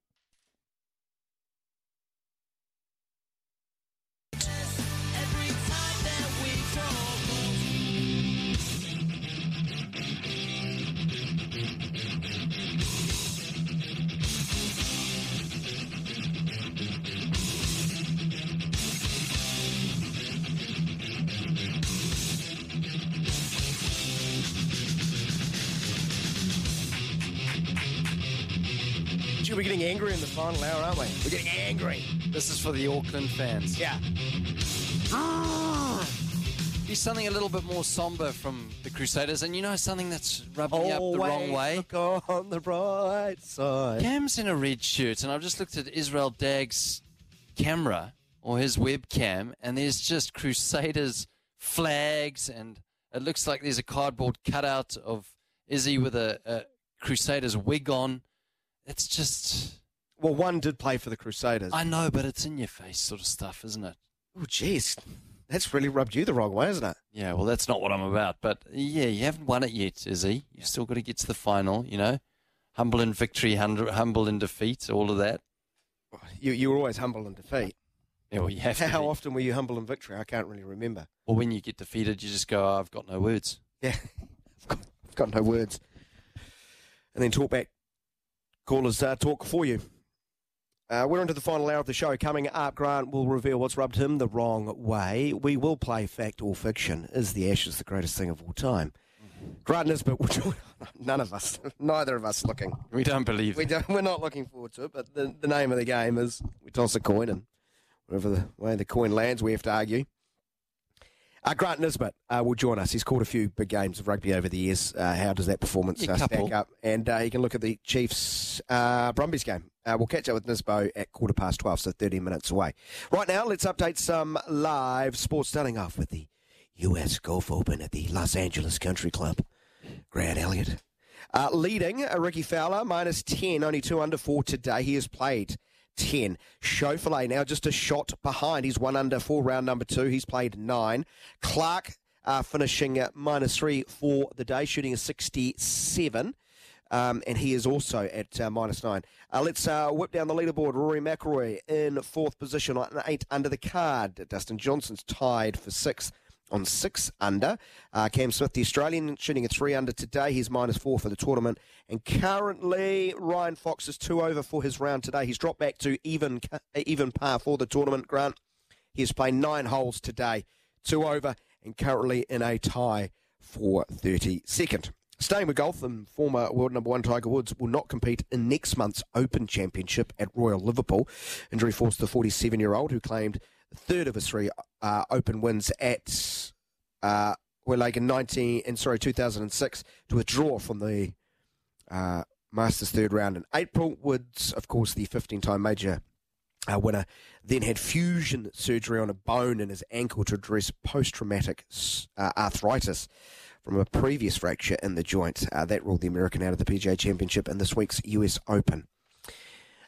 Speaker 3: We're getting angry in the final hour, aren't we? We're getting angry.
Speaker 1: This is for the Auckland fans.
Speaker 3: Yeah. Ah!
Speaker 1: Be something a little bit more somber from the Crusaders, and you know something that's rubbed me up the wrong way.
Speaker 3: Look on the bright side.
Speaker 1: Cam's in a red shirt, and I've just looked at Israel Dagg's camera or his webcam, and there's just Crusaders flags, and it looks like there's a cardboard cutout of Izzy with a, a Crusaders wig on. It's just.
Speaker 3: Well, one did play for the Crusaders.
Speaker 1: I know, but it's in your face sort of stuff, isn't it?
Speaker 3: Oh, jeez. That's really rubbed you the wrong way, isn't it?
Speaker 1: Yeah, well, that's not what I'm about. But yeah, you haven't won it yet, Izzy. You've still got to get to the final, you know? Humble in victory, humble in defeat, all of that.
Speaker 3: You, you were always humble in defeat.
Speaker 1: Yeah, well, you have to.
Speaker 3: How often were you humble in victory? I can't really remember.
Speaker 1: Or when you get defeated, you just go, oh, I've got no words.
Speaker 3: Yeah, I've got, I've got no words. And then talk back. Callers uh, talk for you. Uh, we're into the final hour of the show. Coming up, Grant will reveal what's rubbed him the wrong way. We will play fact or fiction. Is the Ashes the greatest thing of all time? Grant Nisbett will. None of us, neither of us, looking.
Speaker 1: We don't believe
Speaker 3: We don't, we're not looking forward to it. But the, the name of the game is we toss a coin, and whatever the way the coin lands, we have to argue. Uh, Grant Nisbett uh, will join us. He's called a few big games of rugby over the years. Uh, how does that performance
Speaker 1: Yeah,
Speaker 3: uh, stack up? And uh, he can look at the Chiefs uh, Brumbies game. Uh, we'll catch up with Nisbo at quarter past 12, so 30 minutes away. Right now, let's update some live sports, starting off with the US Golf Open at the Los Angeles Country Club. Grant Elliott. Uh, leading, uh, Rickie Fowler, minus 10, only two under four today. He has played 10. Schauffele now just a shot behind. He's one under four, round number two. He's played nine. Clark uh, finishing uh, minus three for the day, shooting a 67. Um, and he is also at uh, minus nine. Uh, let's uh, whip down the leaderboard. Rory McIlroy in fourth position on eight under the card. Dustin Johnson's tied for sixth on six under. Uh, Cam Smith, the Australian, shooting a three under today. He's minus four for the tournament. And currently, Ryan Fox is two over for his round today. He's dropped back to even even par for the tournament. Grant, he's played nine holes today, two over, and currently in a tie for 32nd. Staying with golf, and former world number one Tiger Woods will not compete in next month's Open Championship at Royal Liverpool. Injury forced the 47 year old, who claimed third of his three uh, Open wins at uh, were like in 19 and sorry 2006 to withdraw from the uh, Masters third round in April. Woods, of course, the 15-time major uh, winner, then had fusion surgery on a bone in his ankle to address post-traumatic uh, arthritis from a previous fracture in the joint. Uh, that ruled the American out of the PGA Championship in this week's US Open.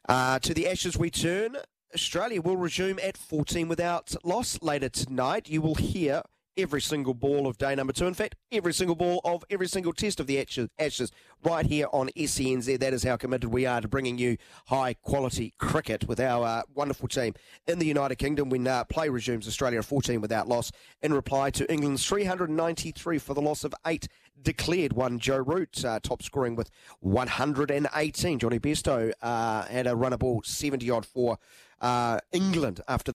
Speaker 3: Uh, to the Ashes we turn. Australia will resume at 14 without loss later tonight. You will hear every single ball of day number two. In fact, every single ball of every single test of the Ashes, right here on SENZ. That is how committed we are to bringing you high quality cricket with our uh, wonderful team in the United Kingdom when uh, play resumes. Australia 14 without loss in reply to England's 393 for the loss of eight declared one Joe Root, uh, top scoring with 118. Jonny Bairstow uh, had a runner ball 70 odd for uh, England after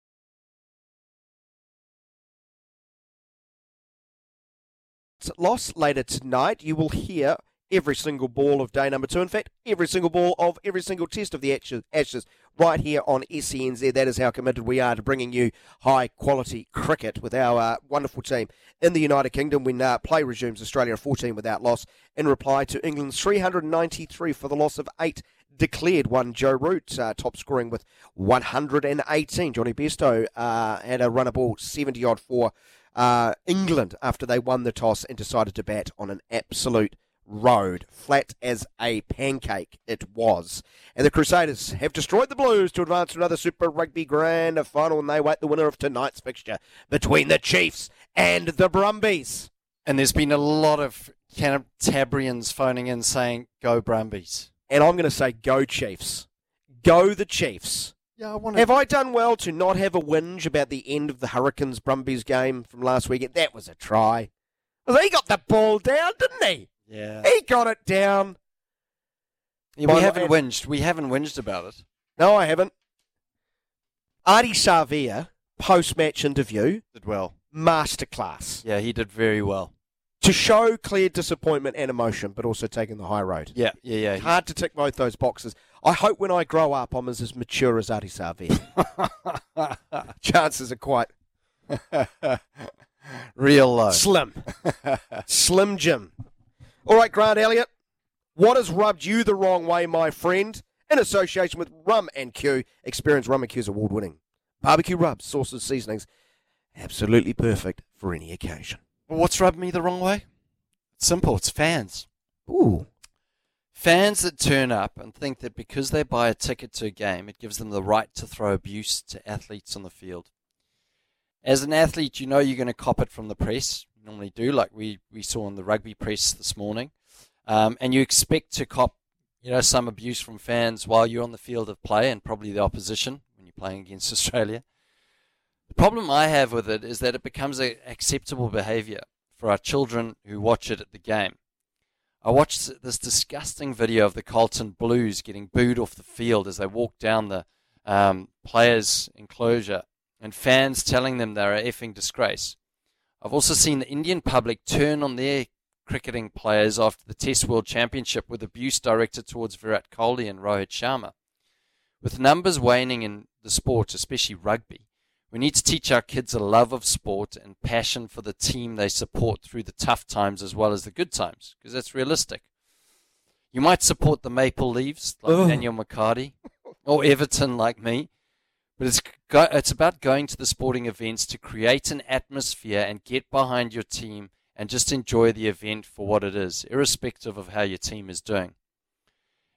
Speaker 3: loss later tonight. You will hear every single ball of day number two. In fact, every single ball of every single test of the Ashes, right here on SENZ. That is how committed we are to bringing you high quality cricket with our uh, wonderful team in the United Kingdom when uh, play resumes. Australia 14 without loss in reply to England's 393 for the loss of eight declared one Joe Root, uh, top scoring with 118. Jonny Bairstow uh, had a runner ball 70 odd for uh, England after they won the toss and decided to bat on an absolute road, flat as a pancake it was. And the Crusaders have destroyed the Blues to advance to another Super Rugby Grand Final, and they wait the winner of tonight's fixture between the Chiefs and the Brumbies.
Speaker 1: And there's been a lot of Cantabrians phoning in saying, "Go Brumbies."
Speaker 3: And I'm going to say, go Chiefs. Go the Chiefs.
Speaker 1: Yeah, I want
Speaker 3: Have I done well to not have a whinge about the end of the Hurricanes Brumbies game from last weekend? That was a try. Well, he got the ball down, didn't he?
Speaker 1: Yeah.
Speaker 3: He got it down.
Speaker 1: Yeah, we
Speaker 3: the-
Speaker 1: haven't whinged. We haven't whinged about it.
Speaker 3: No, I haven't. Ardie Savea, post match interview,
Speaker 1: Did well.
Speaker 3: masterclass.
Speaker 1: Yeah, he did very well.
Speaker 3: To show clear disappointment and emotion, but also taking the high road.
Speaker 1: Yeah, yeah, yeah.
Speaker 3: Hard to tick both those boxes. I hope when I grow up, I'm as, as mature as Ardie Savea. Chances are quite
Speaker 1: Real low.
Speaker 3: slim. slim Jim. All right, Grant Elliott, what has rubbed you the wrong way, my friend? In association with Rum and Que, experience Rum and Que's award-winning barbecue rubs, sauces, seasonings, absolutely perfect for any occasion.
Speaker 1: What's rubbed me the wrong way? It's simple. It's fans.
Speaker 3: Ooh.
Speaker 1: Fans that turn up and think that because they buy a ticket to a game, it gives them the right to throw abuse to athletes on the field. As an athlete, you know you're going to cop it from the press. You normally do, like we, we saw in the rugby press this morning. Um, and you expect to cop, you know, some abuse from fans while you're on the field of play and probably the opposition when you're playing against Australia. The problem I have with it is that it becomes acceptable behavior for our children who watch it at the game. I watched this disgusting video of the Carlton Blues getting booed off the field as they walked down the um, players' enclosure and fans telling them they're a effing disgrace. I've also seen the Indian public turn on their cricketing players after the Test World Championship with abuse directed towards Virat Kohli and Rohit Sharma. With numbers waning in the sport, especially rugby, we need to teach our kids a love of sport and passion for the team they support through the tough times as well as the good times, because that's realistic. You might support the Maple Leaves, like
Speaker 3: Ugh.
Speaker 1: Daniel McHardy, or Everton, like me, but it's go- it's about going to the sporting events to create an atmosphere and get behind your team and just enjoy the event for what it is, irrespective of how your team is doing.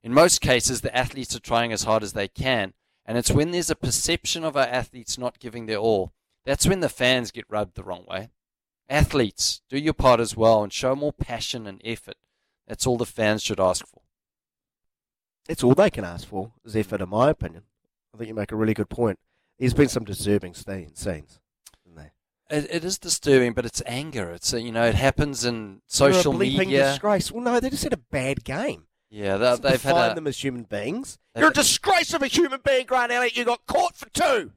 Speaker 1: In most cases, the athletes are trying as hard as they can, and it's when there's a perception of our athletes not giving their all, that's when the fans get rubbed the wrong way. Athletes, do your part as well and show more passion and effort. That's all the fans should ask for.
Speaker 3: That's all they can ask for is effort, in my opinion. I think you make a really good point. There's been some disturbing scenes, isn't there?
Speaker 1: It, it is disturbing, but it's anger. It's uh, you know it happens in
Speaker 3: You're a
Speaker 1: social media.
Speaker 3: disgrace. Well, no, they just had a bad game.
Speaker 1: Yeah,
Speaker 3: that,
Speaker 1: they've had
Speaker 3: define
Speaker 1: a,
Speaker 3: them as human beings. You're a disgrace of a human being, Grant Elliott. You got caught for two.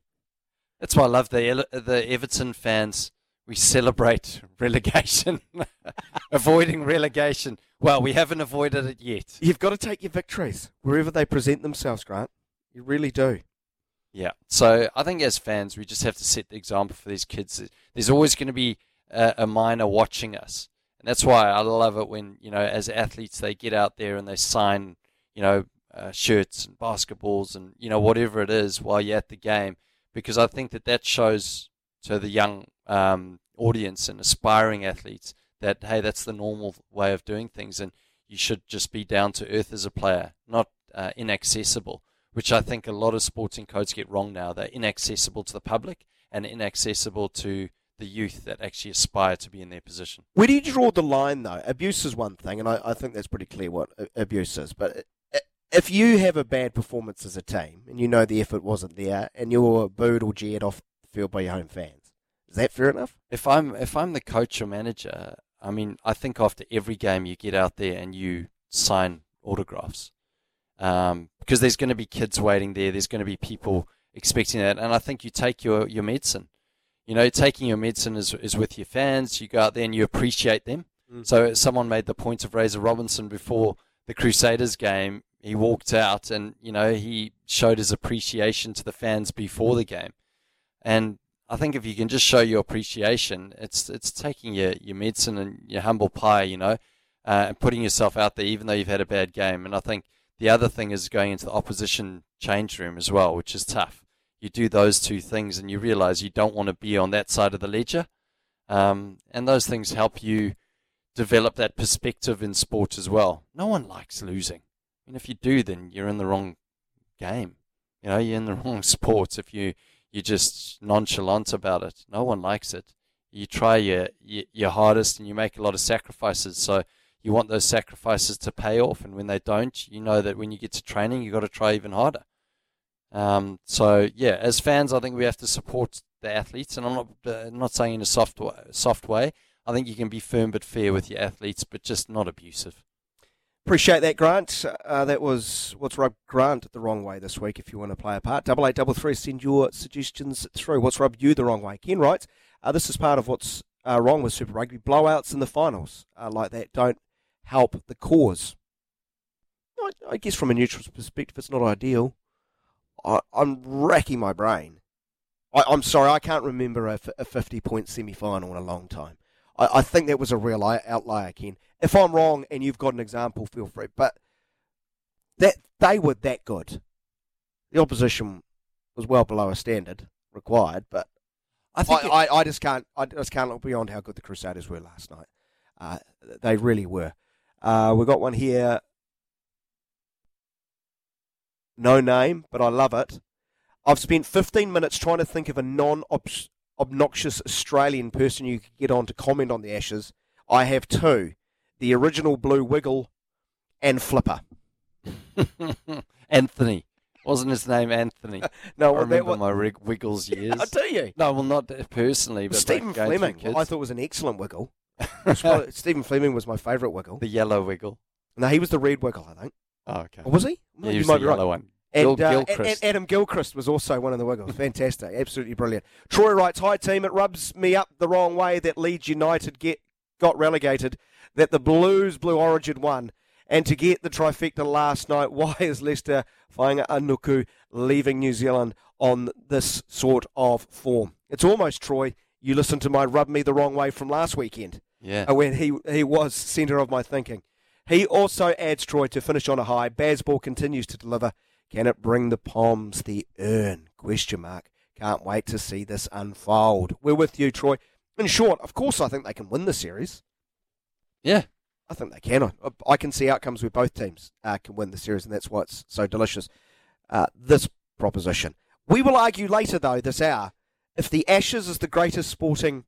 Speaker 1: That's why I love the the Everton fans. We celebrate relegation, avoiding relegation. Well, we haven't avoided it yet.
Speaker 3: You've got to take your victories wherever they present themselves, Grant. You really do.
Speaker 1: Yeah. So I think as fans, we just have to set the example for these kids. There's always going to be a, a minor watching us, that's why I love it when you know, as athletes, they get out there and they sign, you know, uh, shirts and basketballs and you know whatever it is while you're at the game, because I think that that shows to the young um, audience and aspiring athletes that hey, that's the normal way of doing things, and you should just be down to earth as a player, not uh, inaccessible which I think a lot of sporting codes get wrong now. They're inaccessible to the public and inaccessible to the youth that actually aspire to be in their position.
Speaker 3: Where do you draw the line, though? Abuse is one thing, and I, I think that's pretty clear what abuse is. But if you have a bad performance as a team and you know the effort wasn't there and you're booed or jeered off the field by your home fans, is that fair enough?
Speaker 1: If I'm if I'm the coach or manager, I mean, I think after every game you get out there and you sign autographs, um, because there's going to be kids waiting there. There's going to be people expecting that, and I think you take your your medicine. You know, taking your medicine is is with your fans. You go out there and you appreciate them.
Speaker 3: Mm.
Speaker 1: So someone made the point of Razor Robertson before the Crusaders game. He walked out and you know he showed his appreciation to the fans before the game, and I think if you can just show your appreciation, it's it's taking your, your medicine and your humble pie, you know, uh, and putting yourself out there even though you've had a bad game. And I think the other thing is going into the opposition change room as well, which is tough. You do those two things and you realize you don't want to be on that side of the ledger, um, and those things help you develop that perspective in sport as well. No one likes losing. I mean, if you do, then you're in the wrong game. You know, you're in the wrong sport if you you're just nonchalant about it. No one likes it. You try your, your hardest and you make a lot of sacrifices. So you want those sacrifices to pay off, and when they don't, you know that when you get to training, you got to try even harder. Um, so yeah, as fans, I think we have to support the athletes, and I'm not uh, not saying in a soft way, soft way. I think you can be firm but fair with your athletes, but just not abusive.
Speaker 3: Appreciate that, Grant. Uh, that was what's rubbed Grant the wrong way this week. If you want to play a part, double eight double three. Send your suggestions through. What's rubbed you the wrong way? Ken writes, uh, "This is part of what's uh, wrong with Super Rugby. Blowouts in the finals uh, like that don't help the cause. I, I guess from a neutral perspective, it's not ideal. I, I'm racking my brain. I, I'm sorry, I can't remember a 50 point semi final in a long time. I, I think that was a real outlier, Ken. If I'm wrong and you've got an example, feel free. But that they were that good. The opposition was well below a standard required, but
Speaker 1: I
Speaker 3: I,
Speaker 1: think it-
Speaker 3: I, I, just can't I just can't look beyond how good the Crusaders were last night. Uh, they really were. Uh, we've got one here. No name, but I love it. I've spent 15 minutes trying to think of a non obnoxious Australian person you could get on to comment on the Ashes. I have two the original Blue Wiggle and Flipper.
Speaker 1: Anthony. Wasn't his name Anthony?
Speaker 3: No,
Speaker 1: I
Speaker 3: well, that
Speaker 1: remember
Speaker 3: wa-
Speaker 1: my Rig- Wiggles years.
Speaker 3: Oh, do you?
Speaker 1: No, well, not personally, but
Speaker 3: Stephen
Speaker 1: like
Speaker 3: Fleming. I thought was an excellent Wiggle. Stephen Fleming was my favourite Wiggle.
Speaker 1: the yellow Wiggle.
Speaker 3: No, he was the red Wiggle, I think.
Speaker 1: Oh, okay.
Speaker 3: Or was he?
Speaker 1: Yeah,
Speaker 3: You might be right.
Speaker 1: one.
Speaker 3: And,
Speaker 1: Gil-
Speaker 3: uh,
Speaker 1: Gilchrist.
Speaker 3: Adam Gilchrist was also one of the Wiggles. Fantastic. Absolutely brilliant. Troy writes, Hi team, it rubs me up the wrong way that Leeds United get got relegated, that the Blues Blue Origin won, and to get the trifecta last night, why is Leicester Fainga'anuku leaving New Zealand on this sort of form? It's almost, Troy, you listened to my rub me the wrong way from last weekend.
Speaker 1: Yeah.
Speaker 3: uh, When he, he was centre of my thinking. He also adds Troy to finish on a high. Bazball continues to deliver. Can it bring the Poms the urn? Question mark. Can't wait to see this unfold. We're with you, Troy. In short, of course, I think they can win the series.
Speaker 1: Yeah.
Speaker 3: I think they can. I, I can see outcomes where both teams uh, can win the series, and that's why it's so delicious. Uh, this proposition. We will argue later, though, this hour, if the Ashes is the greatest sporting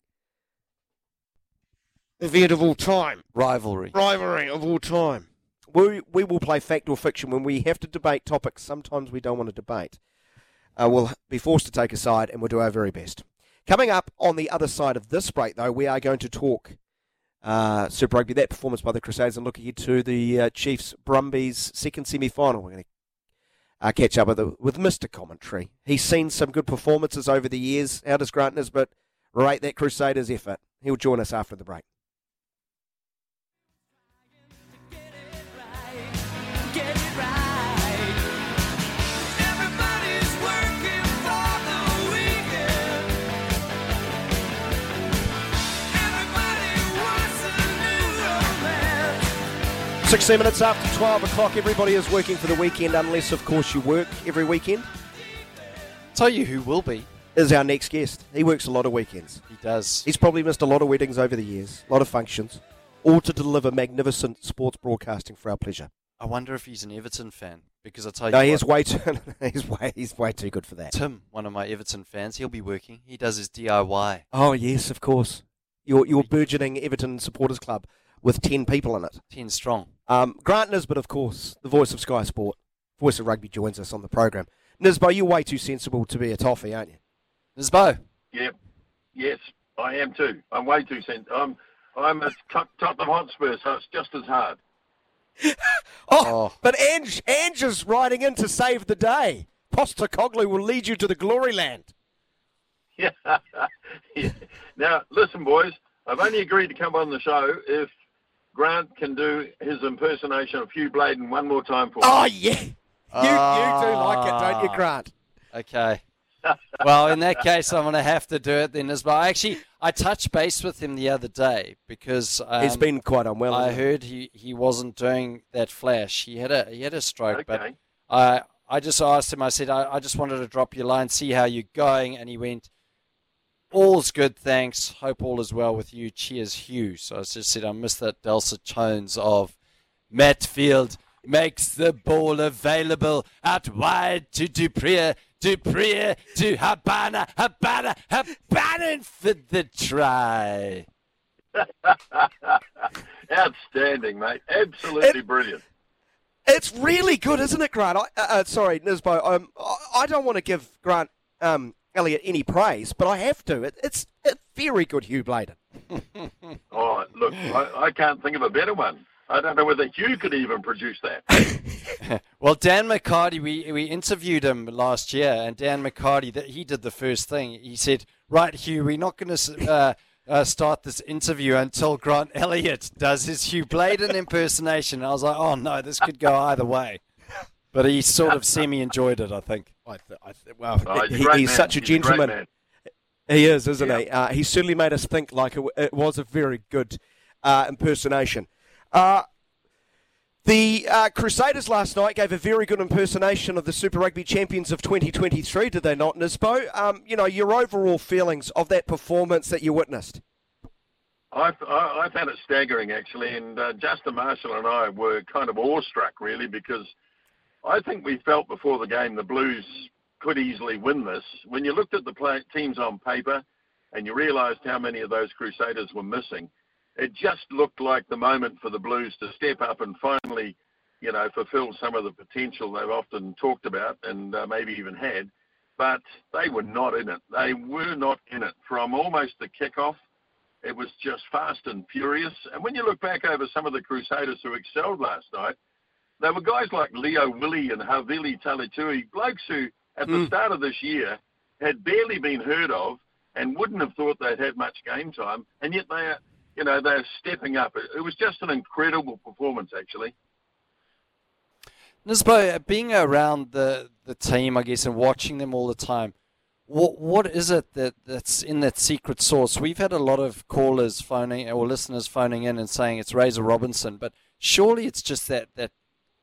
Speaker 3: event of all time,
Speaker 1: Rivalry.
Speaker 3: rivalry of all time. we we will play fact or fiction when we have to debate topics. Sometimes we don't want to debate. Uh, we'll be forced to take a side, and we'll do our very best. Coming up on the other side of this break, though, we are going to talk uh, Super Rugby, that performance by the Crusaders, and look ahead to the uh, Chiefs Brumbies second semi final. We're going to uh, catch up with, the, with Mr. Commentary. He's seen some good performances over the years. How does Grant Nisbett rate that Crusaders effort? He'll join us after the break. Sixteen minutes after 12 o'clock, everybody is working for the weekend, unless, of course, you work every weekend.
Speaker 1: Tell you who will be.
Speaker 3: Is our next guest. He works a lot of weekends.
Speaker 1: He does.
Speaker 3: He's probably missed a lot of weddings over the years, a lot of functions, all to deliver magnificent sports broadcasting for our pleasure.
Speaker 1: I wonder if he's an Everton fan because I tell you,
Speaker 3: No, he's way too, he's way, he's way too good for that.
Speaker 1: Tim, one of my Everton fans, he'll be working. He does his DIY.
Speaker 3: Oh yes, of course. Your your burgeoning Everton supporters club with ten people in it.
Speaker 1: Ten strong.
Speaker 3: Um, Grant Nisbett, of course, the voice of Sky Sport, voice of rugby, joins us on the program. Nisbo, you're way too sensible to be a toffee, aren't you?
Speaker 1: Nisbo.
Speaker 16: Yep. Yes, I am too. I'm way too sent. I'm I'm a Tot- Tottenham Hotspur, so it's just as hard.
Speaker 3: Oh, but Ange, Ange is riding in to save the day. Postecoglou will lead you to the glory land.
Speaker 16: Yeah. Yeah. Now, listen, boys. I've only agreed to come on the show if Grant can do his impersonation of Hugh Bladen one more time for me.
Speaker 3: Oh yeah, you you do like it, don't you, Grant?
Speaker 1: Okay. well, in that case, I'm going to have to do it then as well. Actually, I touched base with him the other day because um,
Speaker 3: He's been quite unwell.
Speaker 1: I heard he, he wasn't doing that flash. He had a he had a stroke, but I I just asked him. I said I, I just wanted to drop your line, see how you're going, and he went, "All's good, thanks. Hope all is well with you. Cheers, Hugh." So I just said I missed that dulcet tones of Matfield makes the ball available out wide to Du Preez. Dupree to Habana, Habana, Habana for the try.
Speaker 16: Outstanding, mate. Absolutely brilliant.
Speaker 3: It's really good, isn't it, Grant? I, uh, uh, sorry, Nisbo. Um, I, I don't want to give Grant um, Elliott any praise, but I have to. It, it's a very good Hugh Bladen.
Speaker 16: Oh, look, I, I can't think of a better one. I don't know whether you could even produce that.
Speaker 1: Well, Dan McHardy, we, we interviewed him last year, and Dan McHardy, that he did the first thing. He said, "Right, Hugh, we're not going to uh, uh, start this interview until Grant Elliott does his Hugh Bladen impersonation." And I was like, "Oh no, this could go either way." But he sort of semi enjoyed it, I think.
Speaker 3: I th- I th- well,
Speaker 16: Oh, he's
Speaker 3: he-
Speaker 16: great
Speaker 3: he's such a
Speaker 16: He's
Speaker 3: gentleman.
Speaker 16: man.
Speaker 3: He is, isn't he? Uh, he certainly made us think like it, w- it was a very good uh, impersonation. Uh, the uh, Crusaders last night gave a very good impersonation of the Super Rugby champions of 2023, did they not, Nisbo? Um, you know, your overall feelings of that performance that you witnessed.
Speaker 16: I, I, I found it staggering, actually, and uh, Justin Marshall and I were kind of awestruck, really, because I think we felt before the game the Blues could easily win this. When you looked at the play, teams on paper and you realised how many of those Crusaders were missing, it just looked like the moment for the Blues to step up and finally, you know, fulfil some of the potential they've often talked about and uh, maybe even had. But they were not in it. They were not in it from almost the kickoff. It was just fast and furious. And when you look back over some of the Crusaders who excelled last night, there were guys like Lio-Willie and Havili Talitui, blokes who at the hmm. start of this year had barely been heard of and wouldn't have thought they'd had much game time, and yet they are, you know, they're stepping up. It, was just an incredible performance, actually.
Speaker 1: Nisbo, being around the, the team, I guess, and watching them all the time, what what is it that, that's in that secret sauce? We've had a lot of callers phoning or listeners phoning in and saying it's Razor Robertson, but surely it's just that, that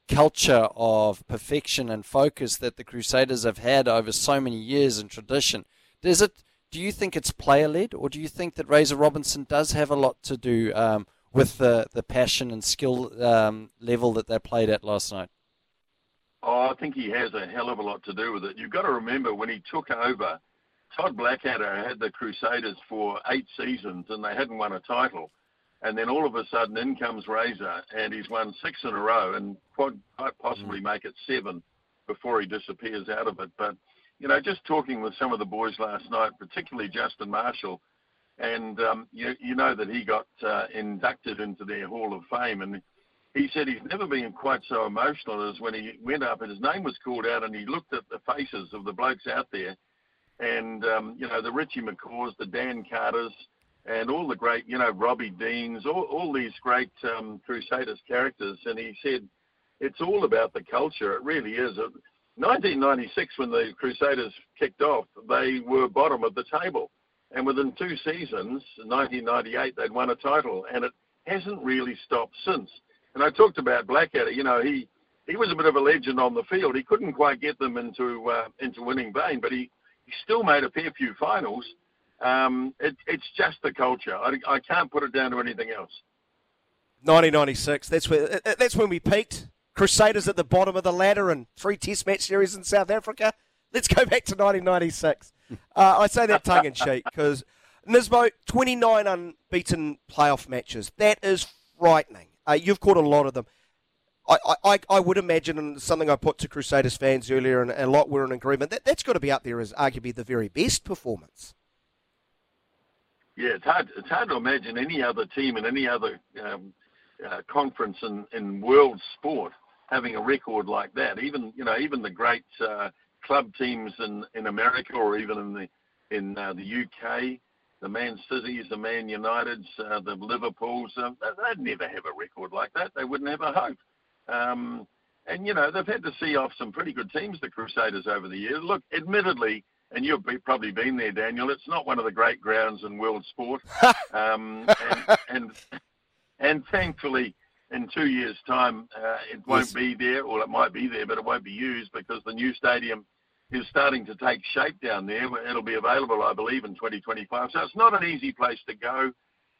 Speaker 1: culture of perfection and focus that the Crusaders have had over so many years and tradition. Does it? Do you think it's player led, or do you think that Razor Robertson does have a lot to do um, with the, the passion and skill um, level that they played at last night?
Speaker 16: Oh, I think he has a hell of a lot to do with it. You've got to remember when he took over, Todd Blackadder had the Crusaders for eight seasons and they hadn't won a title. And then all of a sudden in comes Razor, and he's won six in a row, and quite, quite possibly make it seven before he disappears out of it. But you know, just talking with some of the boys last night, particularly Justin Marshall, and um, you, you know that he got uh, inducted into their Hall of Fame, and he said he's never been quite so emotional as when he went up and his name was called out, and he looked at the faces of the blokes out there, and um, you know the Richie McCaws, the Dan Carters, and all the great, you know, Robbie Deans, all, all these great um, Crusaders characters, and he said it's all about the culture. It really is. 1996, when the Crusaders kicked off, they were bottom of the table. And within two seasons, 1998, they'd won a title, and it hasn't really stopped since. And I talked about Blackadder. You know, he he was a bit of a legend on the field. He couldn't quite get them into uh, into winning vein, but he, he still made a fair few finals. Um, it, it's just the culture. I, I can't put it down to anything else.
Speaker 3: 1996. That's where uh, that's when we peaked. Crusaders at the bottom of the ladder and three Test match series in South Africa. Let's go back to 1996. Uh, I say that tongue in cheek because Nisbo 29 unbeaten playoff matches. That is frightening. Uh, you've caught a lot of them. I, I, I would imagine, and something I put to Crusaders fans earlier, and a lot were in agreement, that that's got to be up there as arguably the very best performance.
Speaker 16: Yeah, it's hard. It's hard to imagine any other team in any other um, uh, conference in, in world sport having a record like that. Even you know, even the great uh, club teams in, in America or even in the in uh, the UK, the Man Cities, the Man Uniteds, uh, the Liverpools, uh, they'd never have a record like that. They wouldn't have a hope. Um, and you know, they've had to see off some pretty good teams, the Crusaders, over the years. Look, admittedly, and you've probably been there, Daniel. It's not one of the great grounds in world sport, um, and, and and thankfully, in two years' time, uh, it won't
Speaker 3: Yes.
Speaker 16: be there, or it might be there, but it won't be used because the new stadium is starting to take shape down there. It'll be available, I believe, in 2025. So it's not an easy place to go.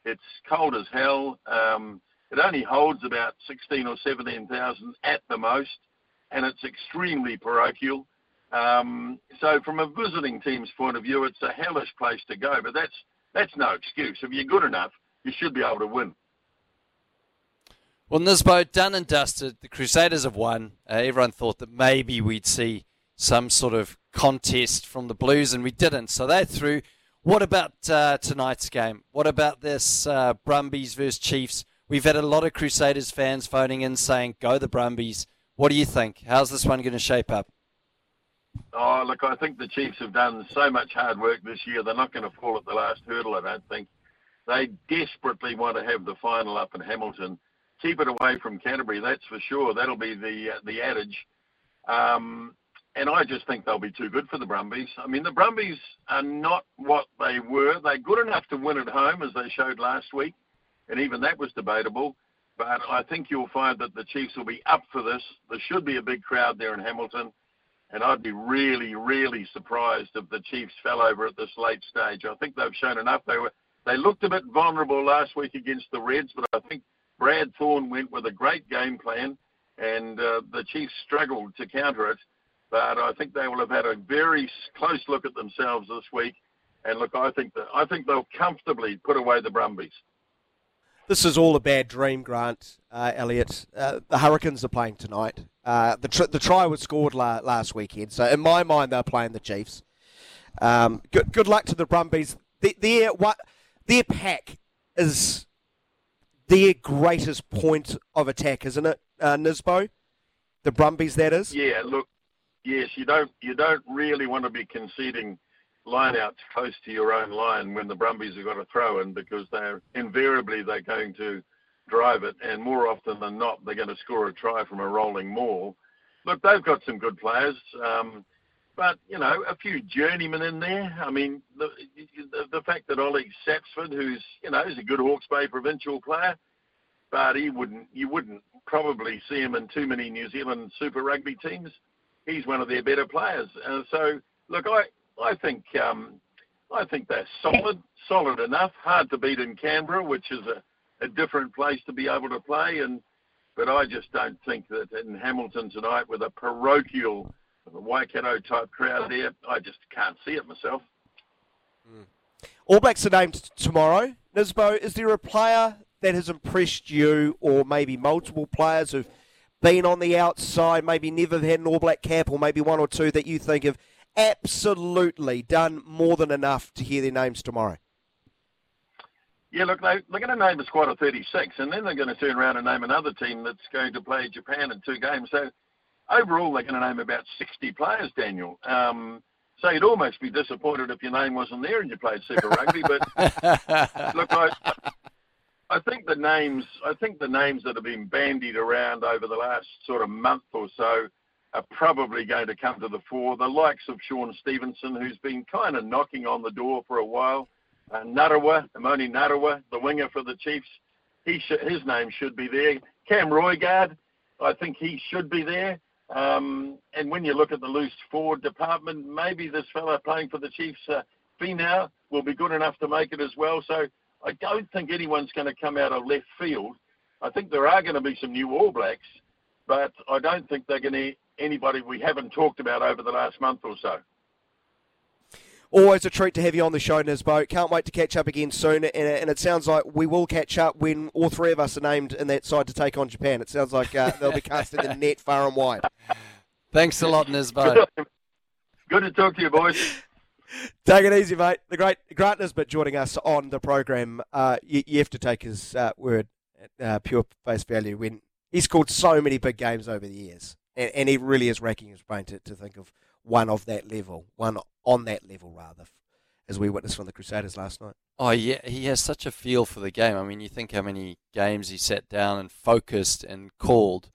Speaker 16: It's cold as hell. Um, it only holds about 16 or 17,000 at the most, and it's extremely parochial. Um, so from a visiting team's point of view, it's a hellish place to go. But that's that's no excuse. If you're good enough, you should be able to win.
Speaker 1: Well, Nisbo, done and dusted. The Crusaders have won. Uh, everyone thought that maybe we'd see some sort of contest from the Blues, and we didn't. So they're through. What about uh, tonight's game? What about this uh, Brumbies versus Chiefs? We've had a lot of Crusaders fans phoning in saying, go the Brumbies. What do you think? How's this one going to shape up?
Speaker 16: Oh, look, I think the Chiefs have done so much hard work this year. They're not going to fall at the last hurdle, I don't think. They desperately want to have the final up in Hamilton. Keep it away from Canterbury, that's for sure. That'll be the uh, the adage. Um, and I just think they'll be too good for the Brumbies. I mean, the Brumbies are not what they were. They're good enough to win at home, as they showed last week, and even that was debatable. But I think you'll find that the Chiefs will be up for this. There should be a big crowd there in Hamilton. And I'd be really, really surprised if the Chiefs fell over at this late stage. I think they've shown enough. They were they looked a bit vulnerable last week against the Reds, but I think Brad Thorn went with a great game plan, and uh, the Chiefs struggled to counter it. But I think they will have had a very close look at themselves this week. And look, I think that I think they'll comfortably put away the Brumbies.
Speaker 3: This is all a bad dream, Grant uh, Elliott. Uh, the Hurricanes are playing tonight. Uh, the tr- the try was scored la- last weekend, so in my mind they're playing the Chiefs. Um, good good luck to the Brumbies. Their, their what their pack is their greatest point of attack, isn't it, uh, Nisbo? The Brumbies, that is.
Speaker 16: Yeah, look, yes, you don't you don't really want to be conceding lineouts close to your own line when the Brumbies have got a throw in because they're invariably they're going to drive it, and more often than not they're going to score a try from a rolling maul. Look, they've got some good players, um, but you know a few journeymen in there. I mean, the the, the fact that Ollie Sapsford, who's you know is a good Hawke's Bay provincial player, but he wouldn't you wouldn't probably see him in too many New Zealand Super Rugby teams. He's one of their better players. Uh, so look, I I think um, I think they're solid, solid enough. Hard to beat in Canberra, which is a, a different place to be able to play. And but I just don't think that in Hamilton tonight with a parochial Waikato type crowd there, I just can't see it myself. Hmm.
Speaker 3: All Blacks are named tomorrow. Nisbo, is there a player that has impressed you, or maybe multiple players who've been on the outside, maybe never had an All Black cap, or maybe one or two that you think have absolutely done more than enough to hear their names tomorrow?
Speaker 16: Yeah, look, they, they're going to name a squad of 36, and then they're going to turn around and name another team that's going to play Japan in two games. So overall, they're going to name about 60 players, Daniel. Um, so you'd almost be disappointed if your name wasn't there and you played Super Rugby. But look, I, I think the names, I think the names that have been bandied around over the last sort of month or so are probably going to come to the fore. The likes of Shaun Stevenson, who's been kind of knocking on the door for a while. Uh, Narawa, Emoni Narawa, the winger for the Chiefs, he sh- his name should be there. Cam Roigard, I think he should be there. Um, and when you look at the loose forward department, maybe this fellow playing for the Chiefs, uh, Finau, will be good enough to make it as well. So I don't think anyone's going to come out of left field. I think there are going to be some new All Blacks, but I don't think they're going to anybody we haven't talked about over the last month or so.
Speaker 3: Always a treat to have you on the show, Nisbo. Can't wait to catch up again soon. And, and it sounds like we will catch up when all three of us are named in that side to take on Japan. It sounds like uh, they'll be casting the net far and wide.
Speaker 1: Thanks a lot, Nisbo.
Speaker 16: Good to talk to you, boys.
Speaker 3: Take it easy, mate. The great Grant Nisbett joining us on the program. Uh, you, you have to take his uh, word at uh, pure face value when he's called so many big games over the years, and, and he really is racking his brain to, to think of one of that level, one on that level rather, as we witnessed from the Crusaders last night.
Speaker 1: Oh yeah, he has such a feel for the game. I mean, you think how many games he sat down and focused and called,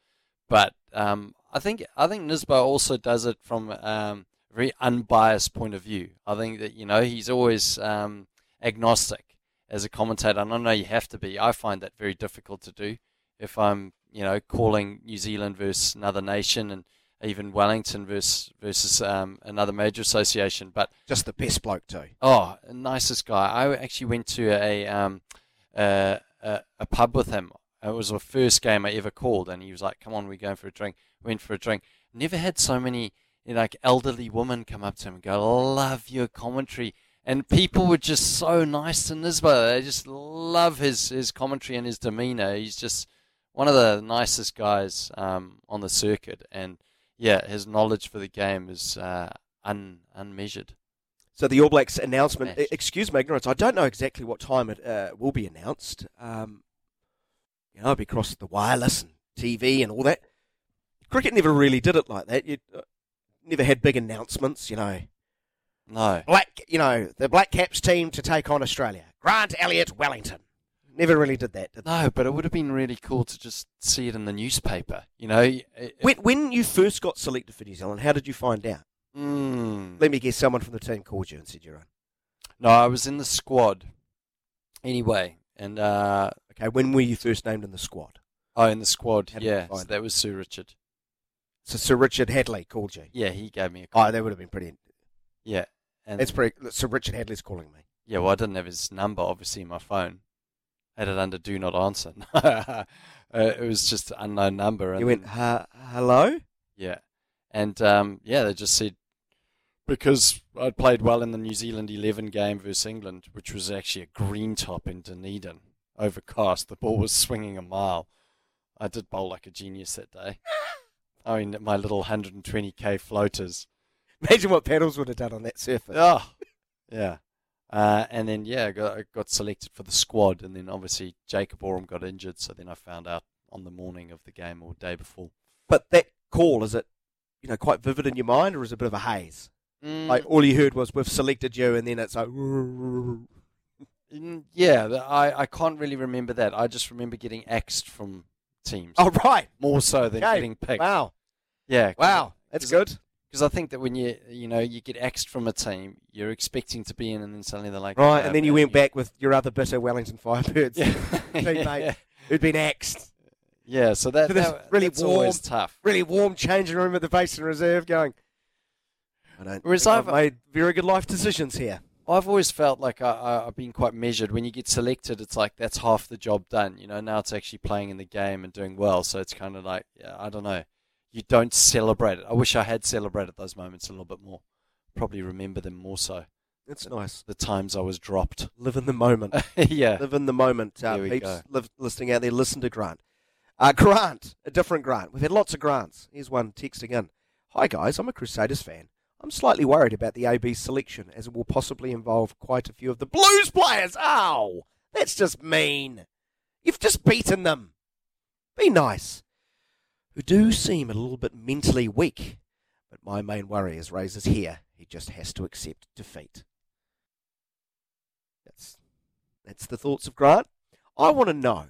Speaker 1: but um, I think I think Nisbo also does it from um, a very unbiased point of view. I think that you know he's always um, agnostic as a commentator, and I know you have to be. I find that very difficult to do if I'm you know calling New Zealand versus another nation and even Wellington versus versus um, another major association. But
Speaker 3: just the best bloke too.
Speaker 1: Oh, nicest guy. I actually went to a um, uh, a, a pub with him. It was the first game I ever called, and he was like, "Come on, we're going for a drink." Went for a drink. Never had so many you know, like elderly women come up to him and go, "Love your commentary." And people were just so nice to Nisbo. They just love his, his commentary and his demeanor. He's just one of the nicest guys um, on the circuit. And yeah, his knowledge for the game is uh, un, unmeasured.
Speaker 3: So the All Blacks announcement. Excuse my ignorance. I don't know exactly what time it uh, will be announced. Um, you know, it'll be across the wireless and TV and all that. Cricket never really did it like that. You uh, never had big announcements. You know,
Speaker 1: No.
Speaker 3: Black. You know, the Black Caps team to take on Australia. Grant Elliott, Wellington. Never really did that. Did they?
Speaker 1: No, but it would have been really cool to just see it in the newspaper. You know, It-
Speaker 3: When, when you first got selected for New Zealand, how did you find out?
Speaker 1: Mm.
Speaker 3: Let me guess. Someone from the team called you and said you're on.
Speaker 1: No, I was in the squad. Anyway, and uh,
Speaker 3: okay, when were you first named in the squad?
Speaker 1: Oh, in the squad, yeah. So that was Sir Richard.
Speaker 3: So Sir Richard Hadlee called you.
Speaker 1: Yeah, he gave me a call.
Speaker 3: Oh, that would have been pretty.
Speaker 1: Yeah, and
Speaker 3: That's pretty. Sir Richard Hadlee's calling me.
Speaker 1: Yeah, well, I didn't have his number obviously in my phone. Had it under do not answer. uh, it was just an unknown number. And
Speaker 3: You went, hello?
Speaker 1: Yeah, and um, yeah, they just said because I'd played well in the New Zealand eleven game versus England, which was actually a green top in Dunedin, overcast. The ball was swinging a mile. I did bowl like a genius that day. I mean, my little 120k floaters.
Speaker 3: Imagine what pedals would have done on that surface.
Speaker 1: Oh, yeah. Uh, and then yeah, I got, I got selected for the squad, and then obviously Jacob Oram got injured, so then I found out on the morning of the game or day before.
Speaker 3: But that call is it, you know, quite vivid in your mind, or is it a bit of a haze?
Speaker 1: Mm.
Speaker 3: Like all you heard was we've selected you, and then it's like.
Speaker 1: Mm, Yeah, I, I can't really remember that. I just remember getting axed from teams.
Speaker 3: Oh right,
Speaker 1: more so than
Speaker 3: Okay,
Speaker 1: getting picked.
Speaker 3: wow.
Speaker 1: Yeah.
Speaker 3: Wow, that's good.
Speaker 1: Because I think that when you you know you get axed from a team, you're expecting to be in, and then suddenly they're like,
Speaker 3: Right,
Speaker 1: "Uh,
Speaker 3: and then you went back with your other bitter Wellington Firebirds
Speaker 1: Yeah.
Speaker 3: teammate
Speaker 1: Yeah.
Speaker 3: who'd been axed.
Speaker 1: Yeah, so that, that
Speaker 3: really
Speaker 1: that's
Speaker 3: warm,
Speaker 1: always tough.
Speaker 3: really warm changing room at the Basin Reserve, going. I don't.
Speaker 1: Whereas
Speaker 3: I've,
Speaker 1: I've-
Speaker 3: made very good life decisions here.
Speaker 1: I've always felt like I, I, I've been quite measured. When you get selected, it's like that's half the job done. You know, now it's actually playing in the game and doing well. So it's kind of like, yeah, I don't know. You don't celebrate it. I wish I had celebrated those moments a little bit more. Probably remember them more so.
Speaker 3: It's nice.
Speaker 1: The times I was dropped.
Speaker 3: Live in the moment.
Speaker 1: yeah.
Speaker 3: Live in the moment. Uh, peeps live, listening out there, listen to Grant. Uh, Grant, a different Grant. We've had lots of Grants. Here's one texting in. Hi, guys. I'm a Crusaders fan. I'm slightly worried about the AB selection as it will possibly involve quite a few of the Blues players. Ow! That's just mean. You've just beaten them. Be nice. Who do seem a little bit mentally weak. But my main worry is Razor's here. He just has to accept defeat. That's that's the thoughts of Grant. I want to know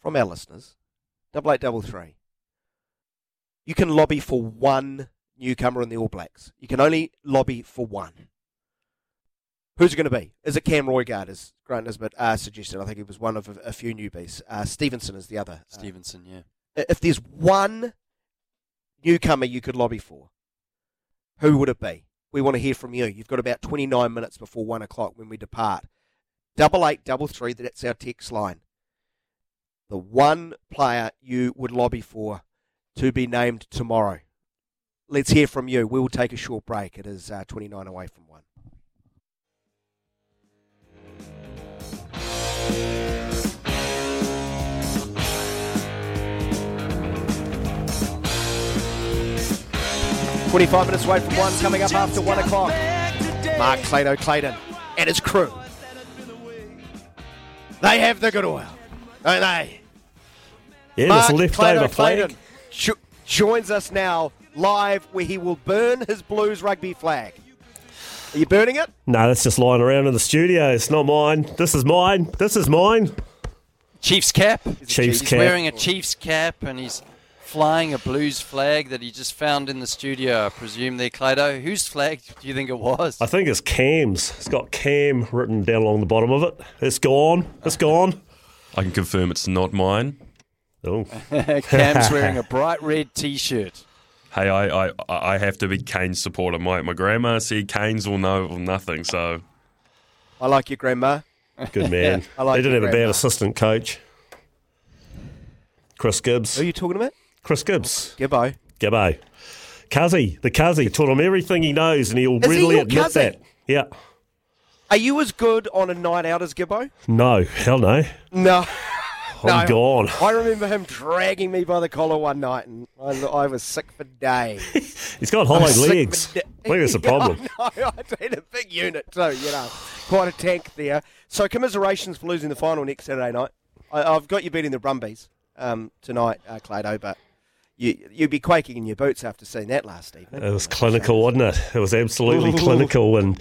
Speaker 3: from our listeners, double eight double three. You can lobby for one newcomer in the All Blacks. You can only lobby for one. Who's it going to be? Is it Cam Roigard, as Grant Nisbett uh, suggested? I think he was one of a, a few newbies. Uh, Stevenson is the other. Uh,
Speaker 1: Stevenson, yeah.
Speaker 3: If there's one newcomer you could lobby for, who would it be? We want to hear from you. You've got about 29 minutes before one o'clock when we depart. Double eight, double three. That's our text line. The one player you would lobby for to be named tomorrow. Let's hear from you. We will take a short break. It is uh, 29 away from one. Twenty-five minutes away from one. Coming up after one o'clock. Mark Clado Clayton and his crew. They have the good oil, don't they?
Speaker 17: Yeah,
Speaker 3: Mark
Speaker 17: this leftover
Speaker 3: Clado
Speaker 17: flag.
Speaker 3: Clayton jo- joins us now live, where he will burn his Blues rugby flag. Are you burning it?
Speaker 17: No, that's just lying around in the studio. It's not mine. This is mine. This is mine.
Speaker 1: Chiefs cap.
Speaker 17: Chiefs
Speaker 1: he's
Speaker 17: cap.
Speaker 1: wearing a Chiefs cap and he's flying a Blues flag that he just found in the studio. I presume there, Clado. Whose flag do you think it was?
Speaker 17: I think it's Cam's. It's got Cam written down along the bottom of it. It's gone. It's gone.
Speaker 4: I can confirm it's not mine.
Speaker 17: Oh.
Speaker 1: Cam's wearing a bright red T-shirt.
Speaker 4: Hey, I, I, I have to be Kane's supporter. My, my grandma said Kane's will know or nothing, so
Speaker 3: I like your grandma.
Speaker 17: Good man.
Speaker 3: I like
Speaker 17: they didn't
Speaker 3: your
Speaker 17: have a bad assistant coach. Chris Gibbes.
Speaker 3: Who are you talking about?
Speaker 17: Chris Gibbes.
Speaker 3: Gibbo.
Speaker 17: Gibbo. Cuzzy. The Cuzzy taught him everything he knows, and he'll
Speaker 3: Is
Speaker 17: readily
Speaker 3: your
Speaker 17: admit that. Yeah.
Speaker 3: Are you as good on a night out as Gibbo?
Speaker 17: No. Hell no.
Speaker 3: No.
Speaker 17: I'm gone.
Speaker 3: I remember him dragging me by the collar one night, and I, I was sick for days.
Speaker 17: He's got hollow legs.
Speaker 3: da-
Speaker 17: I think that's the problem.
Speaker 3: I had a big unit too, you know, quite a tank there. So commiserations for losing the final next Saturday night. I, I've got you beating the Brumbies um, tonight, uh, Clado, but you, you'd be quaking in your boots after seeing that last evening.
Speaker 17: It was clinical, wasn't it? It was absolutely clinical, and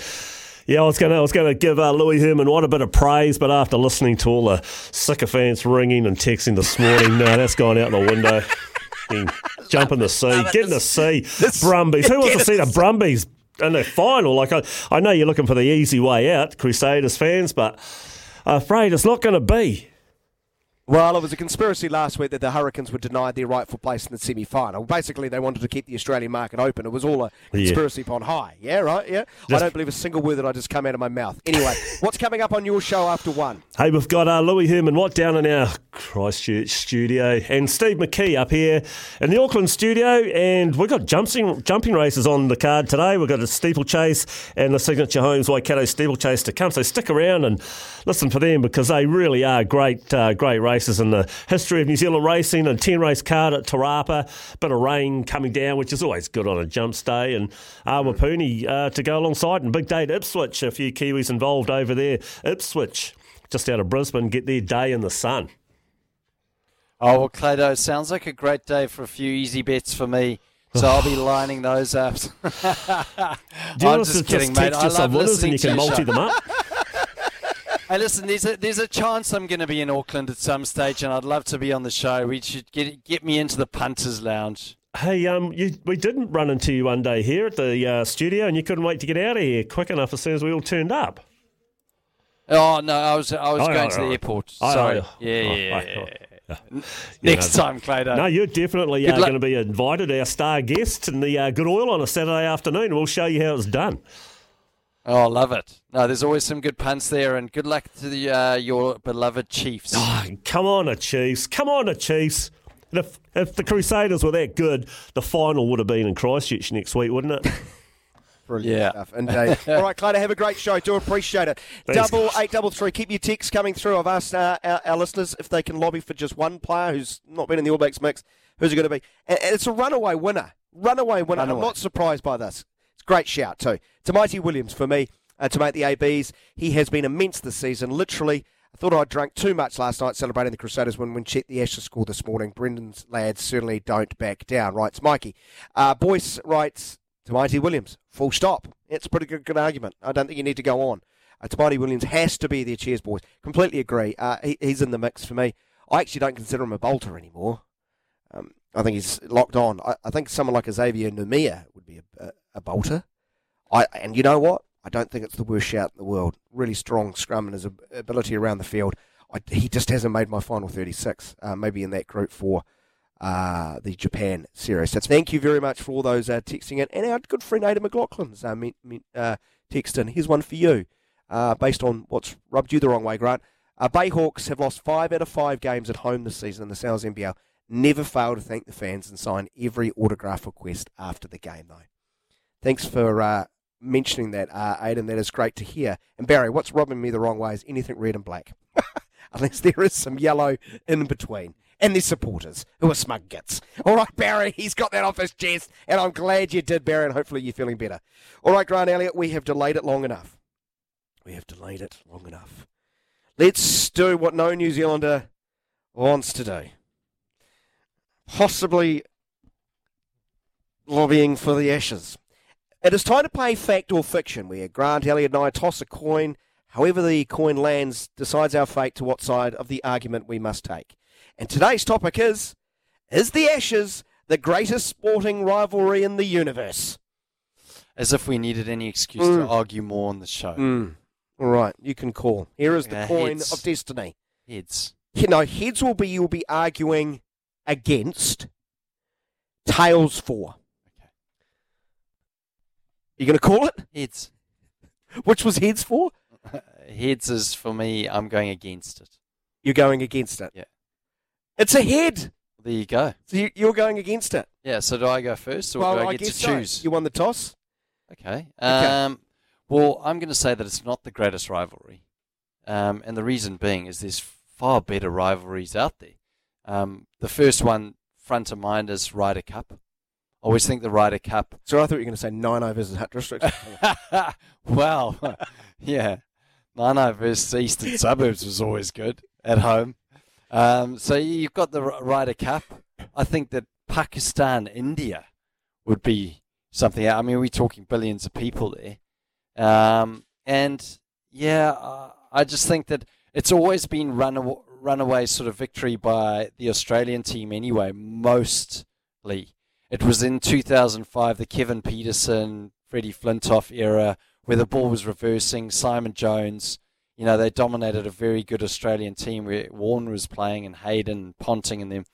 Speaker 17: yeah, I was gonna, I was gonna give uh, Louis Herman what a bit of praise, but after listening to all the sycophants ringing and texting this morning, no, that's gone out the window. Jump in the sea, get in the sea, Brumbies. Who wants to see the Brumbies in the final? Like I, I know you're looking for the easy way out, Crusaders fans, but I'm afraid it's not going to be.
Speaker 3: Well, it was a conspiracy last week that the Hurricanes were denied their rightful place in the semi-final. Basically, they wanted to keep the Australian market open. It was all a
Speaker 17: Yeah.
Speaker 3: conspiracy upon high. Yeah, right. Yeah. I don't believe a single word that I just come out of my mouth. Anyway, what's coming up on your show after one?
Speaker 17: Hey, we've got uh, Louis Herman Watt down in our Christchurch studio and Steve McKee up here in the Auckland studio. And we've got jumping, jumping races on the card today. We've got a steeplechase and the Signature Homes Waikato steeplechase to come. So stick around and listen for them because they really are great, uh, great races in the history of New Zealand racing. And 10 race card at Te Rapa. Bit of rain coming down, which is always good on a jumps day. And uh, Wapuni uh, to go alongside. And big day at Ipswich. A few Kiwis involved over there. Ipswich just out of Brisbane, get their day in the sun.
Speaker 1: Oh, well, Clado, sounds like a great day for a few easy bets for me. So I'll be lining those up. I'm just kidding,
Speaker 17: just
Speaker 1: mate. I
Speaker 17: some
Speaker 1: love
Speaker 17: winners and
Speaker 1: listening
Speaker 17: you can multi them up?
Speaker 1: Hey, listen, there's a there's a chance I'm going to be in Auckland at some stage, and I'd love to be on the show. We should get get me into the punters lounge.
Speaker 17: Hey, um, you, we didn't run into you one day here at the uh, studio, and you couldn't wait to get out of here quick enough as soon as we all turned up.
Speaker 1: Oh no, I was I was
Speaker 17: Oh,
Speaker 1: going
Speaker 17: oh,
Speaker 1: to the
Speaker 17: oh.
Speaker 1: airport. Sorry. yeah, yeah, yeah. Next
Speaker 17: know,
Speaker 1: time, Clado.
Speaker 17: No, you're definitely uh, going to be invited, our star guest, in the uh, Good Oil on a Saturday afternoon. We'll show you how it's done.
Speaker 1: Oh, I love it. No, there's always some good punts there, and good luck to the, uh, your beloved Chiefs.
Speaker 17: Oh, come on, the Chiefs. Come on, the Chiefs. And If, if the Crusaders were that good, the final would have been in Christchurch next week, wouldn't it?
Speaker 3: Brilliant
Speaker 1: Yeah.
Speaker 3: stuff. Indeed. All right, Clayton, have a great show. Do appreciate it.
Speaker 17: Thanks,
Speaker 3: double eight double three. Keep your texts coming through. I've asked uh, our, our listeners if they can lobby for just one player who's not been in the All Blacks mix. Who's it going to be? And, and it's a runaway winner. Runaway winner. I'm not surprised by this. Great shout too. Tamaiti Williams for me uh, to make the ABs. He has been immense this season. Literally. I thought I drank too much last night celebrating the Crusaders when, when checked the Ashes score this morning. Brendon's lads certainly don't back down, writes Mikey. Uh, Boyce writes Tamaiti Williams, full stop. It's a pretty good, good argument. I don't think you need to go on. Uh, Tamaiti Williams has to be their cheers boys. Completely agree. Uh, he, he's in the mix for me. I actually don't consider him a bolter anymore. Um, I think he's locked on. I, I think someone like Xavier Numia would be a, a, a bolter. I and you know what? I don't think it's the worst shout in the world. Really strong scrum and his ability around the field. I, he just hasn't made my final 36. Uh, maybe in that group for uh, the Japan series. So thank you very much for all those uh, texting in. And our good friend Ada McLaughlin's uh, uh, text. Here's one for you, uh, based on what's rubbed you the wrong way, Grant. Uh, Bayhawks have lost five out of five games at home this season in the Sal's NBL. Never fail to thank the fans and sign every autograph request after the game, though. Thanks for uh, mentioning that, uh, Aidan. That is great to hear. And Barry, what's rubbing me the wrong way is anything red and black. Unless there is some yellow in between. And their supporters, who are smug gits. All right, Barry, he's got that off his chest, and I'm glad you did, Barry, and hopefully you're feeling better. All right, Grant Elliott, we have delayed it long enough. We have delayed it long enough. Let's do what no New Zealander wants to do. Possibly lobbying for the Ashes. It is time to play fact or fiction, where Grant Elliott, and I toss a coin. However, the coin lands decides our fate to what side of the argument we must take. And today's topic is Is the Ashes the greatest sporting rivalry in the universe?
Speaker 1: As if we needed any excuse
Speaker 3: Mm.
Speaker 1: to argue more on the show.
Speaker 3: Mm. All right, you can call. Here is the
Speaker 1: Yeah,
Speaker 3: coin
Speaker 1: heads.
Speaker 3: of destiny.
Speaker 1: Heads.
Speaker 3: You know, heads will be you'll be arguing against. Tails for. You going to call it?
Speaker 1: Heads.
Speaker 3: Which was heads for?
Speaker 1: Heads is for me. I'm going against it.
Speaker 3: You're going against it.
Speaker 1: Yeah.
Speaker 3: It's a head.
Speaker 1: There you go.
Speaker 3: So you, you're going against it.
Speaker 1: Yeah. So do I go first, or
Speaker 3: well,
Speaker 1: do I
Speaker 3: I
Speaker 1: get to
Speaker 3: so.
Speaker 1: choose?
Speaker 3: You won the toss.
Speaker 1: Okay. Um, Well, I'm going to say that it's not the greatest rivalry, um, and the reason being is there's far better rivalries out there. Um, the first one front of mind is Ryder Cup. I always think the Ryder Cup.
Speaker 3: So I thought you were going to say Nino versus Hutt District.
Speaker 1: well, yeah, Nano versus Eastern Suburbs was always good at home. Um, so you've got the Ryder Cup. I think that Pakistan, India would be something. I mean, we're talking billions of people there. Um, and yeah, uh, I just think that it's always been run runaway sort of victory by the Australian team anyway, mostly. It was in 2005, the Kevin Pietersen, Freddie Flintoff era, where the ball was reversing. Simon Jones, you know, they dominated a very good Australian team where Warne was playing and Hayden, Ponting, and them.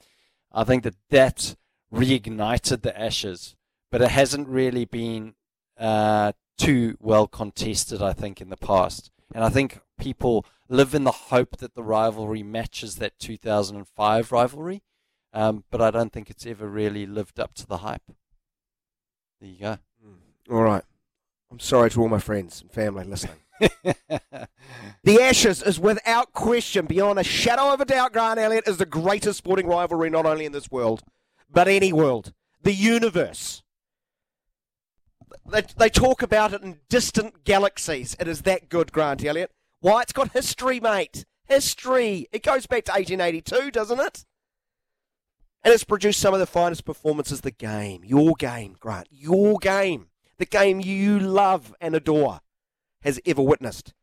Speaker 1: I think that that reignited the Ashes, but it hasn't really been uh, too well contested, I think, in the past. And I think people live in the hope that the rivalry matches that 2005 rivalry, um, but I don't think it's ever really lived up to the hype. There you go.
Speaker 3: All right. I'm sorry to all my friends and family listening. the Ashes is without question, beyond a shadow of a doubt, Grant Elliott is the greatest sporting rivalry not only in this world, but any world. The universe. They, they talk about it in distant galaxies. It is that good, Grant Elliott. Why? It's got history, mate. History. It goes back to 1882, doesn't it? And it's produced some of the finest performances the game. Your game, Grant. Your game. The game you love and adore has ever witnessed.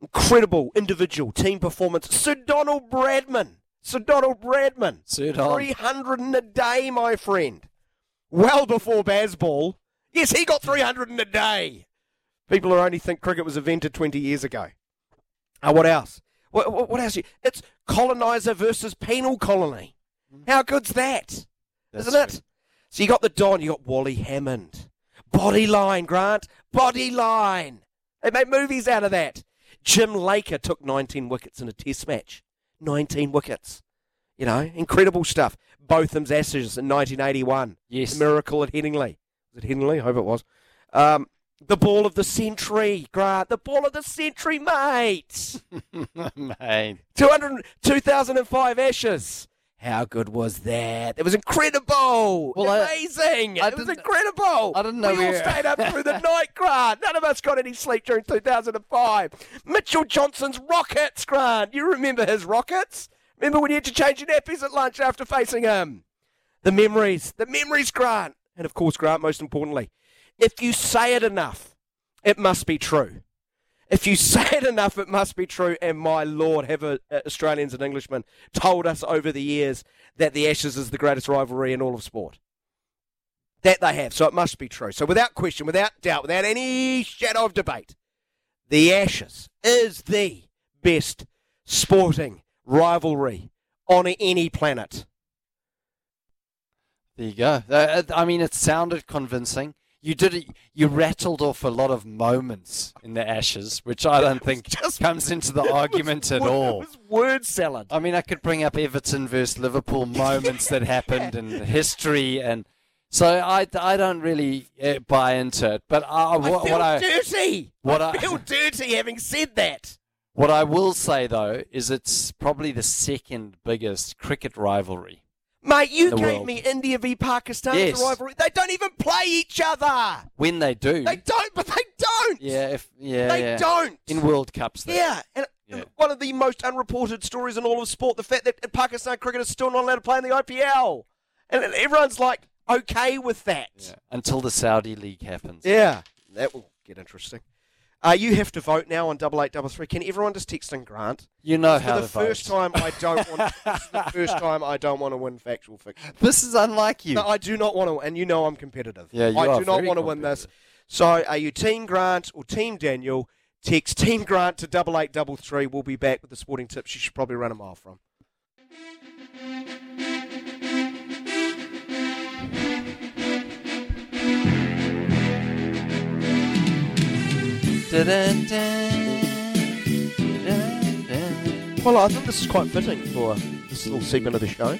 Speaker 3: Incredible individual team performance. Sir Donald Bradman. Sir Donald Bradman.
Speaker 1: Sir Don.
Speaker 3: 300 in a day, my friend. Well before Bazball. Yes, he got 300 in a day. People who only think cricket was invented 20 years ago. Uh, what else? What, what, what else? It's colonizer versus penal colony. How good's that? Isn't it? So you got the Don, you got Wally Hammond. Bodyline, Grant. Bodyline. They made movies out of that. Jim Laker took 19 wickets in a test match. 19 wickets. You know, incredible stuff. Botham's Ashes in 1981.
Speaker 1: Yes.
Speaker 3: Miracle at Headingley. Was it Headingley? I hope it was. Um, the ball of the century, Grant. The ball of the century, mate.
Speaker 1: Mate.
Speaker 3: 200, 2005 Ashes. How good was that? It was incredible.
Speaker 1: Well,
Speaker 3: Amazing.
Speaker 1: I
Speaker 3: it was incredible.
Speaker 1: I didn't know
Speaker 3: we
Speaker 1: we
Speaker 3: all stayed up through the night, Grant. None of us got any sleep during 2005. Mitchell Johnson's Rockets, Grant. You remember his Rockets? Remember when you had to change your nappies at lunch after facing him? The memories. The memories, Grant. And of course, Grant, most importantly, if you say it enough, it must be true. If you say it enough, it must be true. And my lord, have uh, Australians and Englishmen told us over the years that the Ashes is the greatest rivalry in all of sport. That they have, so it must be true. So without question, without doubt, without any shadow of debate, the Ashes is the best sporting rivalry on any planet.
Speaker 1: There you go. Uh, I mean, it sounded convincing. You did it. You rattled off a lot of moments in the Ashes, which I don't think just, comes into the argument at
Speaker 3: It
Speaker 1: all.
Speaker 3: was word salad.
Speaker 1: I mean, I could bring up Everton versus Liverpool moments that happened and history, and so I, I don't really uh, buy into it. But I,
Speaker 3: I feel
Speaker 1: what I
Speaker 3: dirty.
Speaker 1: what
Speaker 3: I
Speaker 1: I-
Speaker 3: feel dirty having said that.
Speaker 1: what I will say though is it's probably the second biggest cricket rivalry.
Speaker 3: Mate, you gave
Speaker 1: world.
Speaker 3: me India v Pakistan as a rivalry. They don't even play each other.
Speaker 1: When they do,
Speaker 3: They don't, but they don't.
Speaker 1: yeah, if yeah,
Speaker 3: They
Speaker 1: yeah.
Speaker 3: don't.
Speaker 1: in World Cups. They,
Speaker 3: Yeah, and
Speaker 1: Yeah.
Speaker 3: one of the most unreported stories in all of sport, the fact that Pakistan cricket is still not allowed to play in the IPL. And everyone's like okay with that.
Speaker 1: yeah, until the Saudi League happens.
Speaker 3: Yeah, that will get interesting. Uh, you have to vote now on double eight double three. Can everyone just text in Grant?
Speaker 1: You know
Speaker 3: For
Speaker 1: how
Speaker 3: the
Speaker 1: to
Speaker 3: first
Speaker 1: vote.
Speaker 3: time, I don't want. this is the first time I don't want to win factual fiction.
Speaker 1: This is unlike you.
Speaker 3: No, I do not want to, and you know I'm competitive.
Speaker 1: Yeah, you
Speaker 3: I
Speaker 1: are
Speaker 3: do not want to win this. So, are you Team Grant or Team Daniel? Text Team Grant to double eight double three. We'll be back with the sporting tips. You should probably run a mile from. Well, I think this is quite fitting for this little segment of the show.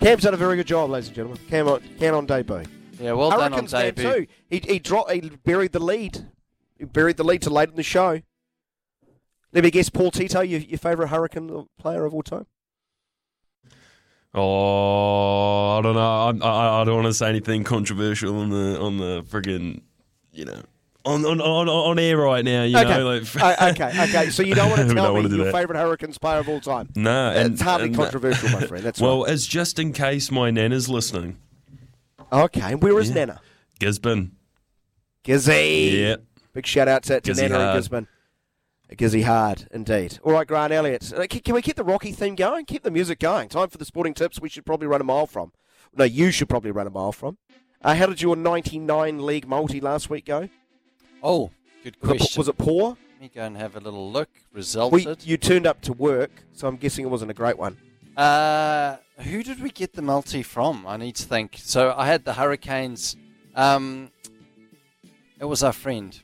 Speaker 3: Cam's done a very good job, ladies and gentlemen. Cam on, Cam on debut.
Speaker 1: Yeah, well done on
Speaker 3: Hurricanes man
Speaker 1: debut.
Speaker 3: too. He he dropped. He buried the lead. He buried the lead to late in the show. Let me guess, Paul Tito, your, your favourite Hurricane player of all time?
Speaker 4: Oh, I don't know. I, I, I don't want to say anything controversial on the on the friggin' you know on on, on, on air right now. You
Speaker 3: okay.
Speaker 4: know, like,
Speaker 3: Uh, okay, okay. So you don't want to tell me your
Speaker 4: that.
Speaker 3: favourite Hurricanes player of all time?
Speaker 4: Nah, and,
Speaker 3: it's hardly
Speaker 4: and-
Speaker 3: controversial, my friend. That's
Speaker 4: well,
Speaker 3: right.
Speaker 4: as just in case my nana's listening.
Speaker 3: Okay, where is
Speaker 4: Yeah.
Speaker 3: Nana?
Speaker 4: Gisborne.
Speaker 3: Gizzy.
Speaker 4: Yeah.
Speaker 3: Big shout out to, to
Speaker 4: Gizzy
Speaker 3: Nana and. Gisborne. Gizzy hard, indeed. All right, Grant Elliott. Uh, Can, can we keep the Rocky theme going? Keep the music going. Time for the sporting tips we should probably run a mile from. No, you should probably run a mile from. Uh, how did your 99 league multi last week go?
Speaker 1: Oh, good
Speaker 3: Was it,
Speaker 1: question.
Speaker 3: was it poor?
Speaker 1: Let me go and have a little look. Results.
Speaker 3: We, you turned up to work, so I'm guessing it wasn't a great one.
Speaker 1: Uh, who did we get the multi from? I need to think. So I had the Hurricanes. Um, it was our friend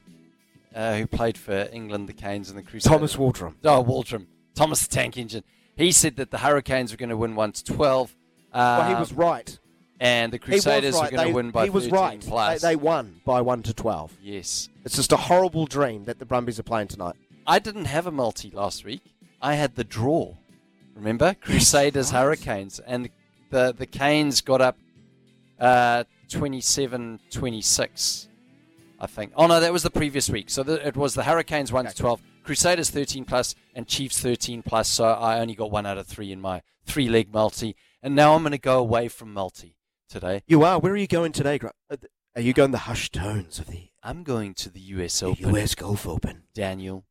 Speaker 1: uh, who played for England, the Canes, and the Crusaders.
Speaker 3: Thomas Waldrom.
Speaker 1: Oh, Waldrom. Thomas the Tank Engine. He said that the Hurricanes were going to win 1 to 12. Uh,
Speaker 3: well, he was right.
Speaker 1: And the Crusaders
Speaker 3: right.
Speaker 1: were going to win by
Speaker 3: He was
Speaker 1: 13
Speaker 3: right.
Speaker 1: plus.
Speaker 3: They, they won by 1 to 12.
Speaker 1: Yes.
Speaker 3: It's just a horrible dream that the Brumbies are playing tonight.
Speaker 1: I didn't have a multi last week. I had the draw. Remember? Crusaders Hurricanes. And the, the Canes got up uh, 27 26, I think. Oh, no, that was the previous week. So the, it was the Hurricanes 1 to 12, Crusaders 13 plus, and Chiefs 13 plus. So I only got one out of three in my three leg multi. And now I'm going to go away from multi today.
Speaker 3: You are. Where are you going today? Uh, Are you going the hushed tones of the
Speaker 1: I'm going to the US
Speaker 3: The
Speaker 1: Open.
Speaker 3: US Golf Open.
Speaker 1: Daniel.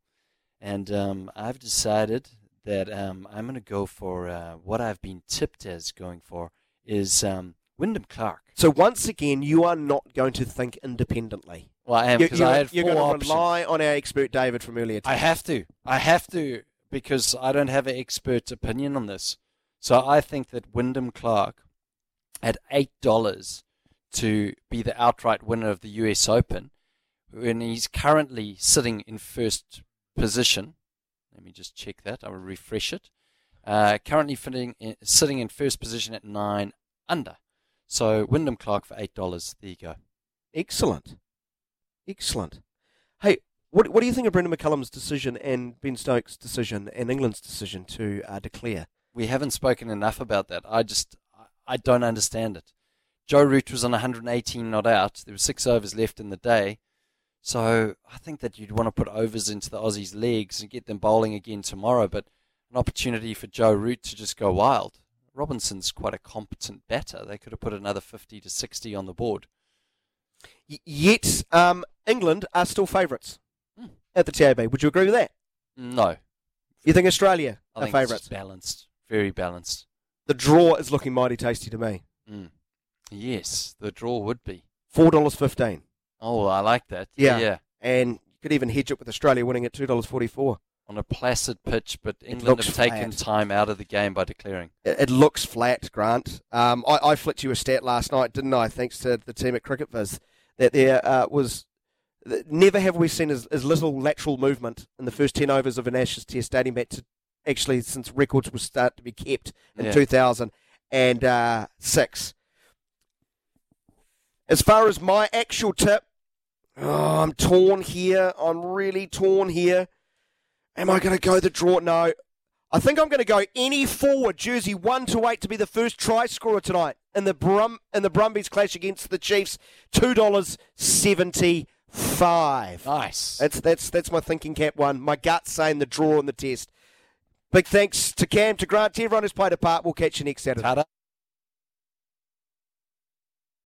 Speaker 1: And um, I've decided that um, I'm going to go for uh, what I've been tipped as going for is um, Wyndham Clark.
Speaker 3: So once again, you are not going to think independently.
Speaker 1: Well, I am because I had
Speaker 3: you're going to
Speaker 1: options.
Speaker 3: rely on our expert David from earlier.
Speaker 1: I have to. I have to because I don't have an expert opinion on this. So I think that Wyndham Clark at eight dollars to be the outright winner of the US Open, when he's currently sitting in first position. Let me just check that. I will refresh it. Uh, currently in, sitting in first position at nine under. So Wyndham Clark for eight dollars. There you go.
Speaker 3: Excellent. Excellent. Hey, what what do you think of Brendon McCullum's decision and Ben Stokes' decision and England's decision to uh, declare?
Speaker 1: We haven't spoken enough about that. I just, I don't understand it. Joe Root was on 118 not out. There were six overs left in the day. So I think that you'd want to put overs into the Aussies' legs and get them bowling again tomorrow, but an opportunity for Joe Root to just go wild. Robinson's quite a competent batter. They could have put another 50 to 60 on the board.
Speaker 3: Y- yet, um, England are still favourites
Speaker 1: Hmm.
Speaker 3: at the TAB. Would you agree with that?
Speaker 1: No.
Speaker 3: You think Australia
Speaker 1: I
Speaker 3: are
Speaker 1: think it's
Speaker 3: favourites?
Speaker 1: balanced. Very balanced.
Speaker 3: The draw is looking mighty tasty to me.
Speaker 1: Mm. Yes, the draw would be.
Speaker 3: Four dollars fifteen.
Speaker 1: Oh, I like that.
Speaker 3: Yeah.
Speaker 1: yeah.
Speaker 3: And you could even hedge it with Australia winning at two dollars forty four.
Speaker 1: On a placid pitch, but England have taken
Speaker 3: flat.
Speaker 1: time out of the game by declaring.
Speaker 3: It, it looks flat, Grant. Um, I, I flicked you a stat last night, didn't I? Thanks to the team at CricViz, that there uh, was never have we seen as, as little lateral movement in the first ten overs of an Ashes Test dating back to actually since records were start to be kept in
Speaker 1: Yeah.
Speaker 3: two thousand and uh, six. As far as my actual tip, oh, I'm torn here. I'm really torn here. Am I going to go the draw? No. I think I'm going to go any forward, jersey one to eight, to be the first try scorer tonight in the Brum in the Brumbies clash against the Chiefs. Two dollars seventy five.
Speaker 1: Nice.
Speaker 3: That's that's that's my thinking cap one. My gut saying the draw on the test. Big thanks to Cam, to Grant, to everyone who's played a part. We'll catch you next Saturday.